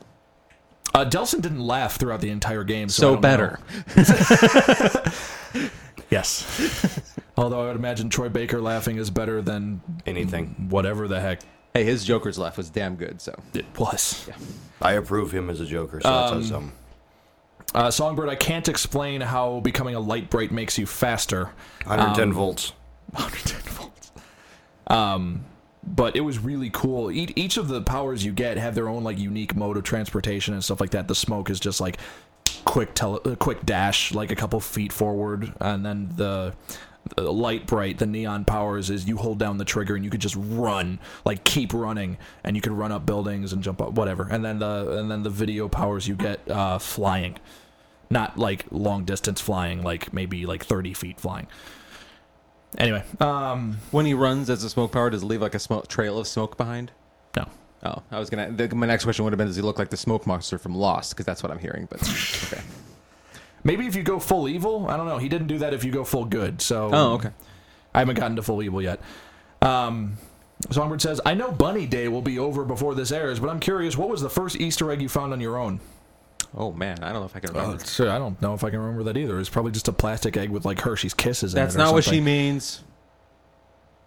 Speaker 1: Uh, Delsin didn't laugh throughout the entire game, so,
Speaker 2: So better.
Speaker 1: Yes. Although I would imagine Troy Baker laughing is better than
Speaker 3: anything.
Speaker 1: whatever the heck
Speaker 2: Hey, his Joker's laugh was damn good. So
Speaker 1: it was. Yeah.
Speaker 3: I approve him as a Joker, so
Speaker 1: Um,
Speaker 3: that's awesome.
Speaker 1: Uh, Songbird, I can't explain how becoming a light bright makes you faster.
Speaker 3: 110
Speaker 1: um,
Speaker 3: volts.
Speaker 1: 110 volts. Um, but it was really cool. Each, each of the powers you get have their own like unique mode of transportation and stuff like that. The smoke is just like quick tele, uh, quick dash, like a couple feet forward, and then the, the light bright, the neon powers is you hold down the trigger and you could just run, like keep running, and you could run up buildings and jump up, whatever. And then the and then the video powers you get uh, flying, not like long distance flying, like maybe like thirty feet flying. Anyway, um,
Speaker 2: when he runs as a smoke power, does it leave like a smoke trail of smoke behind?
Speaker 1: no.
Speaker 2: Oh, I was gonna. The, my next question would have been: Does he look like the smoke monster from Lost? Because that's what I'm hearing. But okay.
Speaker 1: Maybe if you go full evil, I don't know. He didn't do that if you go full good. So
Speaker 2: Oh, okay.
Speaker 1: I haven't gotten to full evil yet. Um, Songbird says, "I know Bunny Day will be over before this airs, but I'm curious. What was the first Easter egg you found on your own?
Speaker 2: Oh man, I don't know if I can remember.
Speaker 1: Sure, I don't know if I can remember that either. It's probably just a plastic egg with like Hershey's Kisses. in
Speaker 2: that's
Speaker 1: it or
Speaker 2: not what she means.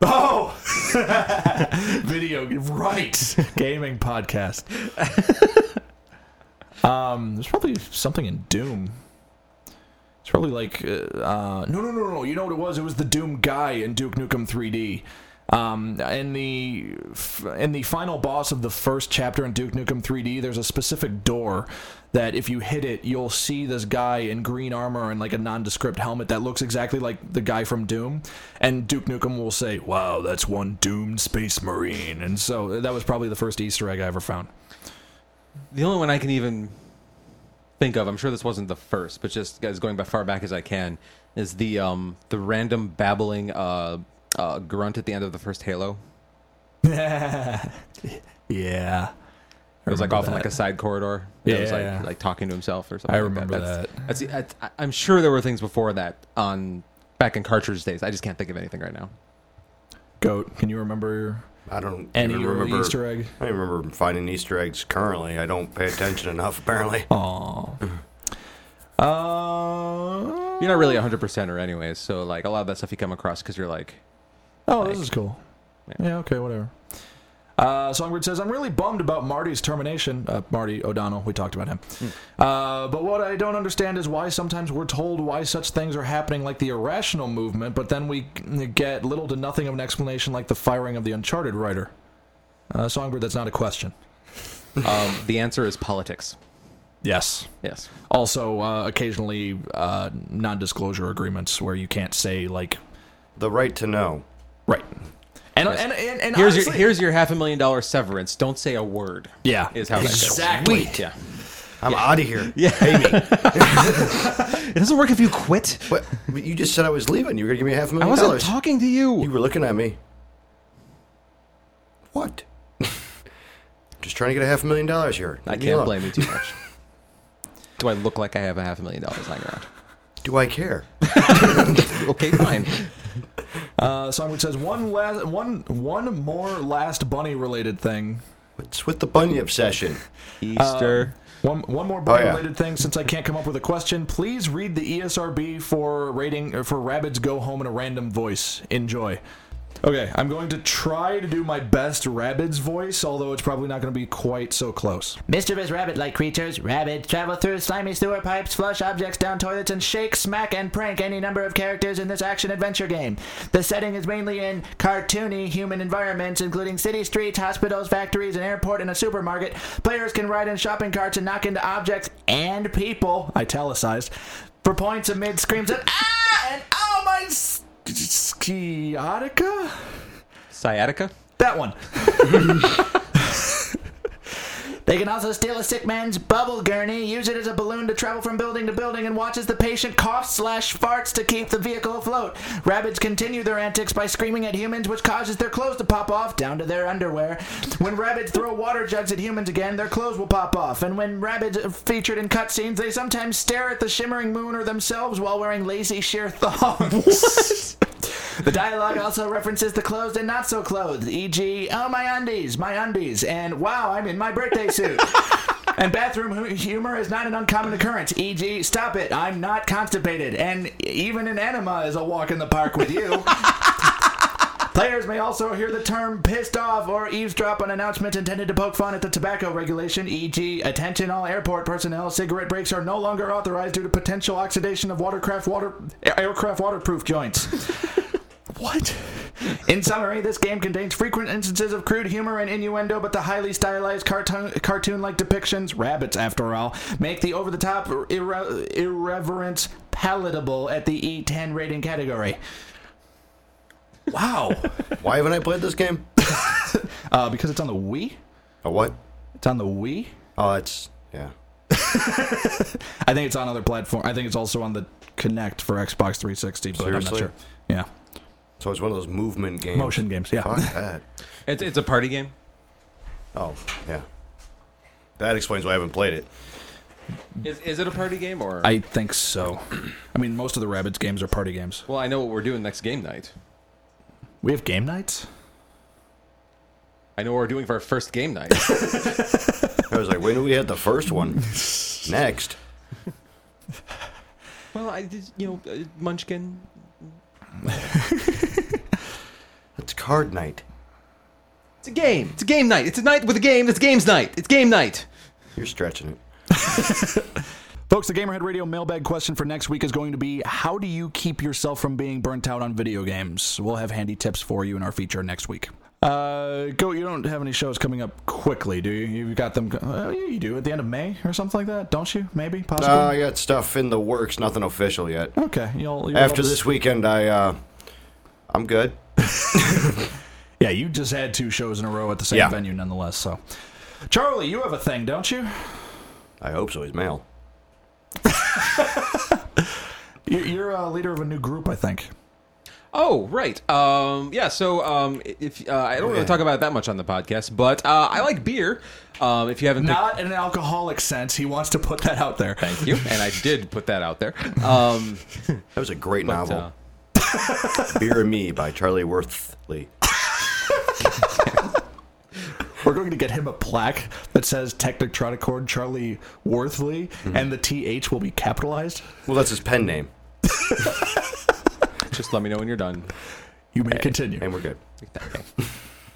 Speaker 1: Oh, video right gaming podcast. um, there's probably something in Doom. It's probably like uh, uh, no, no, no, no. You know what it was? It was the Doom guy in Duke Nukem 3D. Um, in the in the final boss of the first chapter in Duke Nukem 3D, there's a specific door that if you hit it, you'll see this guy in green armor and like a nondescript helmet that looks exactly like the guy from Doom. And Duke Nukem will say, "Wow, that's one doomed space marine." And so that was probably the first Easter egg I ever found.
Speaker 2: The only one I can even think of, I'm sure this wasn't the first, but just as going as far back as I can, is the um the random babbling uh, uh grunt at the end of the first Halo.
Speaker 1: yeah,
Speaker 2: It was like
Speaker 1: remember
Speaker 2: off in like a side corridor. Yeah, It was
Speaker 1: Yeah.
Speaker 2: like like talking to himself or something.
Speaker 1: I
Speaker 2: like
Speaker 1: remember
Speaker 2: That's-
Speaker 1: that.
Speaker 2: That's, that's, I- I'm sure there were things before that on back in cartridge days. I just can't think of anything right now.
Speaker 1: Goat, can you remember
Speaker 3: I don't
Speaker 1: any
Speaker 3: even remember
Speaker 1: Easter egg?
Speaker 3: I remember finding Easter eggs currently. I don't pay attention enough, apparently.
Speaker 1: Oh. Uh,
Speaker 2: You're not really 100 percenter anyways, so like a lot of that stuff you come across because you're like,
Speaker 1: Oh, this is cool.
Speaker 2: Yeah.
Speaker 1: Yeah, okay, whatever. Uh, Songbird says, I'm really bummed about Marty's termination. Uh, Marty O'Donnell, we talked about him. Uh, but what I don't understand is why sometimes we're told why such things are happening, like the irrational movement, but then we get little to nothing of an explanation, like the firing of the Uncharted writer. Uh, Songbird, that's not a question.
Speaker 2: um, the answer is politics.
Speaker 1: Yes.
Speaker 2: Yes.
Speaker 1: Also, uh, occasionally uh, non disclosure agreements where you can't say, like,
Speaker 3: The right to know.
Speaker 1: Right. And, and, and, and
Speaker 2: Here's your here's your half a million dollar severance. Don't say a word.
Speaker 1: yeah,
Speaker 2: Is how that goes.
Speaker 1: exactly.
Speaker 2: Yeah.
Speaker 3: I'm out of here.
Speaker 2: Yeah.
Speaker 3: Pay me.
Speaker 2: It doesn't work if you quit.
Speaker 3: But but you just said I was leaving. You were gonna give me half a
Speaker 2: I
Speaker 3: million I
Speaker 2: wasn't
Speaker 3: dollars.
Speaker 2: talking to you.
Speaker 3: You were looking at me. What? just trying to get a half a million dollars here.
Speaker 2: I
Speaker 3: Leave me
Speaker 2: can't blame you too much. Do I look like I have a half a million dollars lying around?
Speaker 3: Do I care?
Speaker 2: Okay, fine.
Speaker 1: Uh, Songbird says one last one one more last bunny related thing.
Speaker 3: What's with the bunny obsession?
Speaker 2: Easter.
Speaker 1: One one more bunny
Speaker 3: Oh, yeah.
Speaker 1: related thing. Since I can't come up with a question, please read the ESRB for rating or for Rabbids Go Home in a random voice. Enjoy. Okay, I'm going to try to do my best Rabbids voice, although it's probably not going to be quite so close.
Speaker 5: Mischievous rabbit-like creatures, rabbids, travel through slimy sewer pipes, flush objects down toilets, and shake, smack, and prank any number of characters in this action-adventure game. The setting is mainly in cartoony human environments, including city streets, hospitals, factories, an airport, and a supermarket. Players can ride in shopping carts and knock into objects and people, italicized, for points amid screams of "Ah!" and "Oh my sciatica."
Speaker 2: Sciatica.
Speaker 1: That one.
Speaker 5: They can also steal a sick man's bubble gurney, use it as a balloon to travel from building to building, and watch as the patient coughs slash farts to keep the vehicle afloat. Rabbits continue their antics by screaming at humans, which causes their clothes to pop off, down to their underwear. When rabbits throw water jugs at humans again, their clothes will pop off. And when rabbits are featured in cutscenes, they sometimes stare at the shimmering moon or themselves while wearing lazy sheer thongs. The dialogue also references the clothed and not so clothed, e.g., oh my undies, my undies, and wow, I'm in my birthday suit. and bathroom humor is not an uncommon occurrence, e.g., stop it, I'm not constipated, and even an enema is a walk in the park with you. Players may also hear the term pissed off or eavesdrop on announcements intended to poke fun at the tobacco regulation, e.g., attention all airport personnel, cigarette breaks are no longer authorized due to potential oxidation of watercraft water aircraft waterproof joints. What? In summary, this game contains frequent instances of crude humor and innuendo, but the highly stylized cartoon, cartoon-like depictions, rabbits after all, make the over-the-top irre- irreverence palatable at the E10 rating category. Wow.
Speaker 3: Why haven't I played this game?
Speaker 1: uh, because it's on the Wii?
Speaker 3: A what?
Speaker 1: It's on the Wii?
Speaker 3: Oh, it's yeah.
Speaker 1: I think it's on other platforms. I think it's also on the Kinect for Xbox 360, but I'm not
Speaker 3: Seriously?
Speaker 1: sure. Yeah.
Speaker 3: So it's one of those movement games.
Speaker 1: Motion games, yeah.
Speaker 3: Fuck that.
Speaker 2: It's it's a party game.
Speaker 3: Oh, yeah. That explains why I haven't played it.
Speaker 2: Is, is it a party game or?
Speaker 1: I think so. I mean, most of the Rabbids games are party games.
Speaker 2: well, I know what we're doing next game night.
Speaker 1: We have game nights.
Speaker 2: I know what we're doing for our first game night.
Speaker 3: I was like, when do we had the first one? Next.
Speaker 2: well, I did, you know, uh, Munchkin.
Speaker 3: It's card night.
Speaker 2: It's a game. It's a game night. It's a night with a game. It's games night. It's game night.
Speaker 3: You're stretching it.
Speaker 1: Folks, the Gamerhead Radio mailbag question for next week is going to be How do you keep yourself from being burnt out on video games? We'll have handy tips for you in our feature next week. Uh, go. You don't have any shows coming up quickly, do you? You've got them. Uh, yeah, you do at the end of May or something like that, don't you? Maybe, possibly.
Speaker 3: Uh, I got stuff in the works, nothing official yet.
Speaker 1: okay. You'll, you'll
Speaker 3: After this weekend, I, uh, I'm good.
Speaker 1: Yeah, you just had two shows in a row at the same
Speaker 3: Yeah.
Speaker 1: venue, nonetheless. So, Charlie, you have a thing, don't you?
Speaker 3: I hope so. He's male.
Speaker 1: You're a leader of a new group, I think.
Speaker 2: Oh, right. Um, yeah. So, um, if uh, I don't really talk about it that much on the podcast, but uh, I like beer. Um, if you haven't, picked-
Speaker 1: Not in an alcoholic sense. He wants to put that out there.
Speaker 2: thank you, and I did put that out there. Um,
Speaker 3: That was a great
Speaker 2: but,
Speaker 3: novel.
Speaker 2: uh,
Speaker 3: Beer and Me by Charlie Worthley.
Speaker 1: We're going to get him a plaque that says Technotronicorn Charlie Worthley, and the TH will be capitalized.
Speaker 3: Well, that's his pen name,
Speaker 2: just let me know when you're done.
Speaker 1: You may continue.
Speaker 3: and we're good.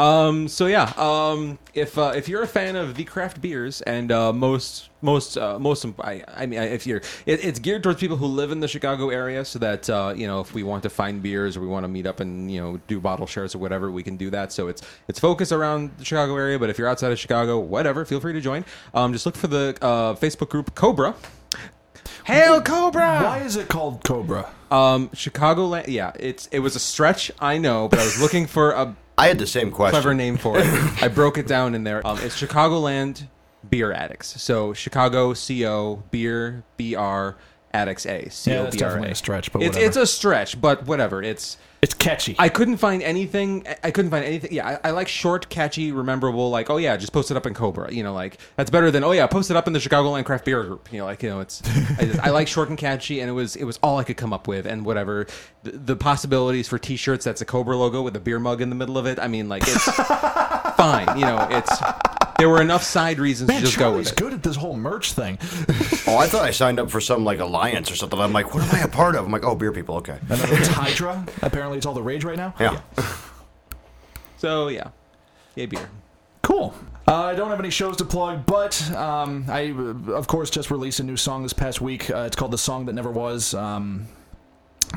Speaker 2: Um, so yeah, um, if uh, if you're a fan of the craft beers and uh, most most uh, most I, I mean if you're it, it's geared towards people who live in the Chicago area, so that uh, you know if we want to find beers or we want to meet up and you know do bottle shares or whatever, we can do that. So it's it's focused around the Chicago area, but if you're outside of Chicago, whatever, feel free to join. Um, just look for the uh, Facebook group Cobra. Hail Cobra!
Speaker 1: Why is it called Cobra?
Speaker 2: Um, Chicago Chicagoland. Yeah, it's it was a stretch, I know, but I was looking for a
Speaker 3: I had the same question.
Speaker 2: clever name for it. I broke it down in there. Um, it's Chicagoland Beer Addicts. So Chicago CO Beer BR Addicts A C
Speaker 1: Yeah,
Speaker 2: O
Speaker 1: that's
Speaker 2: B R
Speaker 1: definitely
Speaker 2: A.
Speaker 1: a stretch, but
Speaker 2: it's
Speaker 1: whatever.
Speaker 2: it's a stretch, but whatever. It's
Speaker 1: It's catchy.
Speaker 2: I couldn't find anything. I couldn't find anything. Yeah, I, I like short, catchy, rememberable. Like, oh yeah, just post it up in Cobra. You know, like that's better than oh yeah, post it up in the Chicagoland Craft Beer Group. You know, like you know, it's I, just, I like short and catchy, and it was it was all I could come up with, and whatever the, the possibilities for T-shirts that's a Cobra logo with a beer mug in the middle of it. I mean, like it's fine. You know, it's there were enough side reasons
Speaker 1: Man,
Speaker 2: to just go
Speaker 1: Charlie's
Speaker 2: with it.
Speaker 1: good at this whole merch thing.
Speaker 3: Oh, I thought I signed up for some like alliance or something. I'm like, what am I a part of? I'm like, oh, beer people. Okay.
Speaker 1: And it's Hydra. Apparently, it's all the rage right now.
Speaker 3: Yeah.
Speaker 2: So yeah, yay beer.
Speaker 1: Cool. Uh, I don't have any shows to plug, but um, I, uh, of course, just released a new song this past week. Uh, it's called "The Song That Never Was." Um,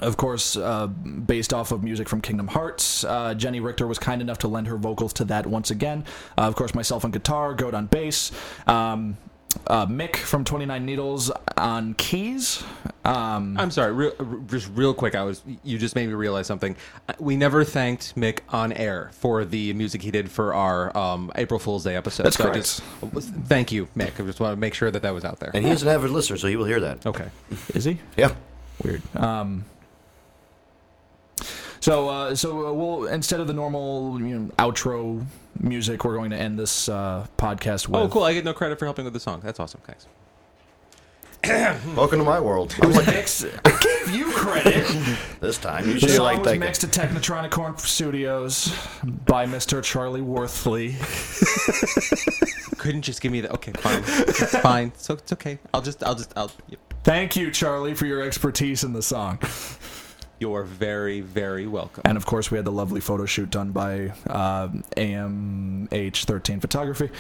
Speaker 1: of course, uh, based off of music from Kingdom Hearts. Uh, Jenny Richter was kind enough to lend her vocals to that once again. Uh, of course, myself on guitar, Goat on bass, um, uh, Mick from 29 Needles on keys. Um,
Speaker 2: I'm sorry, real, just real quick. I was you just made me realize something. Uh, We never thanked Mick on air for the music he did for our um, April Fool's Day episode.
Speaker 1: That's
Speaker 2: so I
Speaker 1: correct.
Speaker 2: just thank you, Mick. I just want to make sure that that was out there.
Speaker 3: And he is an avid listener, so he will hear that.
Speaker 2: Okay.
Speaker 1: is he?
Speaker 3: Yeah.
Speaker 1: Weird. Um, so, uh, so uh, we'll instead of the normal you know, outro music, we're going to end this uh, podcast with.
Speaker 2: Oh, cool! I get no credit for helping with the song. That's awesome. Thanks.
Speaker 3: Welcome to my world.
Speaker 1: It was mixed. I gave you credit.
Speaker 3: this time.
Speaker 1: The
Speaker 3: Usually,
Speaker 1: song
Speaker 3: like
Speaker 1: was
Speaker 3: that.
Speaker 1: mixed at Technotronic Corn Studios by Mr. Charlie Worthley.
Speaker 2: Couldn't just give me the okay, fine, it's fine. So it's okay. I'll just, I'll just, I'll. Yep.
Speaker 1: Thank you, Charlie, for your expertise in the song.
Speaker 2: You're very, very welcome.
Speaker 1: And of course, we had the lovely photo shoot done by uh, AMH13 Photography.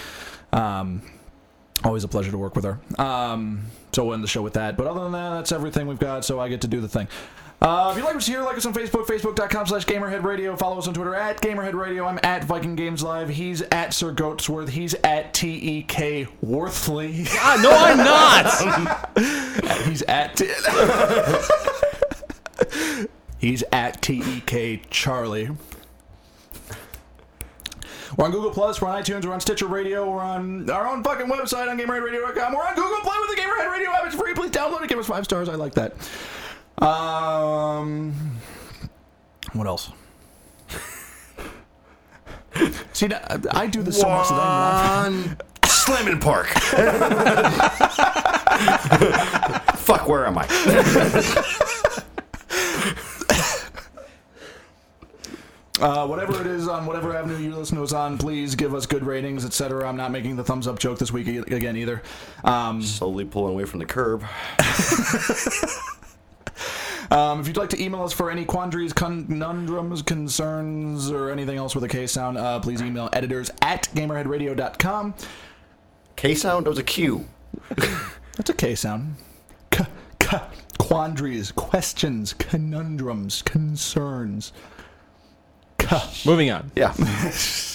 Speaker 1: Um, always a pleasure to work with her. Um, so we'll end the show with that. But other than that, that's everything we've got. So I get to do the thing. Uh, if you like us here, like us on Facebook, facebook.com slash GamerheadRadio. Follow us on Twitter at GamerheadRadio. I'm at Viking Games Live. He's at Sir Goatsworth. He's at T-E-K Worthley.
Speaker 2: Ah, no, I'm not.
Speaker 1: He's at... He's at T-E-K Charlie. We're on Google Plus, we're on iTunes, we're on Stitcher Radio, we're on our own fucking website on GamerHeadRadio.com. We're on Google Play with the GamerHead Radio app. It's free. Please download it. Give us five stars. I like that. Um, what else?
Speaker 6: See, I I do this so much that I'm.
Speaker 3: One Slamming Park. Fuck, where am I?
Speaker 6: Uh, whatever it is on whatever avenue you listen to us on, please give us good ratings, etc. I'm not making the thumbs up joke this week again either. Um,
Speaker 3: Slowly pulling away from the curb.
Speaker 6: um, if you'd like to email us for any quandaries, conundrums, concerns, or anything else with a K sound, uh, please email editors at gamerheadradio.com.
Speaker 3: K sound was a Q.
Speaker 6: That's a K sound. K- k- quandaries, questions, conundrums, concerns. K-
Speaker 1: Moving on.
Speaker 3: Yeah.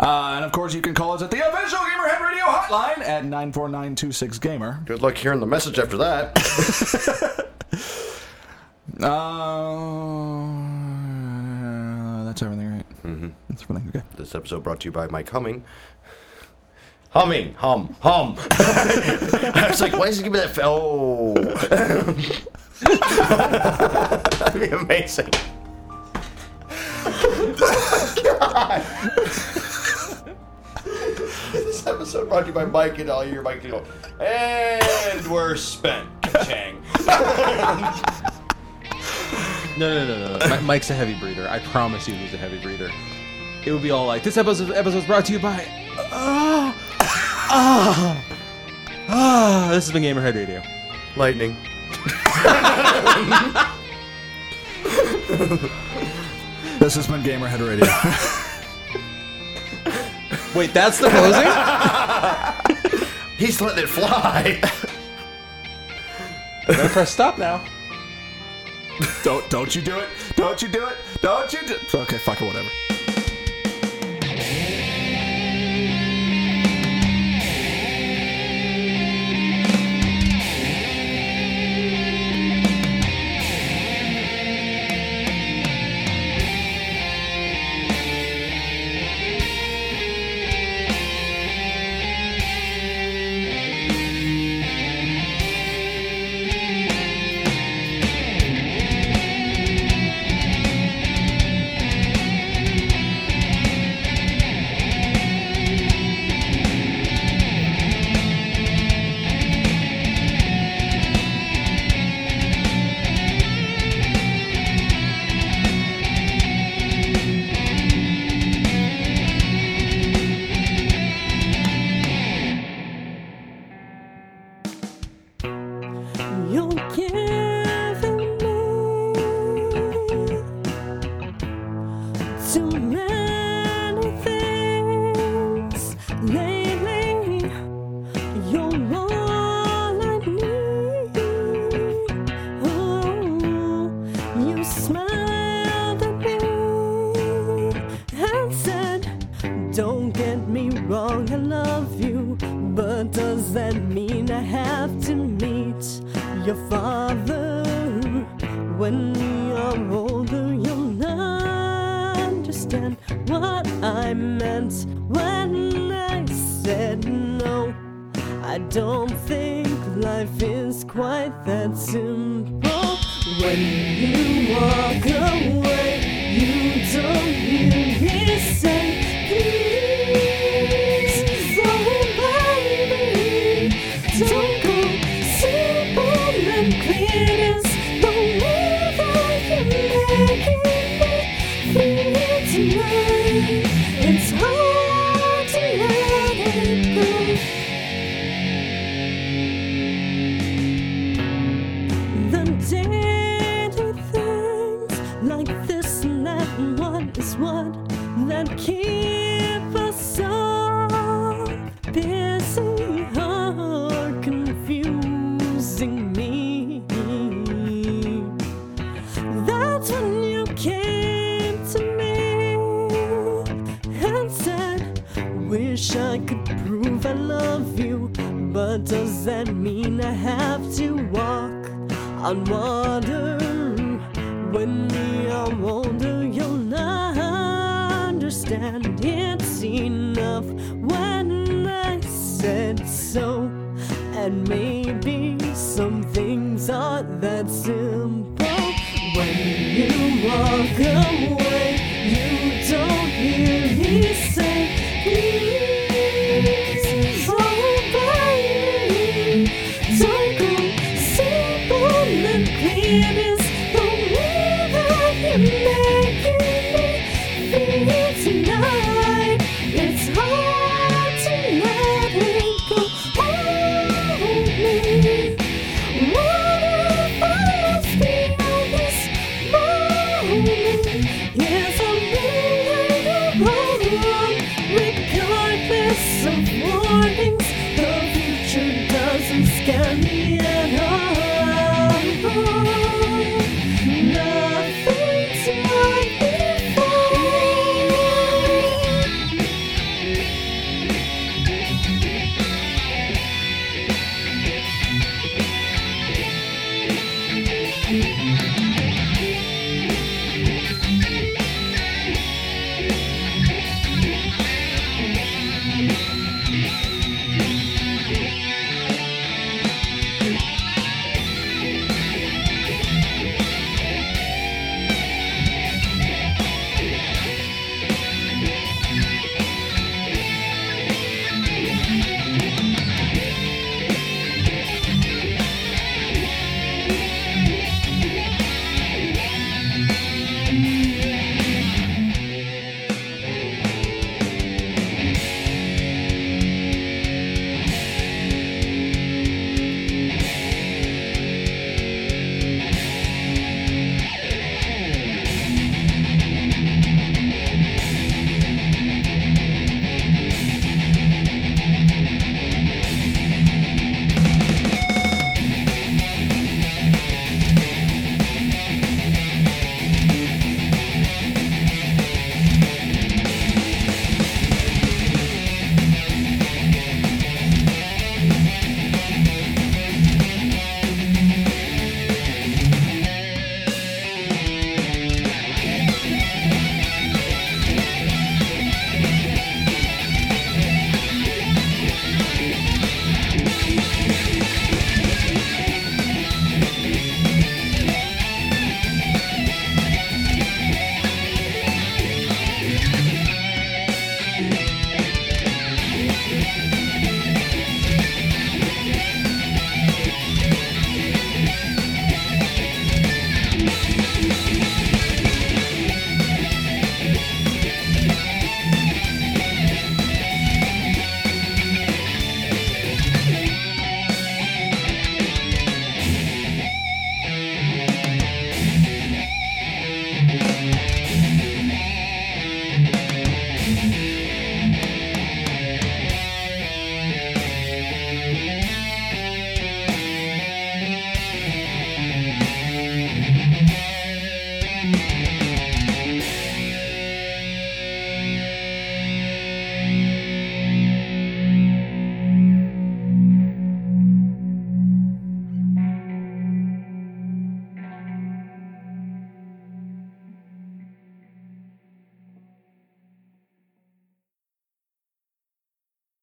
Speaker 6: Uh, and of course, you can call us at the official Gamerhead Radio hotline at 94926Gamer.
Speaker 3: Good luck hearing the message after that.
Speaker 6: Uh, that's everything, right? Mm-hmm. That's everything. Okay.
Speaker 3: This episode brought to you by Mike Humming. Humming, hum, hum. I was like, why does he give me that? F- oh. That'd be amazing. this episode brought to you by Mike, and all your Mike to go, and we're spent. Chang.
Speaker 2: No, no, no, no. no. Mi- Mike's a heavy breather. I promise you, he's a heavy breather. It would be all like, "This episode episode's brought to you by." Ah, ah, ah. This has been Gamerhead Radio.
Speaker 3: Lightning.
Speaker 6: This has been Gamerhead Radio.
Speaker 2: Wait, that's the closing?
Speaker 3: He's letting it fly.
Speaker 2: Gotta press stop now.
Speaker 6: don't don't you do it? Don't you do it? Don't you do it. Okay, fuck it, whatever.